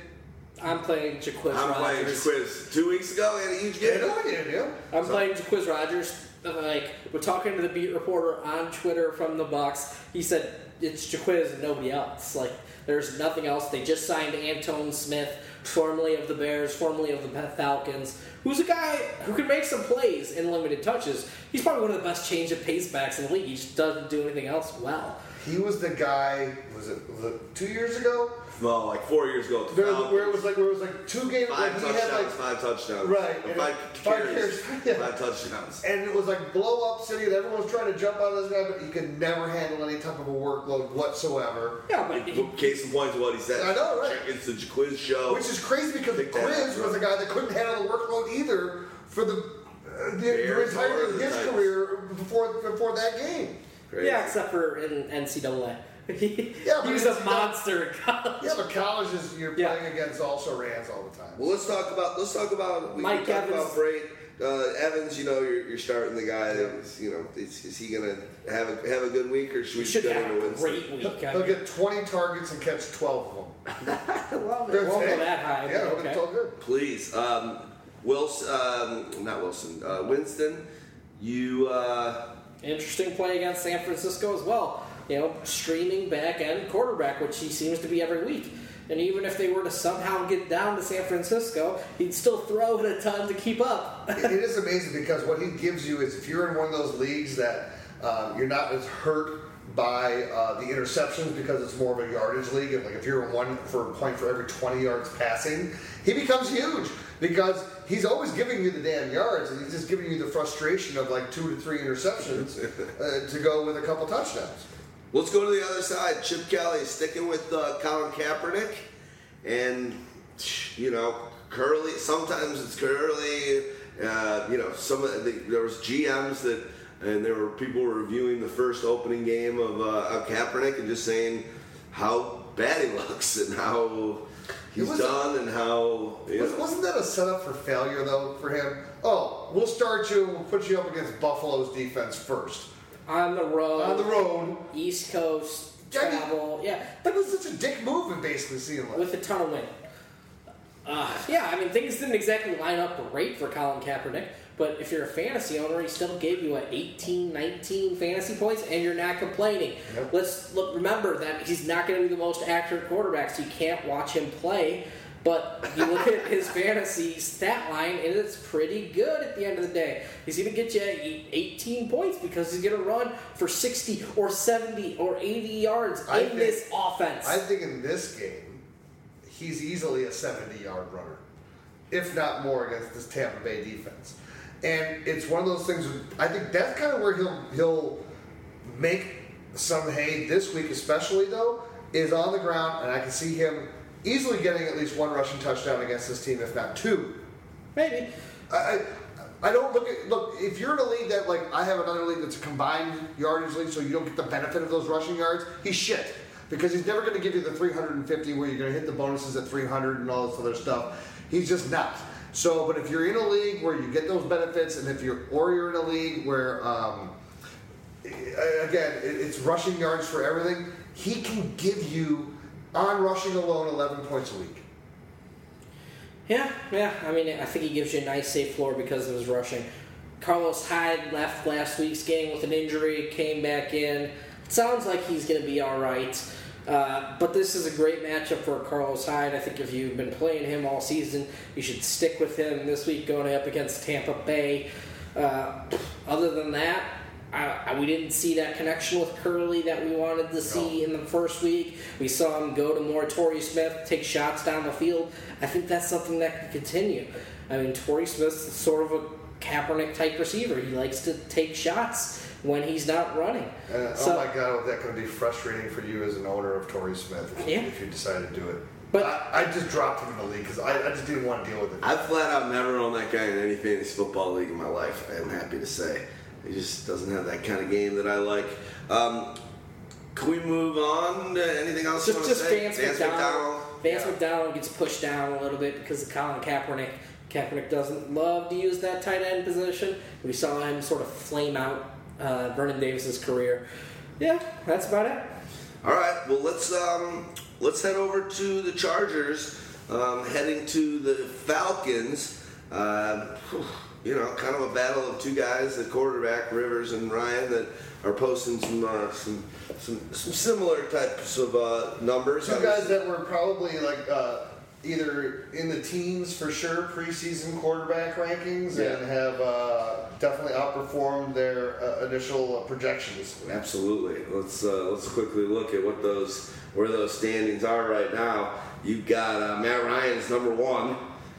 I'm playing Jacquizz I'm playing Rodgers. Two weeks ago, and a huge game. yeah. I'm playing Jacquizz Rodgers. Like we're talking to the beat reporter on Twitter from the Bucks. He said it's Jacquizz and nobody else. Like there's nothing else. They just signed Antone Smith, formerly of the Bears, formerly of the Falcons, who's a guy who can make some plays in limited touches. He's probably one of the best change of pace backs in the league. He just doesn't do anything else well. He was the guy. Was it, was it two years ago? No, like four years ago. with the Where, where it was like where it was like two games. Five like he touchdowns, had like five touchdowns. Right, Or and Five, it- five carries, carries, yeah. five touchdowns. and it was like blow up city and everyone was trying to jump on this guy, but he could never handle any type of a workload whatsoever. Yeah, but he, Case in point to what he said. I know, right? It's the quiz show. Which is crazy because Pick that Quiz was a guy that couldn't handle the workload either for the, uh, the, the Bears entirety of his Titans. career before before that game. Crazy. yeah, except for in NCAA. he, Yeah, he was a monster in college. Yeah, but college is you're Yeah. playing against also Rams all the time. Well, let's talk about let's talk about we, Mike we talked Evans. about Brate. Uh, Evans, you know, you're, you're starting the guy that is, you know, is, is he gonna have a have a good week or should we Should go have into a great week. I He'll get 20 targets and catch 12 of them. I love it. Won't go that high. Yeah, okay. it's all good. Please, um, Wilson, um, not Wilson, uh, Winston. You uh, Interesting play against San Francisco as well. You know, streaming back end quarterback, which he seems to be every week. And even if they were to somehow get down to San Francisco, he'd still throw it a ton to keep up. it is amazing because what he gives you is if you're in one of those leagues that um, you're not as hurt by uh, the interceptions because it's more of a yardage league, and like if you're one for a point for every 20 yards passing, he becomes huge because he's always giving you the damn yards and he's just giving you the frustration of like two to three interceptions uh, to go with a couple touchdowns. let's go to the other side. Chip Kelly sticking with uh, Colin Kaepernick, and you know, Kerley. Sometimes it's Kerley. Uh, you know, some of the, there was GMs that, and there were people reviewing the first opening game of, uh, of Kaepernick and just saying how bad he looks and how he's was- done and how you Was, wasn't that a setup for failure though for him? Oh, we'll start you. We'll put you up against Buffalo's defense first On the road, on the road. East Coast, Yeah, you- travel, yeah, That was such a dick move. It basically seemed like. with a ton of wind. Uh, yeah, I mean, things didn't exactly line up great for Colin Kaepernick, but if you're a fantasy owner, he still gave you a 18, 19 fantasy points, and you're not complaining. Yep. Let's look, remember that he's not going to be the most accurate quarterback, so you can't watch him play. But you look at his fantasy stat line, and it's pretty good at the end of the day. He's going to get you 18 points because he's going to run for 60 or 70 or 80 yards in think- this offense. I think in this game, he's easily a 70-yard runner, if not more, against this Tampa Bay defense. And it's one of those things. I think that's kind of where he'll he'll make some hay this week, especially though, is on the ground, and I can see him easily getting at least one rushing touchdown against this team, if not two. Maybe. I, I don't look at look if you're in a league that like I have another league that's a combined yardage league, so you don't get the benefit of those rushing yards. He's shit because he's never going to give you the 350 where you're going to hit the bonuses at 300 and all this other stuff. He's just not. So, but if you're in a league where you get those benefits, and if you're or you're in a league where um, again it's rushing yards for everything, he can give you on rushing alone 11 points a week. Yeah, yeah. I mean, I think he gives you a nice safe floor because of his rushing. Carlos Hyde left last week's game with an injury, came back in. It sounds like he's going to be all right. Uh, but this is a great matchup for Carlos Hyde. I think if you've been playing him all season, you should stick with him this week going up against Tampa Bay. Uh, other than that, I, I, we didn't see that connection with Kerley that we wanted to see in the first week. We saw him go to more Torrey Smith, take shots down the field. I think that's something that can continue. I mean, Torrey Smith's sort of a Kaepernick type receiver. He likes to take shots when he's not running. Uh, So- oh my god, that could be frustrating for you as an owner of Torrey Smith if, Yeah. if you decide to do it. But- I, I just dropped him in the league because I, I just didn't want to deal with it. I've flat out never owned that guy in any fantasy football league in my life. I'm happy to say. He just doesn't have that kind of game that I like. Um, can we move on to anything else Just, want just to say? Vance, McDonald. Vance Yeah. McDonald gets pushed down a little bit because of Colin Kaepernick. Kaepernick doesn't love to use that tight end position. We saw him sort of flame out uh, Vernon Davis's career. Yeah, that's about it. All right. Well, let's um, let's head over to the Chargers, um, heading to the Falcons. Um, whew, you know, kind of a battle of two guys, the quarterback Rivers and Ryan, that are posting some uh, some, some some similar types of uh, numbers. Two guys that were probably like uh, either in the teens for sure preseason quarterback rankings Yeah. and have uh, definitely outperformed their uh, initial uh, projections. Absolutely. Let's uh, let's quickly look at what those where those standings are right now. You've got uh, Matt Ryan's number one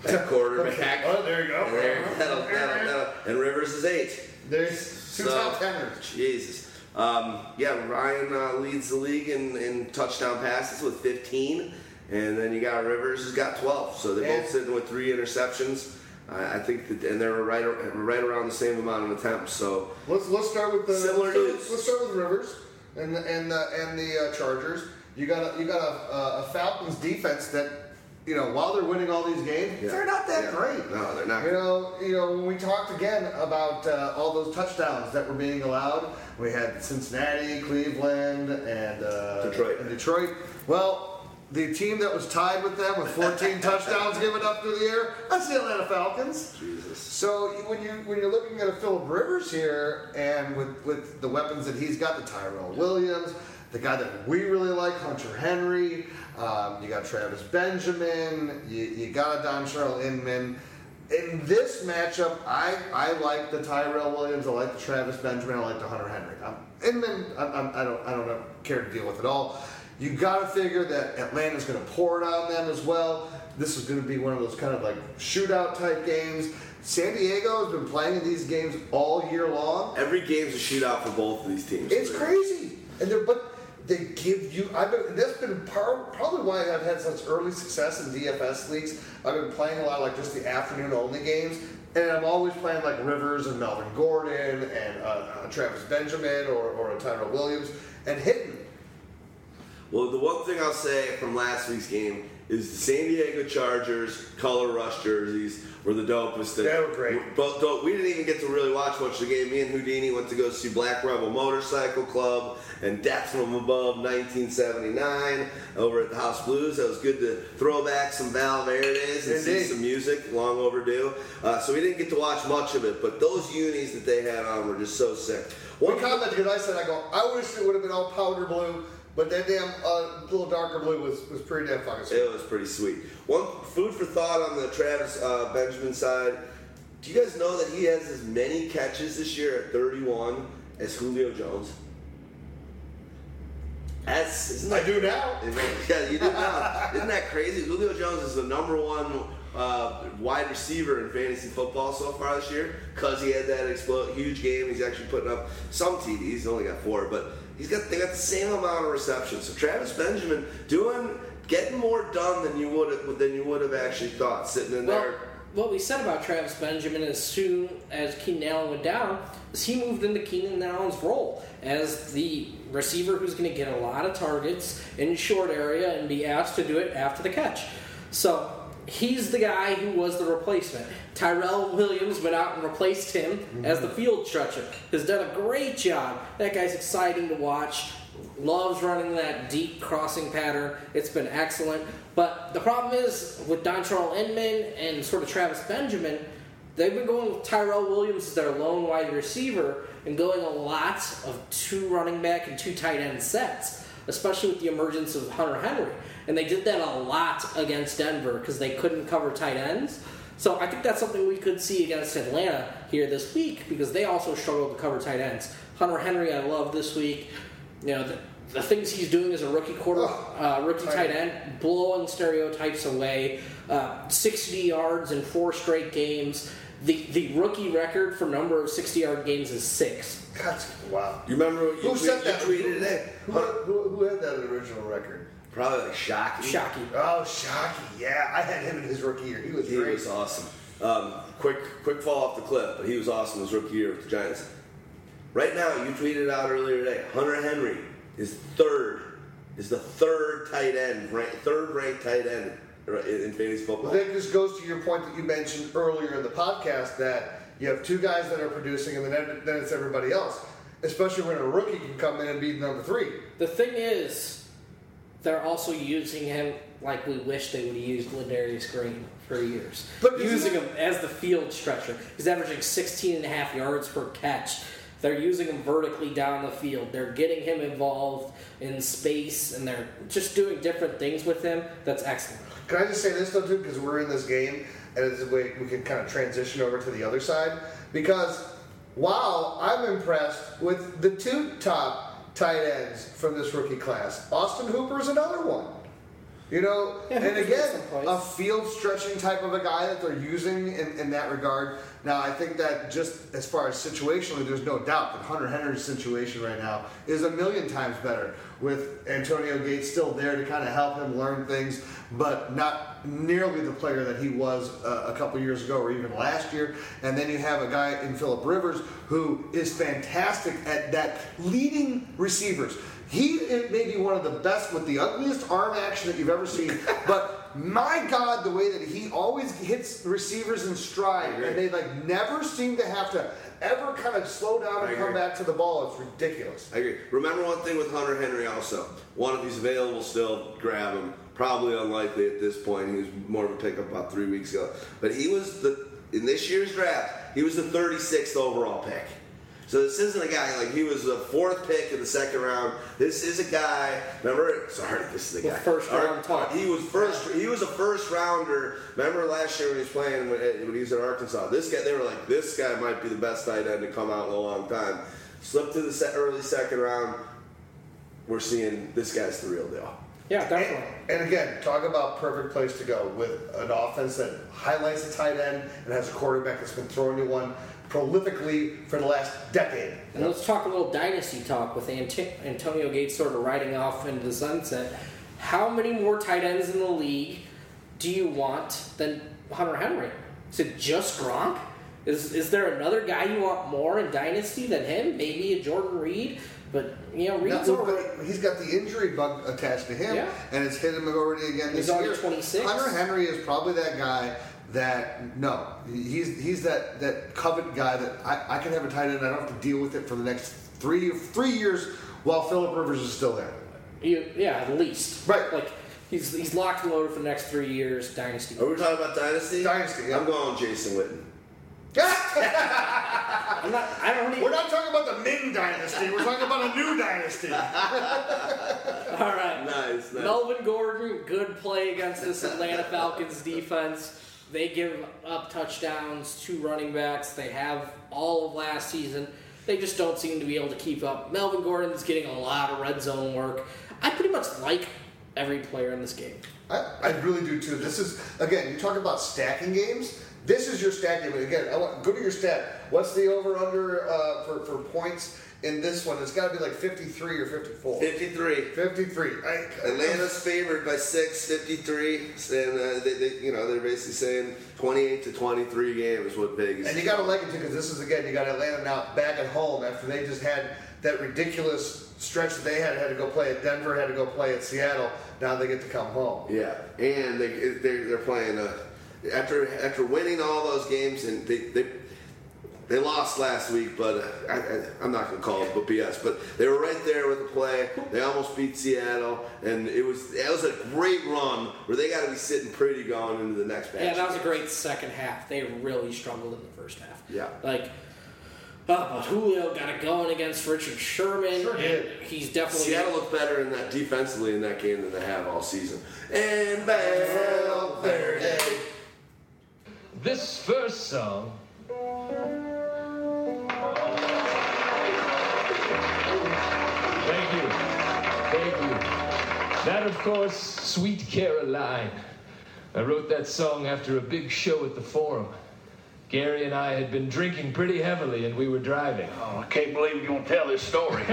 at quarterback. Oh, there you go. And, there- that'll- that'll- that'll- and Rivers is eight. There's two So- top teners. Jesus. Um, yeah, Ryan uh, leads the league in, in touchdown passes with 15, and then you got Rivers has got 12. So they're And- both sitting with three interceptions. I I think that, and they're right right around the same amount of attempts. So Let's let's start with the Similar let's, start, let's start with Rivers and the, and the, and the uh, Chargers. You got a, you got a, a Falcons defense that you know while they're winning all these games, Yeah. they're not that Yeah. great. No, they're not. You know, you know when we talked again about uh, all those touchdowns that were being allowed, we had Cincinnati, Cleveland, and uh, Detroit. And Detroit. Well. The team that was tied with them with 14 touchdowns given up through the air, that's the Atlanta Falcons. Jesus. So when you when you're looking at a Philip Rivers here, and with with the weapons that he's got, the Tyrell Williams, the guy that we really like, Hunter Henry, um, you got Travis Benjamin, you, you got a Dontrelle Inman. In this matchup, I, I like the Tyrell Williams, I like the Travis Benjamin, I like the Hunter Henry. Um, Inman, I, I, I don't I don't care to deal with at all. You got to figure that Atlanta's going to pour it on them as well. This is going to be one of those kind of like shootout type games. San Diego has been playing in these games all year long. Every game's a shootout for both of these teams. It's crazy, and they're but they give you. I've been. That's been par, probably why I've had such early success in DFS leagues. I've been playing a lot like just the afternoon only games, and I'm always playing like Rivers and Melvin Gordon and uh, uh, Travis Benjamin or, or a Tyrell Williams and hitting. Well, the one thing I'll say from last week's game is the San Diego Chargers color rush jerseys were the dopest. They were great. But we didn't even get to really watch much of the game. Me and Houdini went to go see Black Rebel Motorcycle Club and Death from Above 1979 over at the House Blues. It was good to throw back some Val Verdes and see some music, long overdue. Uh, so we didn't get to watch much of it, but those unis that they had on were just so sick. One comment that I said I go. I wish it would have been all powder blue, but that damn uh, little darker blue was, was pretty damn fucking sweet. It was pretty sweet. One food for thought on the Travis uh, Benjamin side. Do you guys know that he has as many catches this year at 31 as Julio Jones? That's isn't that, I do now. Yeah, you do now. isn't that crazy? Julio Jones is the number one uh, wide receiver in fantasy football so far this year because he had that explode huge game. He's actually putting up some TDs. He's only got four, but he's got they got the same amount of receptions. So Travis Benjamin doing getting more done than you would have than you would have actually thought sitting in Well, there. what we said about Travis Benjamin as soon as Keenan Allen went down is he moved into Keenan Allen's role as the receiver who's going to get a lot of targets in short area and be asked to do it after the catch. So he's the guy who was the replacement. Tyrell Williams went out and replaced him as the mm-hmm. field stretcher. Has done a great job. That guy's exciting to watch. Loves running that deep crossing pattern. It's been excellent. But the problem is with Dontrelle Inman and sort of Travis Benjamin, they've been going with Tyrell Williams as their lone wide receiver and going a lot of two running back and two tight end sets, especially with the emergence of Hunter Henry. And they did that a lot against Denver because they couldn't cover tight ends. So I think that's something we could see against Atlanta here this week because they also struggled to cover tight ends. Hunter Henry, I love this week. You know, the, the things he's doing as a rookie quarter, uh, rookie tight end, blowing stereotypes away. Uh, 60 yards in four straight games. The the rookie record for number of 60 yard games is six. That's wow. You remember what you, Who tweet- said you that? tweeted it? Who, who, who had that original record? Probably like Shockey. Shockey. Oh, Shockey. Yeah, I had him in his rookie year. He was He great. was awesome. Um, quick, quick fall off the cliff, but he was awesome his rookie year with the Giants. Right now, you tweeted out earlier today. Hunter Henry is third, is the third tight end, rank, third ranked tight end in in fantasy football. Well, that just goes to your point that you mentioned earlier in the podcast that you have two guys that are producing, and then then it's everybody else. Especially when a rookie can come in and be number three. The thing is, they're also using him like we wish they would have used Ladarius Green for years. But using him as the field stretcher. He's averaging 16 and a half yards per catch. They're using him vertically down the field. They're getting him involved in space, and they're just doing different things with him. That's excellent. Can I just say this though, too, because we're in this game, and it's a way we can kind of transition over to the other side. Because while I'm impressed with the two top tight ends from this rookie class, Austin Hooper is another one. You know, Yeah, and again, a field stretching type of a guy that they're using in, in that regard. Now, I think that just as far as situationally, there's no doubt that Hunter Henry's situation right now is a million times better with Antonio Gates still there to kind of help him learn things, but not nearly the player that he was uh, a couple years ago or even last year. And then you have a guy in Philip Rivers who is fantastic at that leading receivers. He may be one of the best with the ugliest arm action that you've ever seen, but my God, the way that he always hits receivers in stride, and they like never seem to have to ever kind of slow down and come back to the ball. It's ridiculous. I agree. Remember one thing with Hunter Henry also. One, if he's available still, grab him. Probably unlikely at this point. He was more of a pickup about three weeks ago. But he was the in this year's draft, he was the 36th overall pick. So this isn't a guy like he was the fourth pick in the second round. This is a guy. Remember? Sorry, this is the Well, guy. first All round talk. He was first. He was a first rounder. Remember last year when he was playing when, when he was at Arkansas. This guy, they were like, this guy might be the best tight end to come out in a long time. Slipped to the se- early second round. We're seeing this guy's the real deal. Yeah, definitely. And, and again, talk about perfect place to go with an offense that highlights the tight end and has a quarterback that's been throwing you one prolifically for the last decade. And let's talk a little dynasty talk with Ant- Antonio Gates sort of riding off into the sunset. How many more tight ends in the league do you want than Hunter Henry? Is it just Gronk? Is is there another guy you want more in dynasty than him? Maybe a Jordan Reed, but you know Reed's No, over. he's got the injury bug attached to him, Yeah. and it's hit him already again He's this already year. 26. Hunter Henry is probably that guy that no, he's he's that that covet guy that I, I can have a tight end. I don't have to deal with it for the next three three years while Philip Rivers is still there. You, yeah, at least Right. Like he's he's locked and loaded for the next three years. Dynasty. Are we talking about dynasty? Dynasty, yeah. I'm going Jason Witten. I'm not. I don't even. We're not talking about the Ming dynasty. We're talking about a new dynasty. All right. Nice, nice. Melvin Gordon, good play against this Atlanta Falcons defense. They give up touchdowns to running backs. They have all of last season. They just don't seem to be able to keep up. Melvin Gordon's getting a lot of red zone work. I pretty much like every player in this game. I, I really do too. This is again, you talk about stacking games. This is your stack game. Again, I want go to your stat. What's the over under uh, for for points in this one. It's got to be like 53 or 54. 53. 53. I, Atlanta's favored by six, 53, and uh, they, they, you know they're basically saying 28 to 23 game is what Vegas. And you got to like it too, because this is again, you got Atlanta now back at home after they just had that ridiculous stretch that they had had to go play at Denver, had to go play at Seattle. Now they get to come home. Yeah, and they they're, they're playing uh, after after winning all those games, and they they, they lost last week, but uh, I, I, I'm not going to call it but BS. But they were right there with the play. They almost beat Seattle, and it was it was a great run where they got to be sitting pretty going into the next match. Yeah, that was a great second half. They really struggled in the first half. Yeah. Like, oh, but Julio got it going against Richard Sherman. Sure did. He's definitely. Seattle looked better in that defensively in that game than they have all season. And Valverde. This first song. That, of course, Sweet Caroline. I wrote that song after a big show at the Forum. Gary and I had been drinking pretty heavily and we were driving. Oh, I can't believe you're going to tell this story.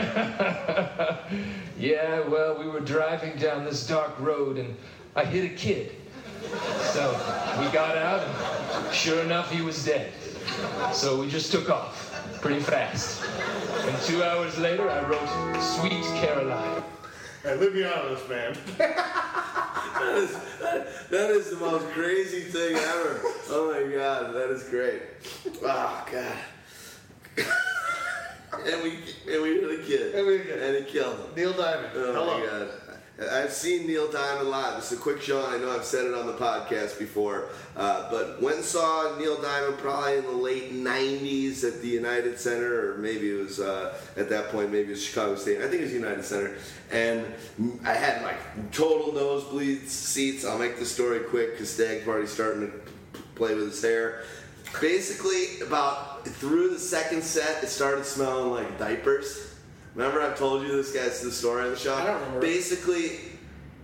Yeah, well, we were driving down this dark road and I hit a kid. So we got out and sure enough, he was dead. So we just took off pretty fast. And two hours later, I wrote Sweet Caroline. Hey, leave me out of this, man. That is, that, that is the most crazy thing ever. Oh my god, that is great. Oh god. and we and we hit a kid. And we hit a kid. And he killed him. Neil Diamond. Oh Hello. my god. I've seen Neil Diamond live. This is a quick show. and I know I've said it on the podcast before, uh, but and saw Neil Diamond probably in the late '90s at the United Center, or maybe it was uh, at that point, maybe it was Chicago State. I think it was United Center, and I had like total nosebleed seats. I'll make the story quick because Stag's already starting to play with his hair. Basically, about through the second set, it started smelling like diapers. Remember, I've told you this guy's the story of the show. I don't remember. Basically,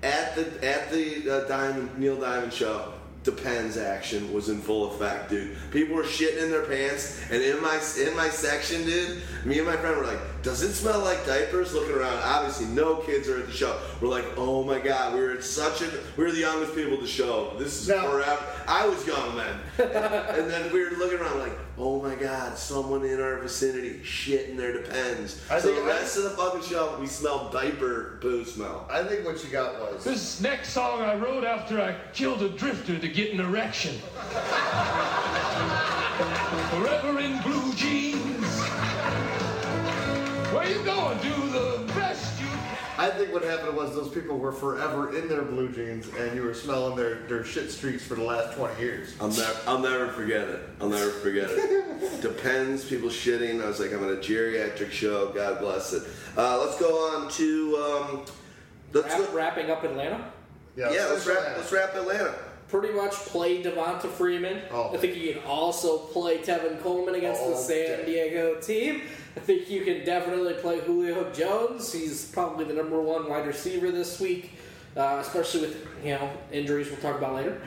at the at the uh, Diamond Neil Diamond show, Depends action was in full effect, dude. People were shitting in their pants, and in my in my section, dude, me and my friend were like, "Does it smell like diapers?" Looking around, obviously no kids are at the show. We're like, "Oh my god, we were at such a we were the youngest people at the show. This is Now- forever." I was young then, and then we were looking around like, "Oh my god, someone in our vicinity shitting their Depends." I so think- the rest of the fucking show, we smell diaper poo smell. I think what you got was. This next song I wrote after I killed a drifter to get an erection. Forever in blue jeans. Where you going? Do the best you I think what happened was those people were forever in their blue jeans, and you were smelling their, their shit streaks for the last 20 years. I'll never, I'll never forget it. I'll never forget it. Depends. People shitting. I was like, I'm at a geriatric show. God bless it. Uh, let's go on to. Um, let's Wrap, go, wrapping up Atlanta. yeah, let's wrap. Let's wrap Atlanta. Pretty much play Devonta Freeman. Oh. I think you can also play Tevin Coleman against the Oh, San okay. Diego team. I think you can definitely play Julio Jones. He's probably the number one wide receiver this week, uh, especially with you know injuries we'll talk about later.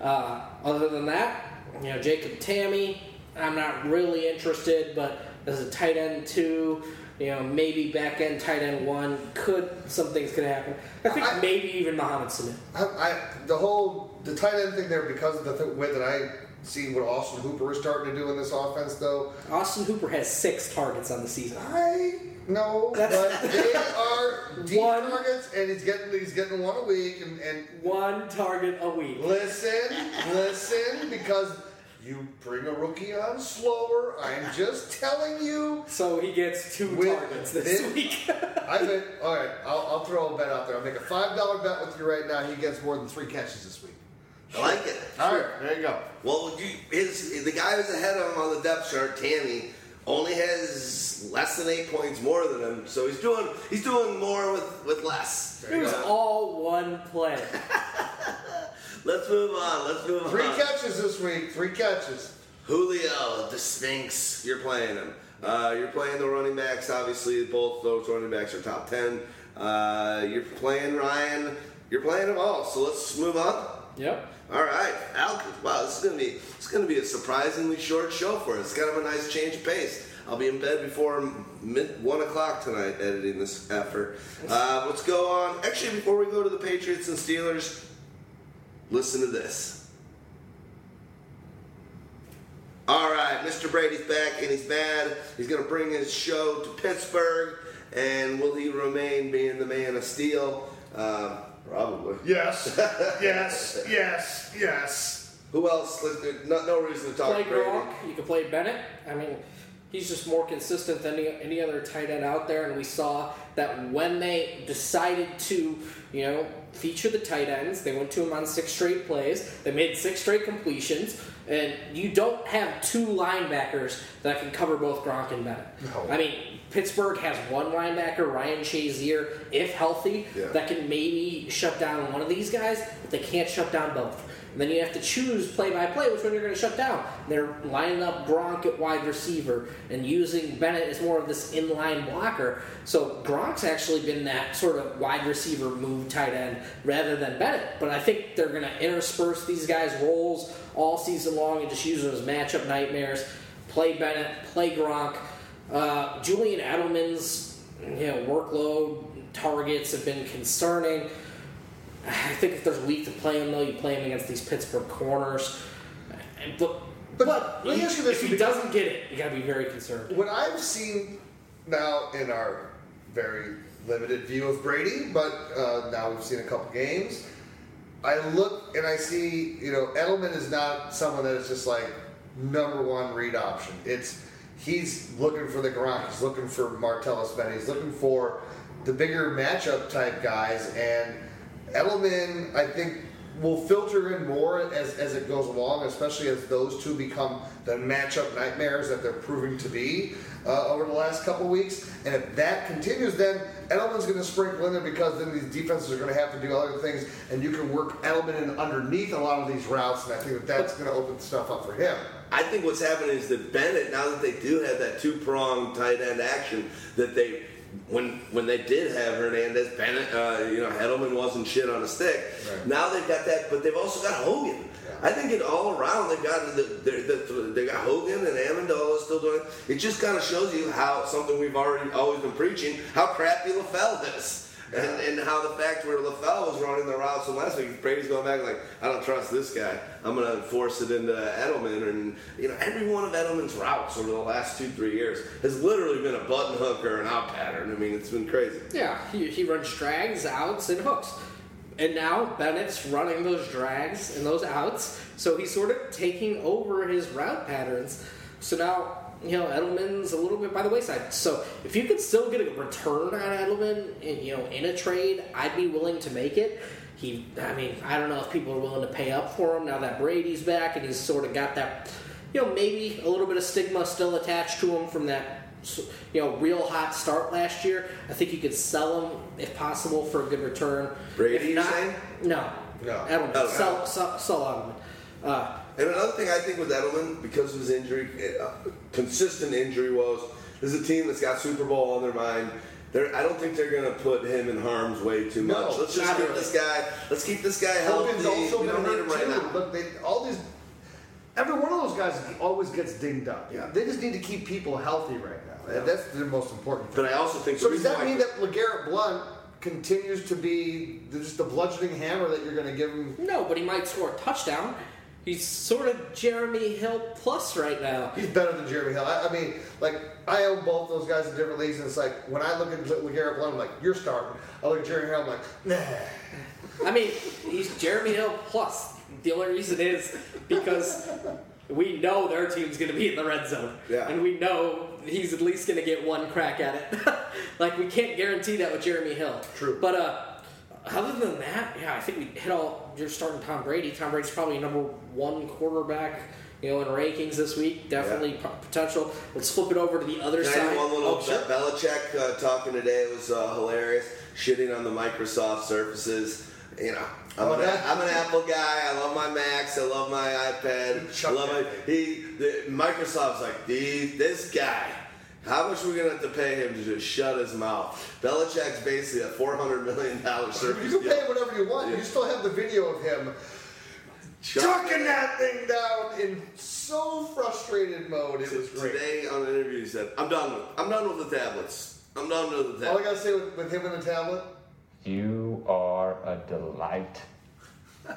Uh, other than that, you know Jacob Tamme, I'm not really interested, but as a tight end two, you know maybe back end tight end one, could some things could happen. I think I- maybe even Mohamed Sanu. I, I, the whole the tight end thing there because of the th- way that I see what Austin Hooper is starting to do in this offense, though. Austin Hooper has six targets on the season. I know, but they are deep One- targets, and he's getting he's getting one a week. And, and One target a week. listen, listen, because you bring a rookie on slower. I'm just telling you. So he gets two targets this this- week. I bet. All right, I'll, I'll throw a bet out there. I'll make a five dollar bet with you right now. He gets more than three catches this week. I like it. All right, there you go. Well, you, his, the guy who's ahead of him on the depth chart, Tamme, only has less than eight points more than him. So he's doing he's doing more with, with less. it was all one play. Let's move on. Let's move Three on. catches this week. Three catches. Julio, the Sphinx. You're playing him. Uh, you're playing the running backs. Obviously, both those running backs are top ten. Uh, you're playing Ryan. You're playing them all. So let's move on. Yep. All right, Al. Wow, this is gonna be it's gonna be a surprisingly short show for us. It's kind of a nice change of pace. I'll be in bed before mid one o'clock tonight editing this effort. Uh, let's go on. Actually, before we go to the Patriots and Steelers, listen to this. All right, Mr. Brady's back and he's mad. He's to bring his show to Pittsburgh, and will he remain being the man of steel? Uh, probably. Yes, yes, yes, yes. Who else? Let's- No, no reason to talk play Gronk. You could play Bennett. I mean, he's just more consistent than any, any other tight end out there. And we saw that when they decided to, you know, feature the tight ends, they went to him on six straight plays. They made six straight completions. And you don't have two linebackers that can cover both Gronk and Bennett. No. I mean, Pittsburgh has one linebacker, Ryan Shazier, if healthy, Yeah. that can maybe shut down one of these guys, but they can't shut down both. And then you have to choose play by play which one you're going to shut down. They're lining up Gronk at wide receiver and using Bennett as more of this inline blocker. So Gronk's actually been that sort of wide receiver move tight end rather than Bennett. But I think they're going to intersperse these guys' roles all season long and just use them as matchup nightmares. Play Bennett, play Gronk. Uh, Julian Edelman's you know workload targets have been concerning. I think if there's a week to play him, though, you play him against these Pittsburgh corners. But, But but, let me ask you this, if he doesn't get it, you got to be very concerned. What I've seen now in our very limited view of Brady, but uh, now we've seen a couple games. I look and I see, you know, Edelman is not someone that is just like number one read option. It's he's looking for the Gronk, he's looking for Martellus Bennett, he's looking for the bigger matchup type guys, and Edelman, I think, will filter in more as, as it goes along, especially as those two become the matchup nightmares that they're proving to be uh, over the last couple weeks. And if that continues, then Edelman's going to sprinkle in there because then these defenses are going to have to do other things, and you can work Edelman in underneath a lot of these routes, and I think that that's going to open stuff up for him. I think what's happening is that Bennett, now that they do have that two pronged tight end action, that they when when they did have Hernandez, Bennett, uh, you know, Hedelman wasn't shit on a stick. Right. Now they've got that, but they've also got Hogan. I think it all around they've got the, the, the, they got Hogan and Amendola still doing. It just kind of shows you how something we've already always been preaching how crappy LaFell is. And, and how the fact where LaFell was running the routes from last week, Brady's going back like, I don't trust this guy. I'm going to force it into Edelman. And, you know, every one of Edelman's routes over the last two, three years has literally been a button hook or an out pattern. I mean, it's been crazy. Yeah, he, he runs drags, outs, and hooks. And now Bennett's running those drags and those outs, so he's sort of taking over his route patterns. So now, you know, Edelman's a little bit by the wayside. So if you could still get a return on Edelman, in, you know, in a trade, I'd be willing to make it. He, I mean, I don't know if people are willing to pay up for him now that Brady's back and he's sort of got that, you know, maybe a little bit of stigma still attached to him from that you know, real hot start last year. I think you could sell him if possible for a good return. Brady, If you're saying? No, No. Edelman. Oh, sell, no. sell, sell Edelman. Uh, And another thing I think with Edelman, because of his injury, uh, consistent injury woes, is a team that's got Super Bowl on their mind. They're, I don't think they're going to put him in harm's way too No, much. Let's just keep really. this guy. Let's keep this guy healthy. Hogan's also we been don't need him right too. now. Look, they, all these, every one of those guys always gets dinged up. Yeah. They just need to keep people healthy right now. And That's the most important thing. But I also think. So does that mean that LeGarrette Blunt continues to be just the bludgeoning hammer that you're going to give him? no, but he might score a touchdown. He's sort of Jeremy Hill plus right now. He's better than Jeremy Hill. I, I mean, like I own both those guys in different leagues, and it's like when I look at LeGarrette Blunt, I'm like, you're starting. I look at Jeremy Hill, I'm like, nah. I mean, he's Jeremy Hill plus. The only reason is because we know their team's going to be in the red zone. Yeah. And we know he's at least going to get one crack at it. like, we can't guarantee that with Jeremy Hill. True. But, uh, other than that, yeah, I think we hit all. You're starting Tom Brady. Tom Brady's probably number one quarterback, you know, in rankings this week. Definitely p- potential. Let's flip it over to the other Can side. have one little Oh, sure. Belichick uh, talking today was uh, hilarious, shitting on the Microsoft surfaces. You know, I'm, Oh, an, that- I'm an Apple guy. I love my Macs. I love my iPad. I love my, he. The, Microsoft's like, "These- this guy. How much are we gonna have to pay him to just shut his mouth? Belichick's basically a four hundred million dollar You can deal. pay whatever you want. Yeah. You still have the video of him chucking that thing down in so frustrated mode. It was great. Today on the interview, he said, "I'm done with. I'm done with the tablets. I'm done with the tablets. All I gotta say with, with him and the tablet, You are a delight.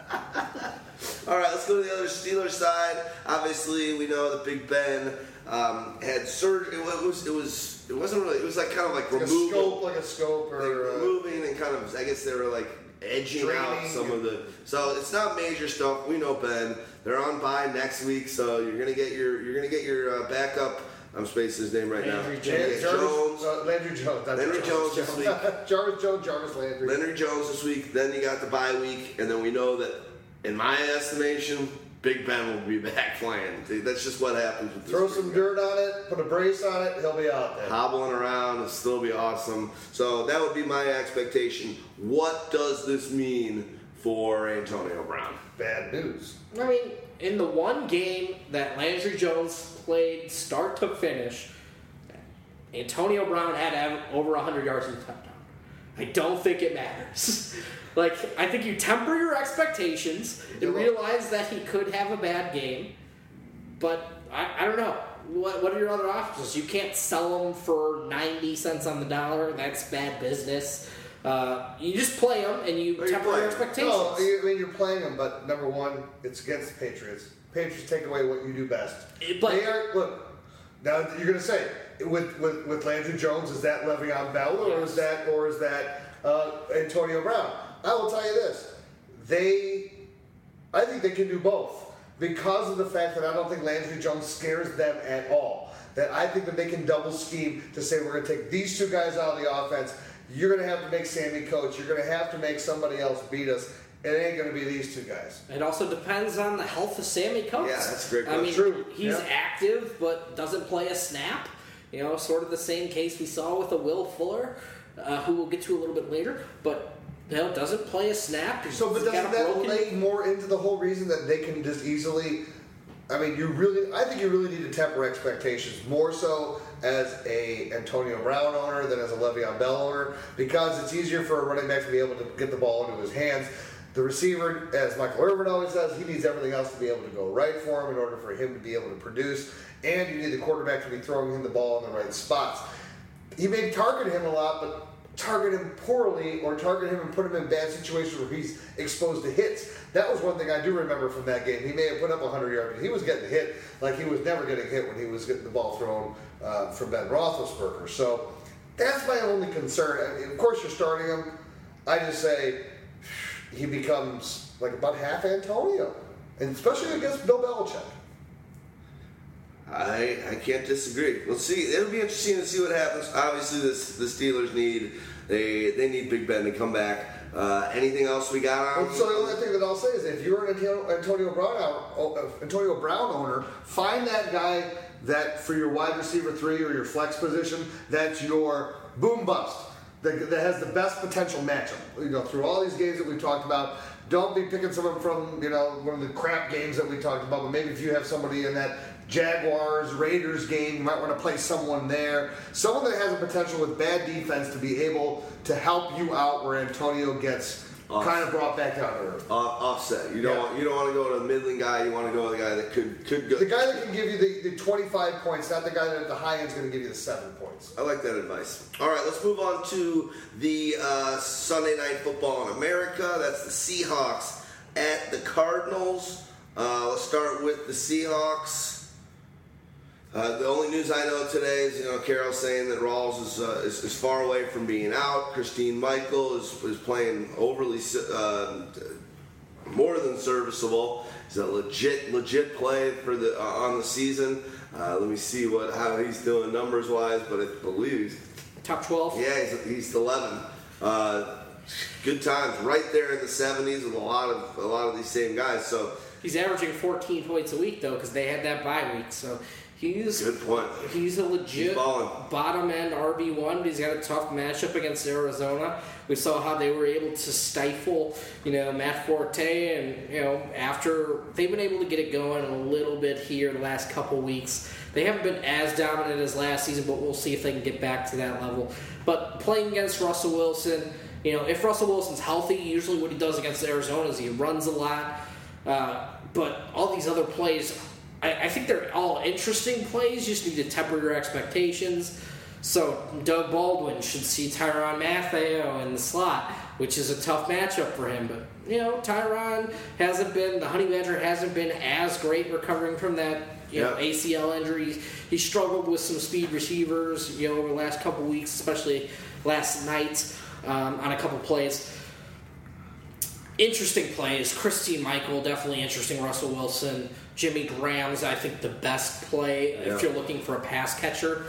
All right, let's go to the other Steelers side. Obviously, we know that Big Ben um, had surgery. It was. It was. It wasn't really. It was like kind of like like a removing, scope, like a scope, like or uh, removing, and kind of. I guess they were like edging out some of the. So it's not major stuff. We know Ben. They're on bye next week, so you're gonna get your. You're gonna get your uh, backup. I'm spacing his name right Landry now. Jones. You're gonna get Jarvis, Jones. uh, Landry Jones. Landry Jones Jarvis this Jarvis Jones, Jarvis Landry. Leonard Jones this week. Then you got the bye week, and then we know that, in my estimation, Big Ben will be back playing. That's just what happens with Throw Big some Ben. dirt on it, put a brace on it, he'll be out there. hobbling around and still be awesome. So that would be my expectation. What does this mean for Antonio Brown? Bad news. I mean, in the one game that Landry Jones played start to finish, Antonio Brown had to have over 100 yards and a touchdown. I don't think it matters. like, I think you temper your expectations and realize that he could have a bad game, but I, I don't know. What, what are your other options? You can't sell them for 90 cents on the dollar. That's bad business. Uh, you just play them and you Or you temper your expectations. No, I mean you're playing them, but number one, it's against the Patriots. Patriots take away what you do best. Eh, but- they are look. Now you're gonna say with with with Landry Jones, is that Le'Veon Bell or is that or is that uh, Antonio Brown? I will tell you this: they, I think they can do both because of the fact that I don't think Landry Jones scares them at all. That I think that they can double scheme to say we're gonna take these two guys out of the offense. You're gonna have to make Sammie Coates. You're gonna have to make somebody else beat us. It ain't gonna be these two guys. It also depends on the health of Sammie Coates. Yeah, that's a great I mean, True, he's yeah. active but doesn't play a snap. You know, sort of the same case we saw with a Will Fuller, uh, who we'll get to a little bit later, but know, doesn't play a snap. He's So, but doesn't that broken- lay more into the whole reason that they can just easily? I mean, you really, I think you really need to temper expectations more so as a Antonio Brown owner than as a Le'Veon Bell owner because it's easier for a running back to be able to get the ball into his hands. The receiver, as Michael Irvin always says, he needs everything else to be able to go right for him in order for him to be able to produce, and you need the quarterback to be throwing him the ball in the right spots. He may target him a lot, but target him poorly or target him and put him in bad situations where he's exposed to hits. That was one thing I do remember from that game. He may have put up 100 yards, but he was getting hit like he was never getting hit when he was getting the ball thrown uh, from Ben Roethlisberger. So that's my only concern. I mean, of course, you're starting him. I just say he becomes like about half Antonio, and especially against Bill Belichick. I I can't disagree. We'll see. It'll be interesting to see what happens. Obviously, this the Steelers need they they need Big Ben to come back. Uh, anything else we got on? So the only thing that I'll say is, if you're an Antonio, Brown uh, Antonio Brown owner, find that guy that for your wide receiver three or your flex position, that's your boom bust. That, that has the best potential matchup. You know, through all these games that we've talked about, don't be picking someone from you know one of the crap games that we talked about. But maybe if you have somebody in that Jaguars Raiders game, you might want to play someone there, someone that has a potential with bad defense to be able to help you out where Antonio gets Off. kind of brought back down to earth. Off, offset. You don't Yeah. want, you don't want to go to the middling guy. You want to go to the guy that could could go. The guy that can give you the, the 25 points, not the guy that at the high end is going to give you the seven points. I like that advice. All right, let's move on to the uh, Sunday Night Football in America. That's the Seahawks at the Cardinals. Uh, let's start with the Seahawks. Uh, the only news I know today is, you know, Carroll saying that Rawls is, uh, is, is far away from being out. Christine Michael is, is playing overly uh, more than serviceable. He's a legit legit play for the uh, on the season. Uh, let me see what how he's doing numbers wise, but I believe he's top 12. yeah, he's, he's 11. Uh, good times, right there in the 70s with a lot of a lot of these same guys. So He's averaging 14 points a week though, because they had that bye week. So he's good point. He's a legit He's bottom end RB one, but he's got a tough matchup against Arizona. We saw how they were able to stifle, you know, Matt Forte, and you know, after they've been able to get it going a little bit here the last couple weeks. They haven't been as dominant as last season, but we'll see if they can get back to that level. But playing against Russell Wilson, you know, if Russell Wilson's healthy, usually what he does against Arizona is he runs a lot. Uh, but all these other plays, I, I think they're all interesting plays. You just need to temper your expectations. So Doug Baldwin should see Tyrann Mathieu in the slot, which is a tough matchup for him. But you know, Tyrann hasn't been the Honey Badger hasn't been as great recovering from that you know ACL injury. He struggled with some speed receivers, you know, over the last couple weeks, especially last night um, on a couple plays. Interesting plays. Christine Michael, definitely interesting. Russell Wilson. Jimmy Graham's, I think, the best play Yeah. if you're looking for a pass catcher.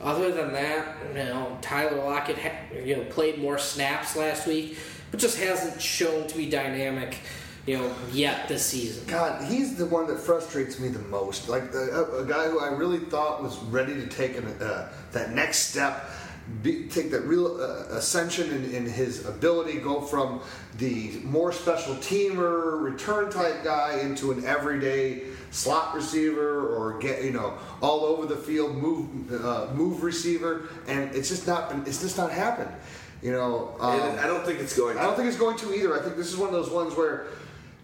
Other than that, you know, Tyler Lockett, ha- you know, played more snaps last week, but just hasn't shown to be dynamic, you know, yet this season. God, he's the one that frustrates me the most. Like the, a, a guy who I really thought was ready to take an, uh, that next step, be, take that real uh, ascension in, in his ability, go from the more special teamer, return type guy into an everyday slot receiver or get you know all over the field move uh, move receiver, and it's just not been, it's just not happened. You know, um, I don't think it's going. To. I don't think it's going to either. I think this is one of those ones where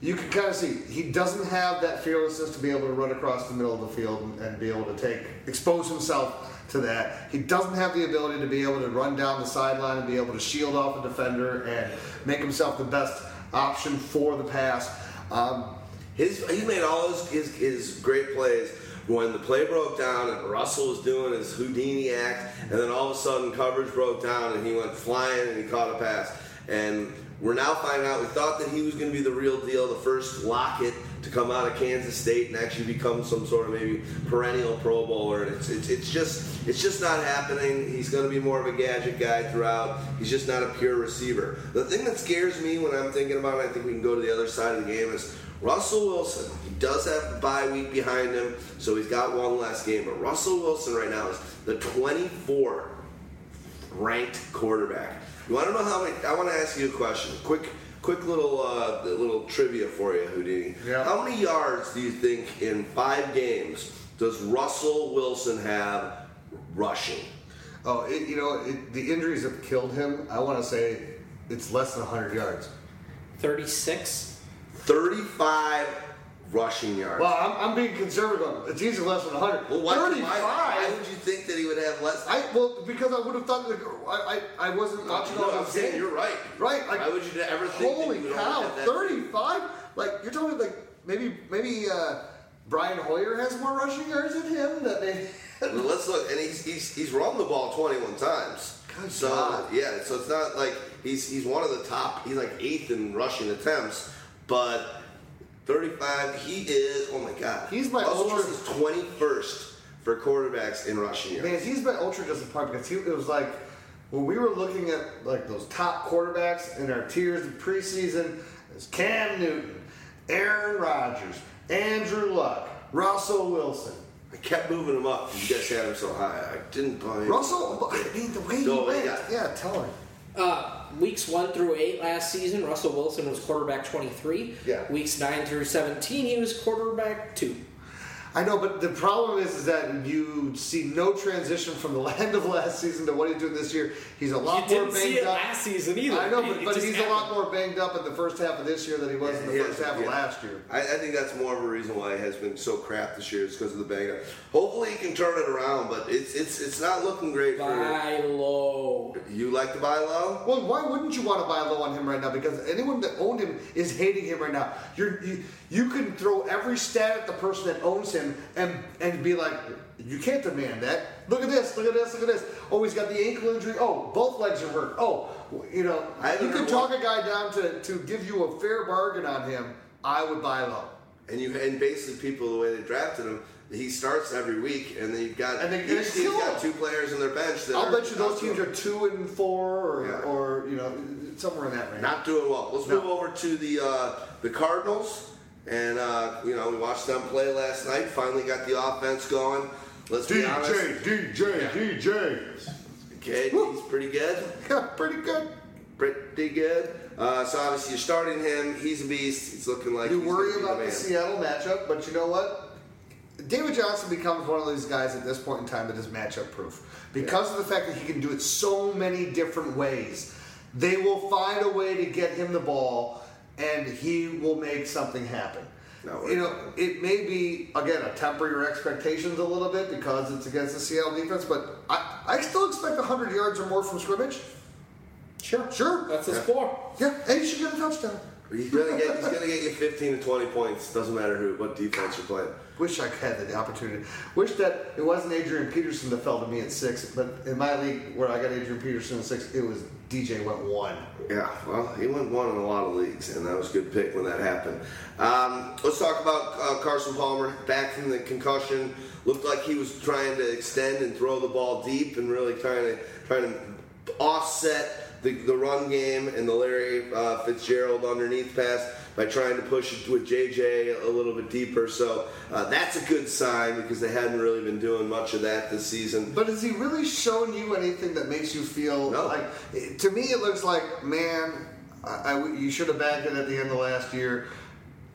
you can kind of see he doesn't have that fearlessness to be able to run across the middle of the field and, and be able to take expose himself to that. He doesn't have the ability to be able to run down the sideline and be able to shield off a defender and make himself the best option for the pass. Um, His he made all his, his his great plays when the play broke down and Russell was doing his Houdini act, and then all of a sudden coverage broke down and he went flying and he caught a pass. And we're now finding out we thought that he was going to be the real deal, the first Lockett to come out of Kansas State and actually become some sort of maybe perennial Pro Bowler. And it's it's, it's just it's just not happening. He's going to be more of a gadget guy throughout. He's just not a pure receiver. The thing that scares me when I'm thinking about it, I think we can go to the other side of the game is Russell Wilson, he does have a bye week behind him, so he's got one last game. But Russell Wilson right now is the 24th ranked quarterback. You want to know how many? I want to ask you a question. Quick, quick little uh, little trivia for you, Houdini. Yeah. How many yards do you think in five games does Russell Wilson have rushing? oh, it, you know, it, the injuries have killed him. I want to say it's less than 100 yards. 36? 35 rushing yards. Well, I'm, I'm being conservative. on it. It's easily less than 100. Well, why, 35. why, why would you think that he would have less? I well because I would have thought that I I, I wasn't watching no, all I'm saying you're right. Right? Like, why would you ever think holy cow, only have that? 35? Like you're telling me like maybe maybe uh, Brian Hoyer has more rushing yards than him. That maybe. Well, let's look, and he's he's he's run the ball 21 times. Good so God. yeah, so it's not like he's he's one of the top. He's like eighth in rushing attempts, but 35. He is. Oh my God. He's my Russell ultra- Wilson's 21st for quarterbacks in rushing yards. Man, he's been ultra disappointed because he, it was like when we were looking at like those top quarterbacks in our tiers of preseason, it's Cam Newton, Aaron Rodgers, Andrew Luck, Russell Wilson. I kept moving him up. You guys had him so high. I didn't buy him. Russell, I mean the way he went. yeah. Yeah, tell him. Uh, weeks 1 through 8 last season, Russell Wilson was quarterback 23. Yeah. Weeks 9 through 17, he was quarterback 2. I know, but the problem is, is that you see no transition from the end of last season to what he's doing this year. He's a lot You more didn't banged see it up. last season either. I know, but, it but just he's a lot happened. more banged up in the first half of this year than he was in the Yeah, first half of yeah. last year. I, I think that's more of a reason why he has been so crap this year is because of the bang up. Hopefully he can turn it around, but it's it's it's not looking great for Buy low. you. Like to buy low? Well, why wouldn't you want to buy low on him right now? Because anyone that owned him is hating him right now. You're, you you can throw every stat at the person that owns him and and be like, you can't demand that. Look at this. Look at this. Look at this. Oh, he's got the ankle injury. Oh, both legs are hurt. Oh, you know, I you can talk a guy down to to give you a fair bargain on him. I would buy low. And you and basically people the way they drafted him, he starts every week, and then you've got And they- each team's got two players in their bench. That I'll bet you those teams are two and four, or, Yeah. or you know, somewhere in that range. not doing well. Let's No. move over to the uh, the Cardinals, and uh, you know we watched them play last night. Finally got the offense going. Let's be honest. DJ, DJ. Okay, Woo. he's pretty good. Yeah, pretty good. Pretty good. Uh, so obviously you're starting him. He's a beast. He's looking like You worry about the man. Seattle matchup, but you know what? David Johnson becomes one of these guys at this point in time that is matchup proof because of the fact that he can do it so many different ways. They will find a way to get him the ball, and he will make something happen. No, you know, it may be again a temper your expectations a little bit because it's against the Seattle defense, but I, I still expect 100 yards or more from scrimmage. Sure. Sure. That's his yeah. score. Yeah, and he should get a touchdown. He's gonna get he's gonna get you 15 to 20 points. Doesn't matter who what defense you're playing. Wish I had the opportunity. Wish that it wasn't Adrian Peterson that fell to me at six, but in my league where I got Adrian Peterson at six, it was DJ went one. Yeah, well, he went one in a lot of leagues, and that was a good pick when that happened. Um, let's talk about uh, Carson Palmer back from the concussion. Looked like he was trying to extend and throw the ball deep, and really trying to trying to offset the, the run game and the Larry uh, Fitzgerald underneath pass by trying to push it with JJ a little bit deeper. So uh, that's a good sign because they hadn't really been doing much of that this season. But has he really shown you anything that makes you feel No. like? To me, it looks like, man, I, I- you should have bagged it at the end of last year.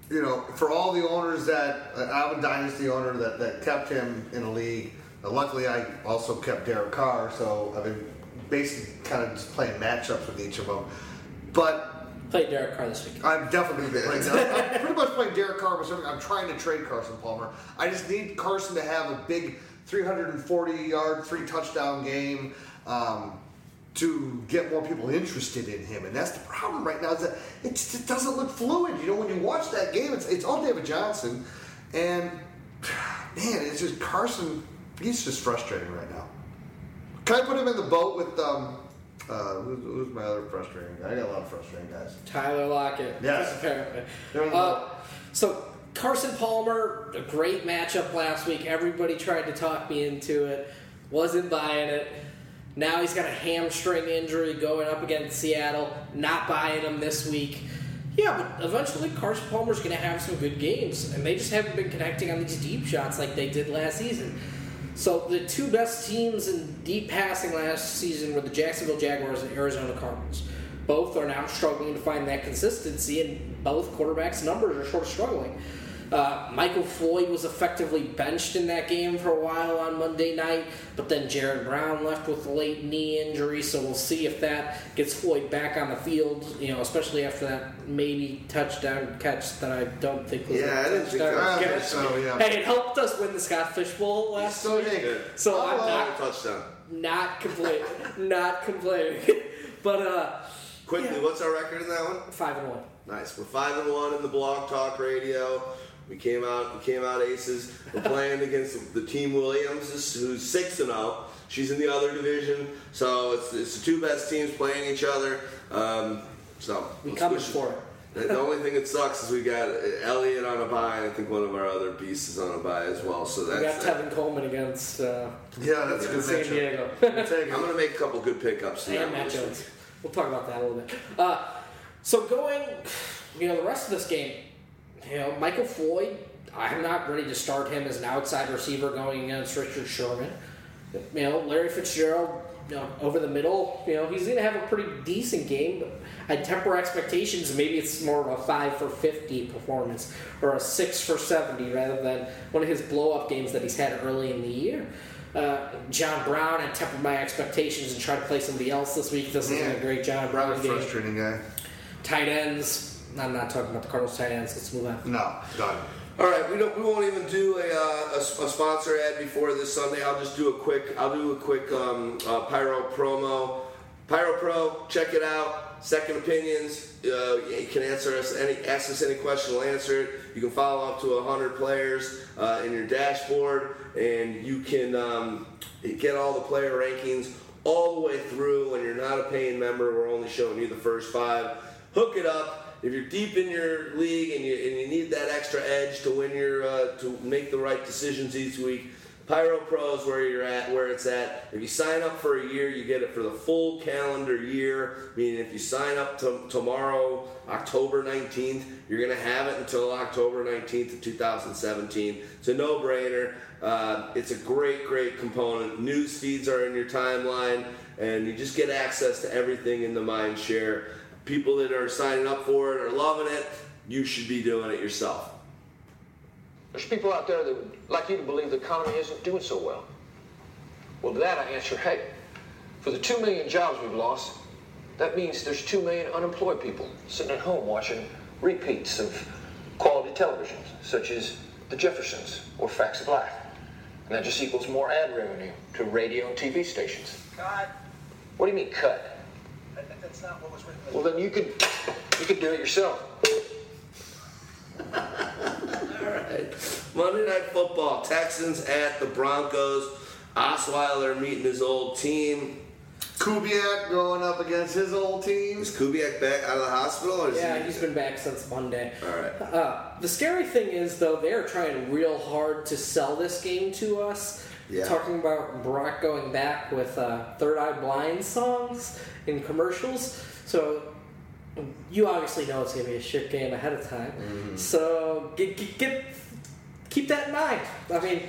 You know, for all the owners that uh, I'm a dynasty owner that, that kept him in a league. Uh, luckily, I also kept Derek Carr, so I've been basically kind of just playing matchups with each of them. But Play Derek Carr this week. I'm definitely going to be playing. I'm pretty much playing Derek Carr, but something- I'm trying to trade Carson Palmer. I just need Carson to have a big 340 yard, three touchdown game um, to get more people interested in him. And that's the problem right now is that it, just, it doesn't look fluid. You know, when you watch that game, it's, it's all David Johnson, and man, it's just Carson. He's just frustrating right now. Can I put him in the boat with um, uh, who's, who's my other frustrating guy? I got a lot of frustrating guys. Tyler Lockett. Yes. Apparently. Uh, so Carson Palmer, a great matchup last week. Everybody tried to talk me into it. Wasn't buying it. Now he's got a hamstring injury going up against Seattle. Not buying him this week. Yeah, but eventually Carson Palmer's going to have some good games, and they just haven't been connecting on these deep shots like they did last season. So the two best teams in deep passing last season were the Jacksonville Jaguars and Arizona Cardinals. Both are now struggling to find that consistency, and both quarterbacks' numbers are sort of struggling. Uh, Michael Floyd was effectively benched in that game for a while on Monday night, but then Jaron Brown left with a late knee injury, so we'll see if that gets Floyd back on the field. You know, especially after that maybe touchdown catch that I don't think was Yeah, a I didn't think touchdown that catch. so, yeah. Hey, it helped us win the Scott Fish Bowl last So week. So I'm oh, not touchdown. not complaining, not complaining. but uh, Quickly, Yeah. what's our record in that one? five and one. Nice. We're five and one in the Blog Talk Radio. We came out. We came out aces. We're playing against the team Williams, who's six and zero. She's in the other division, so it's, it's the two best teams playing each other. Um, so We coming for it. The only thing that sucks is we got Elliott on a bye, and I think one of our other beasts is on a bye as well. So We got that's. Tevin Coleman against uh, Yeah, that's a good San matchup. Diego. We'll take it. I'm gonna make a couple good pickups. that and Matt Jones. We'll talk about that a little bit. Uh, so going, you know, the rest of this game, you know, Michael Floyd, I'm not ready to start him as an outside receiver going against Richard Sherman. You know, Larry Fitzgerald, you know, over the middle, you know, he's going to have a pretty decent game, but I'd temper expectations. Maybe it's more of a 5 for 50 performance or a 6 for 70 rather than one of his blow up games that he's had early in the year. Uh, John Brown, I tempered my expectations and try to play somebody else this week. This isn't a great John Brown game. frustrating guy. Tight ends. I'm not talking about the Cardinals tight ends. Let's move on. No, done. All right, we don't. We won't even do a, uh, a, a sponsor ad before this Sunday. I'll just do a quick. I'll do a quick um, uh, Pyro promo. Pyro Pro, check it out. Second opinions. Uh, you can answer us any. Ask us any question. We'll answer it. You can follow up to hundred players uh, in your dashboard, and you can um, get all the player rankings all the way through. When you're not a paying member, we're only showing you the first five. Hook it up if you're deep in your league and you, and you need that extra edge to win your uh, to make the right decisions each week, Pyro Pro is where you're at, where it's at. If you sign up for a year, you get it for the full calendar year. Meaning, if you sign up to tomorrow, October 19th, you're gonna have it until October 19th of 2017. It's a no-brainer. Uh, it's a great, great component. News feeds are in your timeline, and you just get access to everything in the mind share people that are signing up for it are loving it. You should be doing it yourself. There's people out there that would like you to believe the economy isn't doing so well. Well, to that I answer, hey, for the two million jobs we've lost, that means there's two million unemployed people sitting at home watching repeats of quality televisions, such as The Jeffersons or Facts of Life. And that just equals more ad revenue to radio and TV stations. God, What do you mean cut? That- that's not what was written. Well, then you could you could do it yourself. All right. Monday Night Football, Texans at the Broncos. Osweiler meeting his old team. Kubiak going up against his old team. Is Kubiak back out of the hospital? Or is Yeah, he, he's been back since Monday. All right. Uh, the scary thing is, though, they're trying real hard to sell this game to us. Yeah. Talking about Brock going back with uh, Third Eye Blind songs in commercials. So you obviously know it's going to be a shit game ahead of time. Mm-hmm. So get, get, get keep that in mind. I mean,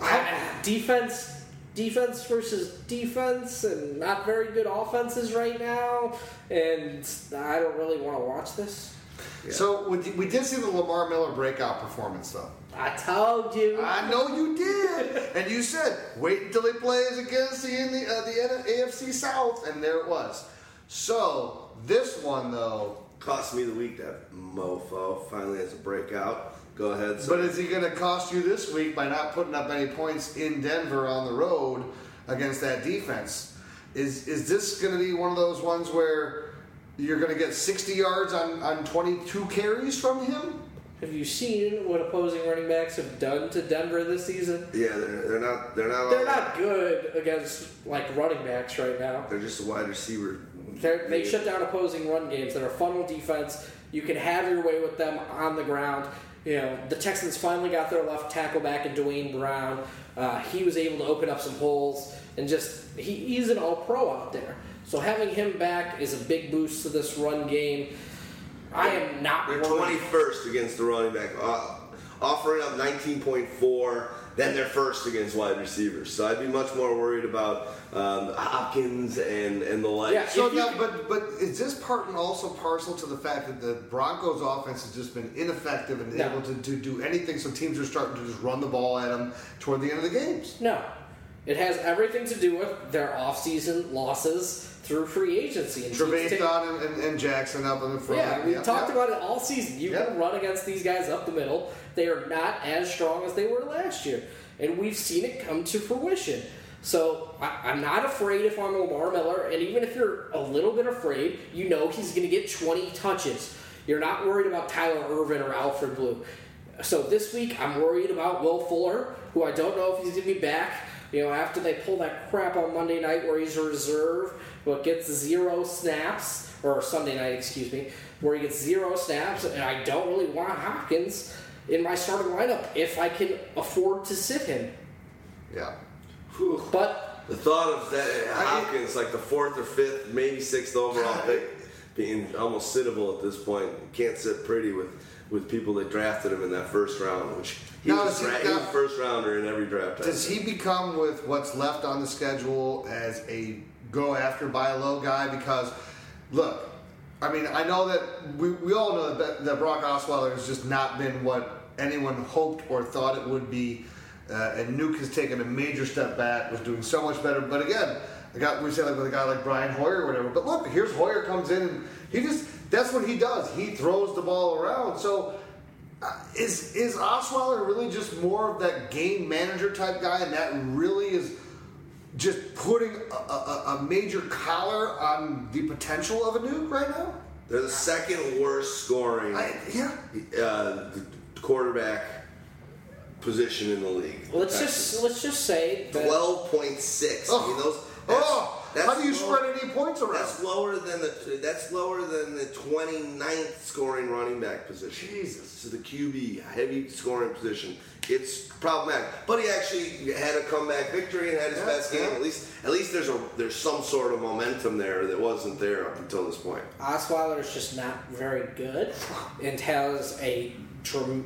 I- defense. Defense versus defense, and not very good offenses right now. And I don't really want to watch this. So we, we did see the Lamar Miller breakout performance, though. I told you. I know you did, and you said wait until he plays against the in the, uh, the AFC South, and there it was. So this one though, Cost me the week, that mofo. Finally has a breakout. Go ahead. but is he going to cost you this week by not putting up any points in Denver on the road against that defense? Is is this going to be one of those ones where you're going to get 60 yards on, on 22 carries from him? Have you seen what opposing running backs have done to Denver this season? yeah, they're, they're not. They're not. They're not good against like running backs right now. They're just a wide receiver. They're, they shut down opposing run games They're a funnel defense. You can have your way with them on the ground. You know, the Texans finally got their left tackle back in Duane Brown. Uh, he was able to open up some holes and just he, he's an all pro out there. So having him back is a big boost to this run game. I am not They're 21st against the running back, uh, offering up 19.4. Then they're first against wide receivers. So I'd be much more worried about um, Hopkins and and the like. Yeah, So If now, but but is this part and also parcel to the fact that the Broncos' offense has just been ineffective and No. able to, to do anything? So teams are starting to just run the ball at them toward the end of the games. No. It has everything to do with their offseason losses through free agency. And teams take- Trevathan and, and, and Jackson up in the front. Yeah, we Yep, talked yep. about it all season. You Yep. can run against these guys up the middle. They are not as strong as they were last year. And we've seen it come to fruition. So I, I'm not afraid if I'm Lamar Miller, and even if you're a little bit afraid, you know he's going to get 20 touches. You're not worried about Tyler Ervin or Alfred Blue. So this week, I'm worried about Will Fuller, who I don't know if he's going to be back. You know, after they pull that crap on Monday night where he's a reserve, but gets zero snaps, or Sunday night, excuse me, where he gets zero snaps, and I don't really want Hopkins in my starting lineup if I can afford to sit him. Yeah. Whew. But The thought of that uh, Hopkins, like the fourth or fifth, maybe sixth overall pick, being almost sittable at this point. Can't sit pretty with, with people that drafted him in that first round, which he, Now, was, a dra- he was first rounder in every draft. Does think. he become with what's left on the schedule as a go after buy low guy? Because look, I mean, I know that we, we all know that, that Brock Osweiler has just not been what anyone hoped or thought it would be. Uh, and Nuke has taken a major step back, was doing so much better. But again, I got we say like with a guy like Brian Hoyer or whatever. But look, here's Hoyer comes in and he just that's what he does. He throws the ball around. So uh, is is Osweiler really just more of that game manager type guy, and that really is just putting a, a, a major collar on the potential of a nuke right now? They're the second worst scoring I, yeah. uh, quarterback position in the league. let's Texans. just let's just say Twelve point six. I mean, those. Oh, that's how do you low- spread any points around? That's lower than the. That's lower than the 29th scoring running back position. Jesus. So the QB heavy scoring position. It's problematic, but he actually had a comeback victory and had his Yeah, best game. yeah. At least, at least there's a there's some sort of momentum there that wasn't there up until this point. Osweiler is just not very good and has a tr-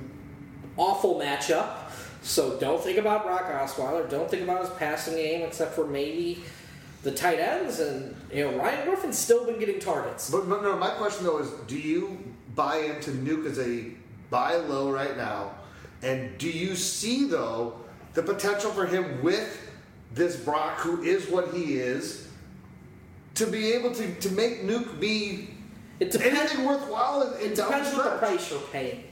awful matchup. So don't think about Brock Osweiler. Don't think about his passing game, except for maybe the tight ends. And you know Ryan Griffin's still been getting targets. But, but no, my question though is, do you buy into Nuke as a buy low right now? And do you see though the potential for him with this Brock, who is what he is, to be able to, to make Nuke be It depends. anything worthwhile in, in It depends what the price you're paying.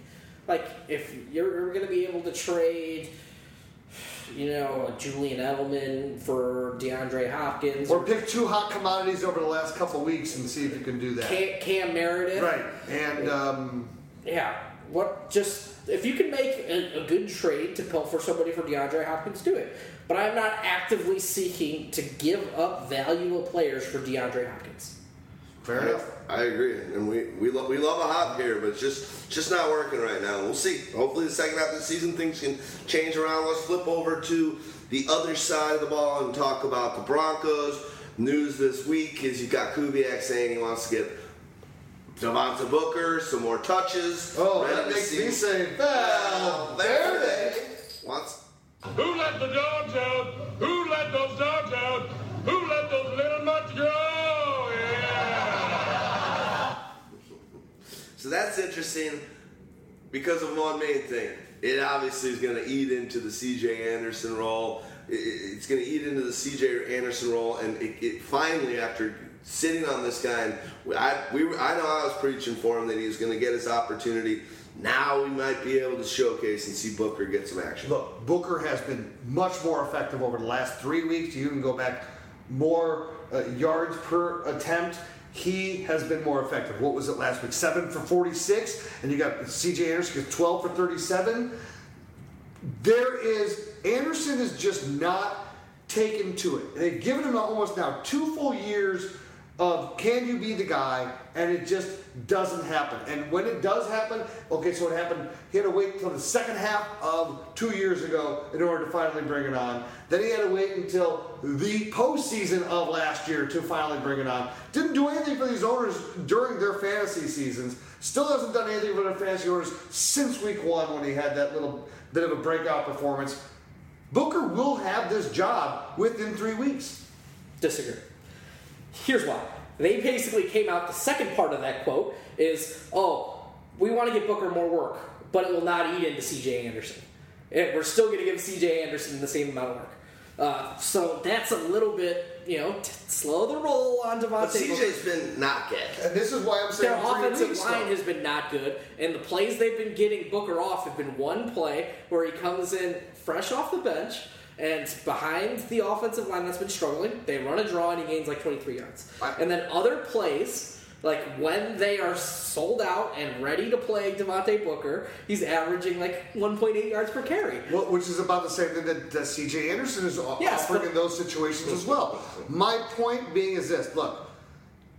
like if you're going to be able to trade, you know, Julian Edelman for DeAndre Hopkins Or pick two hot commodities over the last couple of weeks and see if you can do that. Cam, Cam Meredith, Right. And um, Yeah. What just if you can make a, a good trade to pull for somebody for DeAndre Hopkins, do it. But I'm not actively seeking to give up valuable players for DeAndre Hopkins. Fair enough. I agree, and we we love we love a hop here, but it's just just not working right now. We'll see. Hopefully, the second half of the season things can change around. Let's flip over to the other side of the ball and talk about the Broncos. News this week is you got Kubiak saying he wants to get Devontae Booker some more touches. Oh, Ready that makes see- me say, well, there they. Wants Who let the dogs out? Who let those dogs out? Who let those little nuts go? Yeah. So that's interesting because of one main thing. It obviously is going to eat into the CJ Anderson role. It- it- It's going to eat into the CJ Anderson role, and it, it finally, after sitting on this guy, and I, we, I know I was preaching for him that he was going to get his opportunity. Now we might be able to showcase and see Booker get some action. Look, Booker has been much more effective over the last three weeks. You can go back more uh, yards per attempt. He has been more effective. What was it last week? Seven for 46, and you got C.J. Anderson 12 for 37. There is Anderson is just not taken to it. They've given him almost now two full years of can you be the guy, and it just doesn't happen. And when it does happen, okay, so it happened. He had to wait until the second half of two years ago in order to finally bring it on. Then he had to wait until the postseason of last year to finally bring it on. Didn't do anything for these owners during their fantasy seasons. Still hasn't done anything for their fantasy owners since week one when he had that little bit of a breakout performance. Booker will have this job within three weeks. Disagree. Here's why. They basically came out, the second part of that quote is, oh, we want to give Booker more work, but it will not eat into CJ Anderson. And we're still going to give CJ Anderson the same amount of work. Uh, so that's a little bit, you know, t- slow the roll on Devontae But CJ's been not good. And this is why I'm saying Their offensive weeks, line though. has been not good, and the plays they've been getting Booker off have been one play where he comes in fresh off the bench and behind the offensive line that's been struggling. They run a draw and he gains like 23 yards. I- And then other plays, like when they are sold out and ready to play Devontae Booker, he's averaging like 1.8 yards per carry. Well, which is about the same thing that, that C.J. Anderson is Yes, offering but- in those situations as well. My point being is this: look,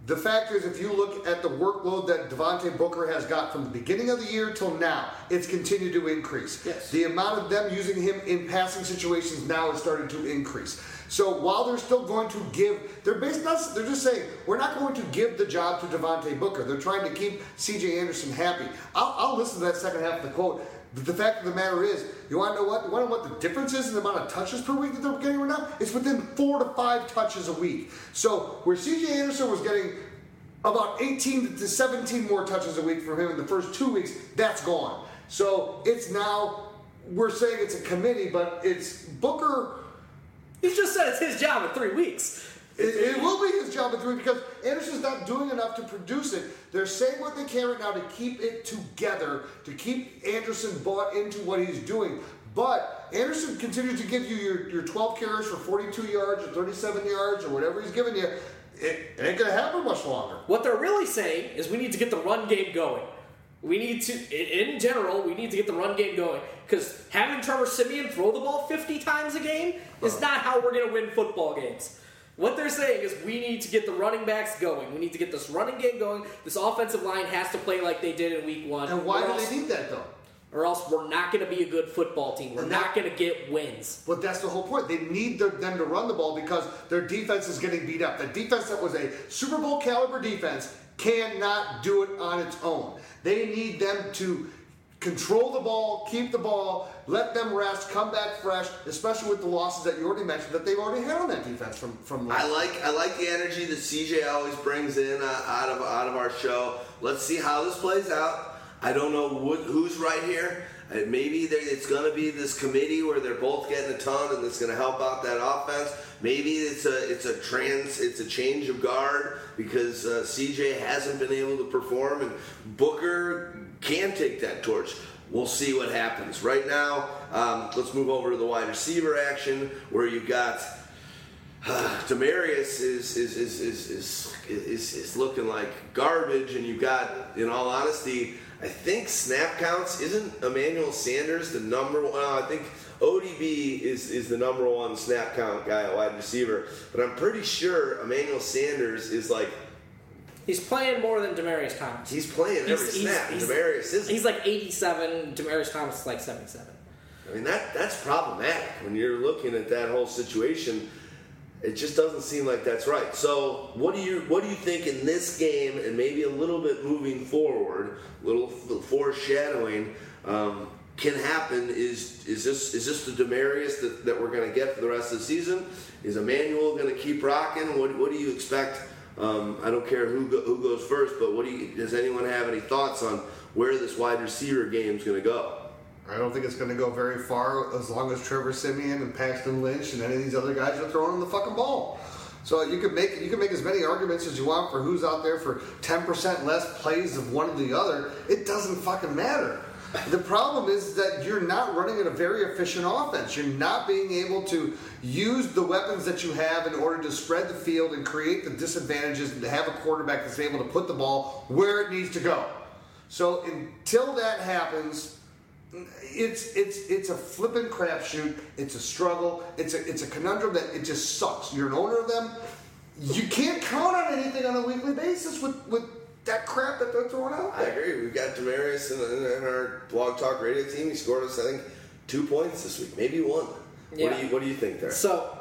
the fact is, if you look at the workload that Devontae Booker has got from the beginning of the year till now, it's continued to increase. Yes. The amount of them using him in passing situations now is starting to increase. So while they're still going to give, they're based not, they're just saying we're not going to give the job to Devontae Booker. They're trying to keep C.J. Anderson happy. I'll, I'll listen to that second half of the quote. The fact of the matter is, you want to know what? You want to know what the difference is in the amount of touches per week that they're getting right now? It's within four to five touches a week. So where C.J. Anderson was getting about 18 to 17 more touches a week from him in the first two weeks, that's gone. So it's now we're saying it's a committee, but it's Booker. He just said it's his job in three weeks. It, it will be his job in three because Anderson's not doing enough to produce it. They're saying what they can right now to keep it together, to keep Anderson bought into what he's doing. But Anderson continues to give you your, your 12 carries for 42 yards or 37 yards or whatever he's giving you. It, it ain't going to happen much longer. What they're really saying is we need to get the run game going. We need to, in in general, we need to get the run game going. Because having Trevor Siemian throw the ball 50 times a game is uh-huh. not how we're going to win football games. What they're saying is we need to get the running backs going. We need to get this running game going. This offensive line has to play like they did in week one. And why do else, they need that though? Or else we're not going to be a good football team. We're And not going to get wins. But that's the whole point. They need their, them to run the ball because their defense is getting beat up. The defense that was a Super Bowl caliber defense cannot do it on its own. They need them to control the ball, keep the ball, let them rest, come back fresh, especially with the losses that you already mentioned that they've already had on that defense from from I like I like the energy that CJ always brings in uh, out of out of our show. Let's see how this plays out. I don't know what, who's right here. Uh, maybe it's going to be this committee where they're both getting a ton, and it's going to help out that offense. Maybe it's a it's a trans it's a change of guard because uh, CJ hasn't been able to perform, and Booker can take that torch. we'll see what happens. Right now, um, let's move over to the wide receiver action where you've got. Demaryius is is, is, is, is, is, is looking like garbage, and you've got, in all honesty, I think snap counts isn't Emmanuel Sanders the number one. I think ODB is, is the number one snap count guy at wide receiver, but I'm pretty sure Emmanuel Sanders is like He's playing more than Demaryius Thomas. he's playing every snap. and Demaryius isn't. He's like 87. Demaryius Thomas is like 77. I mean that that's problematic when you're looking at that whole situation. It just doesn't seem like that's right. So, what do you what do you think in this game, and maybe a little bit moving forward, a little foreshadowing, um, can happen? Is is this is this the Demaryius that, that we're going to get for the rest of the season? Is Emmanuel going to keep rocking? What what do you expect? Um, I don't care who go, who goes first, but what do you, does anyone have any thoughts on where this wide receiver game is going to go? I don't think it's going to go very far as long as Trevor Siemian and Paxton Lynch and any of these other guys are throwing the fucking ball. So you can make you can make as many arguments as you want for who's out there for ten percent less plays of one or the other. It doesn't fucking matter. The problem is that you're not running a very efficient offense. You're not being able to use the weapons that you have in order to spread the field and create the disadvantages and to have a quarterback that's able to put the ball where it needs to go. So until that happens, it's it's it's a flippin' crapshoot. It's a struggle. It's a it's a conundrum that it just sucks. You're an owner of them. You can't count on anything on a weekly basis with with that crap that they're throwing out There. I agree. We've got Demaryius in, in, in our blog talk radio team. He scored us, I think, two points this week, maybe one. What do you What do you think there? So,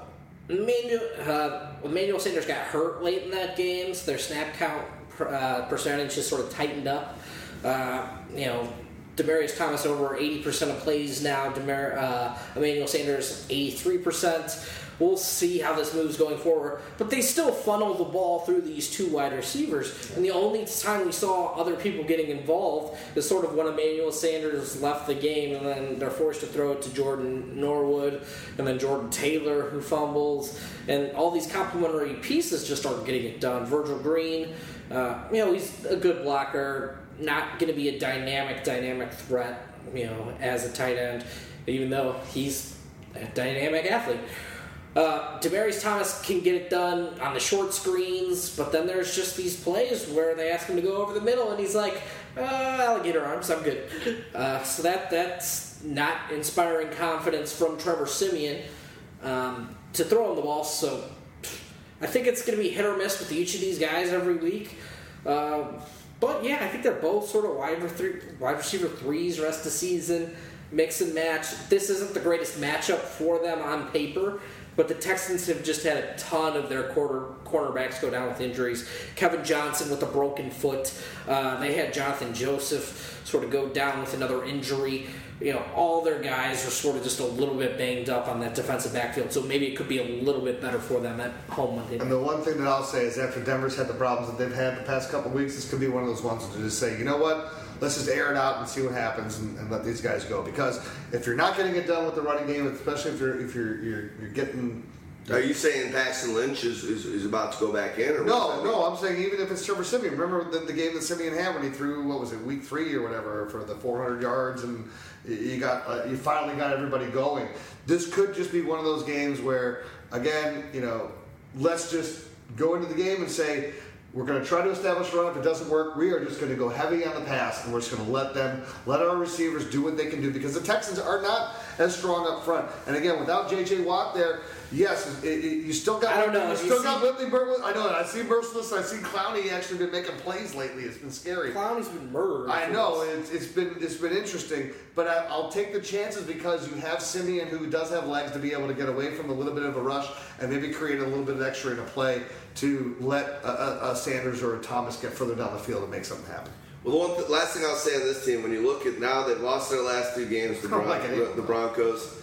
Emmanuel, uh, Emmanuel Sanders got hurt late in that game, so their snap count uh, percentage just sort of tightened up. Uh, you know, Demaryius Thomas over 80% of plays now. Demar- uh, Emmanuel Sanders 83%. We'll see how this moves going forward. But they still funnel the ball through these two wide receivers. And the only time we saw other people getting involved is sort of when Emmanuel Sanders left the game and then they're forced to throw it to Jordan Norwood and then Jordan Taylor who fumbles. And all these complementary pieces just aren't getting it done. Virgil Green, uh, you know, he's a good blocker, not going to be a dynamic, dynamic threat, you know, as a tight end, even though he's a dynamic athlete. Uh, Demaryius Thomas can get it done on the short screens, but then there's just these plays where they ask him to go over the middle, and he's like, uh, "Alligator arms, I'm good." Uh, so that that's not inspiring confidence from Trevor Siemian um, to throw him the ball. So I think it's going to be hit or miss with each of these guys every week. Uh, but yeah, I think they're both sort of wide, wide receiver threes rest of the season, mix and match. This isn't the greatest matchup for them on paper, but the Texans have just had a ton of their quarter cornerbacks go down with injuries. Kevin Johnson with a broken foot. Uh, they had Johnathan Joseph sort of go down with another injury. You know, all their guys are sort of just a little bit banged up on that defensive backfield, so maybe it could be a little bit better for them at home Monday night. And the one thing that I'll say is after Denver's had the problems that they've had the past couple of weeks, this could be one of those ones to just say, you know what, let's just air it out and see what happens and, and let these guys go. Because if you're not getting it done with the running game, especially if you're if you're you're, you're getting Are you saying Paxton Lynch is, is, is about to go back in? Or no, no, I'm saying even if it's Trevor Siemian. Remember the, the game that Siemian had when he threw what was it, week three or whatever, for the 400 yards, and you got uh, you finally got everybody going. This could just be one of those games where, again, you know, let's just go into the game and say. We're going to try to establish run. If it doesn't work, we are just going to go heavy on the pass, and we're just going to let them, let our receivers do what they can do because the Texans are not as strong up front. And again, without J.J. Watt there, yes, it, it, you still got. I don't know. You still got Whitney Mercilus. I know. I see Mercilus. I see Clowney actually been making plays lately. It's been scary. Clowney's been murdered. I know it's, it's been it's been interesting, but I, I'll take the chances because you have Siemian who does have legs to be able to get away from a little bit of a rush and maybe create a little bit of extra in a play to let a, a, a Sanders or a Thomas get further down the field and make something happen. Well, the one th- last thing I'll say on this team, when you look at now they've lost their last two games, the, Bron- like the. Broncos,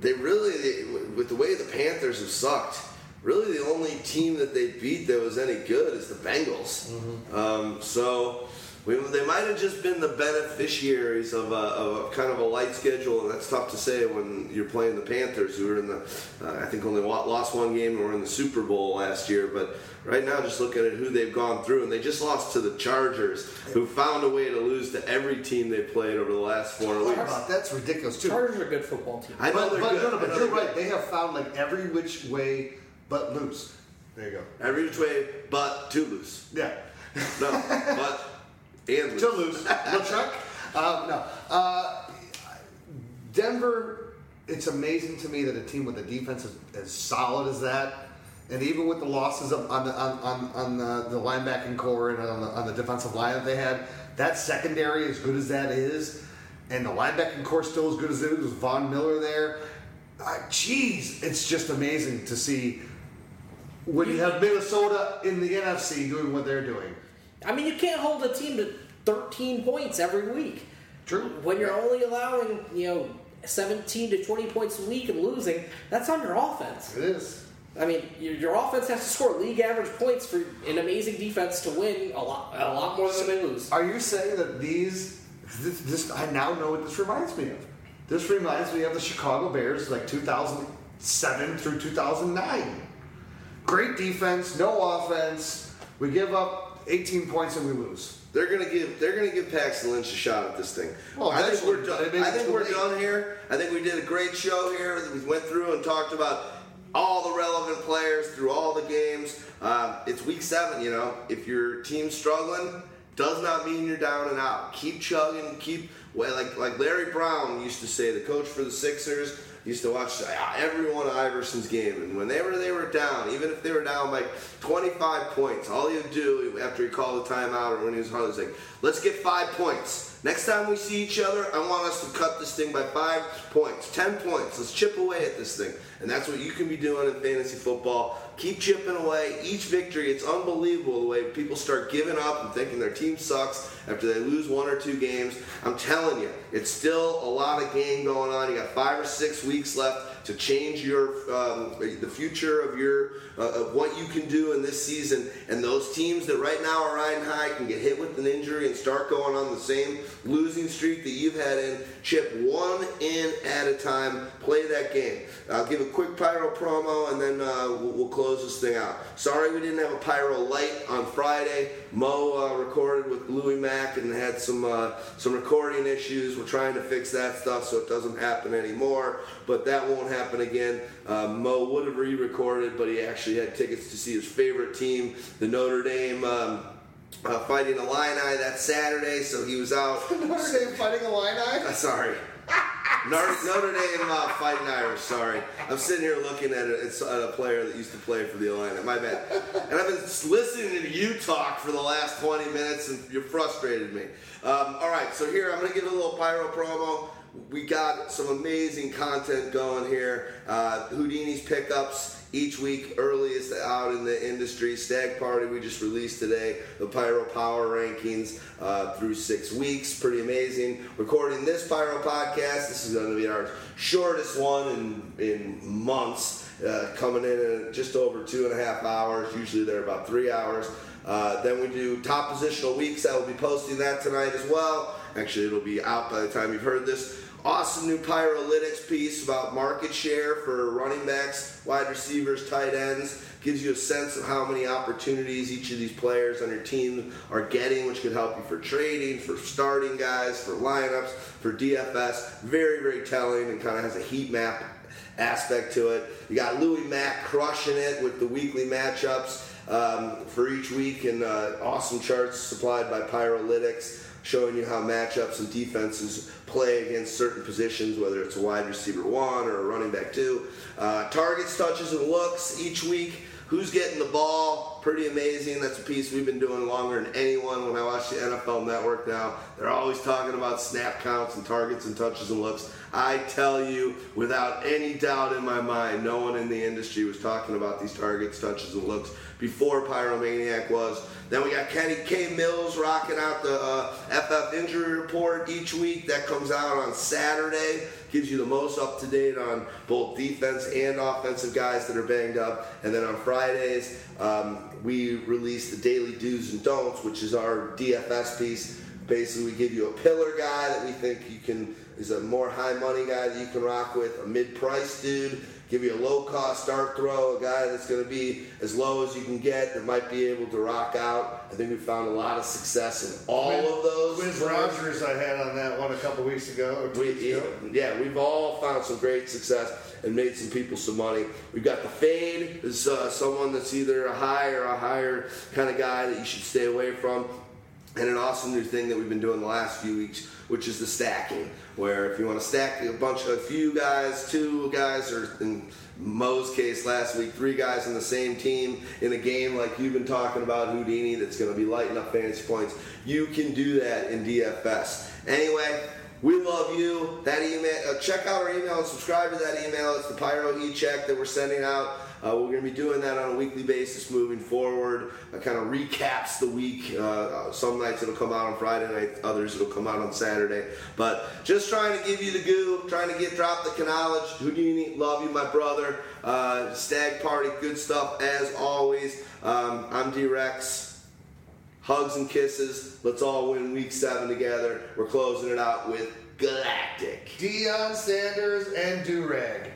they really, they, with the way the Panthers have sucked, really the only team that they beat that was any good is the Bengals. Mm-hmm. Um, so We, they might have just been the beneficiaries of a, of a kind of a light schedule, and that's tough to say when you're playing the Panthers, who were in the, uh, I think only lost one game and were in the Super Bowl last year. But right now, just looking at who they've gone through, and they just lost to the Chargers, who found a way to lose to every team they played over the last four What weeks. about that's ridiculous too. Chargers are a good football team. I know But, they're but, good. no, no, but you're they're right. good. They have found like every which way but lose. There you go. Every which way, but to lose. Yeah. No, but and to lose. Um, no. Uh, Denver, it's amazing to me that a team with a defense as, as solid as that, and even with the losses of, on the on, on, on the, the linebacking core and on the, on the defensive line that they had, that secondary, as good as that is, and the linebacking core still as good as it is with Von Miller there. Uh, Jeez, it's just amazing to see when you have Minnesota in the NFC doing what they're doing. I mean, you can't hold a team to 13 points every week. True. When you're only allowing, you know, 17 to 20 points a week and losing, that's on your offense. It is. I mean, your, your offense has to score league average points for an amazing defense to win a lot, a lot more than they lose. Are you saying that these? This, this I now know what this reminds me of. This reminds me of the Chicago Bears, like 2007 through 2009. Great defense, no offense. We give up 18 points and we lose. They're gonna give they're gonna give Paxton Lynch a shot at this thing. Well, I think we're done. it may be I think we're late. done here. I think we did a great show here. We went through and talked about all the relevant players through all the games. Um, it's week seven. You know, if your team's struggling, does not mean you're down and out. Keep chugging. Keep well, like like Larry Brown used to say, the coach for the Sixers used to watch ah, every one of Iverson's game, and whenever they were down, even if they were down by 25 points, all he would do after he called the timeout or when he was he's like, "Let's get five points. Next time we see each other, I want us to cut this thing by five points, ten points. Let's chip away at this thing." And that's what you can be doing in fantasy football. Keep chipping away. Each victory, it's unbelievable the way people start giving up and thinking their team sucks after they lose one or two games. I'm telling you, it's still a lot of game going on. You got five or six weeks left to change your um, the future of your uh, of what you can do in this season. And those teams that right now are riding high can get hit with an injury and start going on the same losing streak that you've had in. Chip one in at a time. Play that game. I'll give a quick pyro promo and then uh, we'll, we'll close this thing out. Sorry we didn't have a pyro light on Friday. Mo uh, recorded with Louis Mack and had some uh, some recording issues. We're trying to fix that stuff so it doesn't happen anymore. But that won't happen again. Uh, Mo would have re-recorded, but he actually had tickets to see his favorite team, the Notre Dame. Um, uh, fighting Illini that Saturday, so he was out. Notre Dame fighting Illini? Uh, sorry. Notre, Notre Dame uh, fighting Irish. Sorry, I'm sitting here looking at a, it's a player that used to play for the Illini. My bad. And I've been listening to you talk for the last 20 minutes, and you're frustrated me. Um, all right, so here I'm going to give a little pyro promo. We got some amazing content going here. Uh, Houdini's pickups each week, earliest out in the industry. Stag Party we just released today. The Pyro Power Rankings uh, through six weeks, pretty amazing. Recording this Pyro podcast. This is going to be our shortest one in in months. Uh, coming in at just over two and a half hours. Usually they're about three hours. Uh, then we do top positional weeks. I will be posting that tonight as well. Actually, it'll be out by the time you've heard this. Awesome new Pyrolytics piece about market share for running backs, wide receivers, tight ends. Gives you a sense of how many opportunities each of these players on your team are getting, which could help you for trading, for starting guys, for lineups, for DFS. Very, very telling and kind of has a heat map aspect to it. You got Louis Mack crushing it with the weekly matchups um, for each week and uh, awesome charts supplied by Pyrolytics showing you how matchups and defenses play against certain positions, whether it's a wide receiver one or a running back two. Uh, targets, touches, and looks each week. Who's getting the ball? Pretty amazing. That's a piece we've been doing longer than anyone. When I watch the NFL Network now, they're always talking about snap counts and targets and touches and looks. I tell you, without any doubt in my mind, no one in the industry was talking about these targets, touches, and looks before Pyromaniac was. Then we got Kenny K. Mills rocking out the uh, FF injury report each week. That comes out on Saturday. gives you the most up to date on both defense and offensive guys that are banged up. And then on Fridays, um, we release the daily do's and don'ts, which is our DFS piece. Basically, we give you a pillar guy that we think you can is a more high money guy that you can rock with, a mid price dude give you a low cost dart throw, a guy that's going to be as low as you can get that might be able to rock out. I think we found a lot of success in all Quinn- of those. Quiz. Rodgers, I had on that one a couple weeks ago. We, weeks ago. yeah, we've all found some great success and made some people some money. We've got the fade is uh, someone that's either a high or a higher kind of guy that you should stay away from. And an awesome new thing that we've been doing the last few weeks, which is the stacking, where if you want to stack a bunch of a few guys, two guys, or in Mo's case last week, three guys on the same team in a game like you've been talking about Houdini, that's going to be lighting up fantasy points, you can do that in DFS. Anyway, we love you. That email, uh, check out our email and subscribe to that email. It's the Pyro e-check that we're sending out. Uh, we're going to be doing that on a weekly basis moving forward. It kind of recaps the week. Uh, uh, some nights it'll come out on Friday night, others it'll come out on Saturday. But just trying to give you the goo, trying to get drop the knowledge. Houdini, love you, my brother. Uh, stag party, good stuff as always. Um, I'm D-Rex. Hugs and kisses. Let's all win week seven together. We're closing it out with Galactic. Deion Sanders and Durag.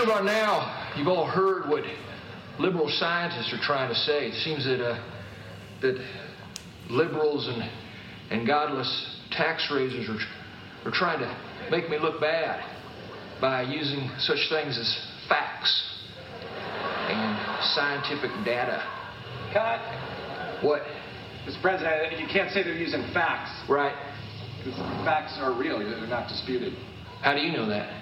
Sure by now you've all heard what liberal scientists are trying to say. It seems that uh, that liberals and and godless tax raisers are are trying to make me look bad by using such things as facts and scientific data. Cut. What? Mr. President, you can't say they're using facts. Right. Because facts are real. They're not disputed. How do you know that?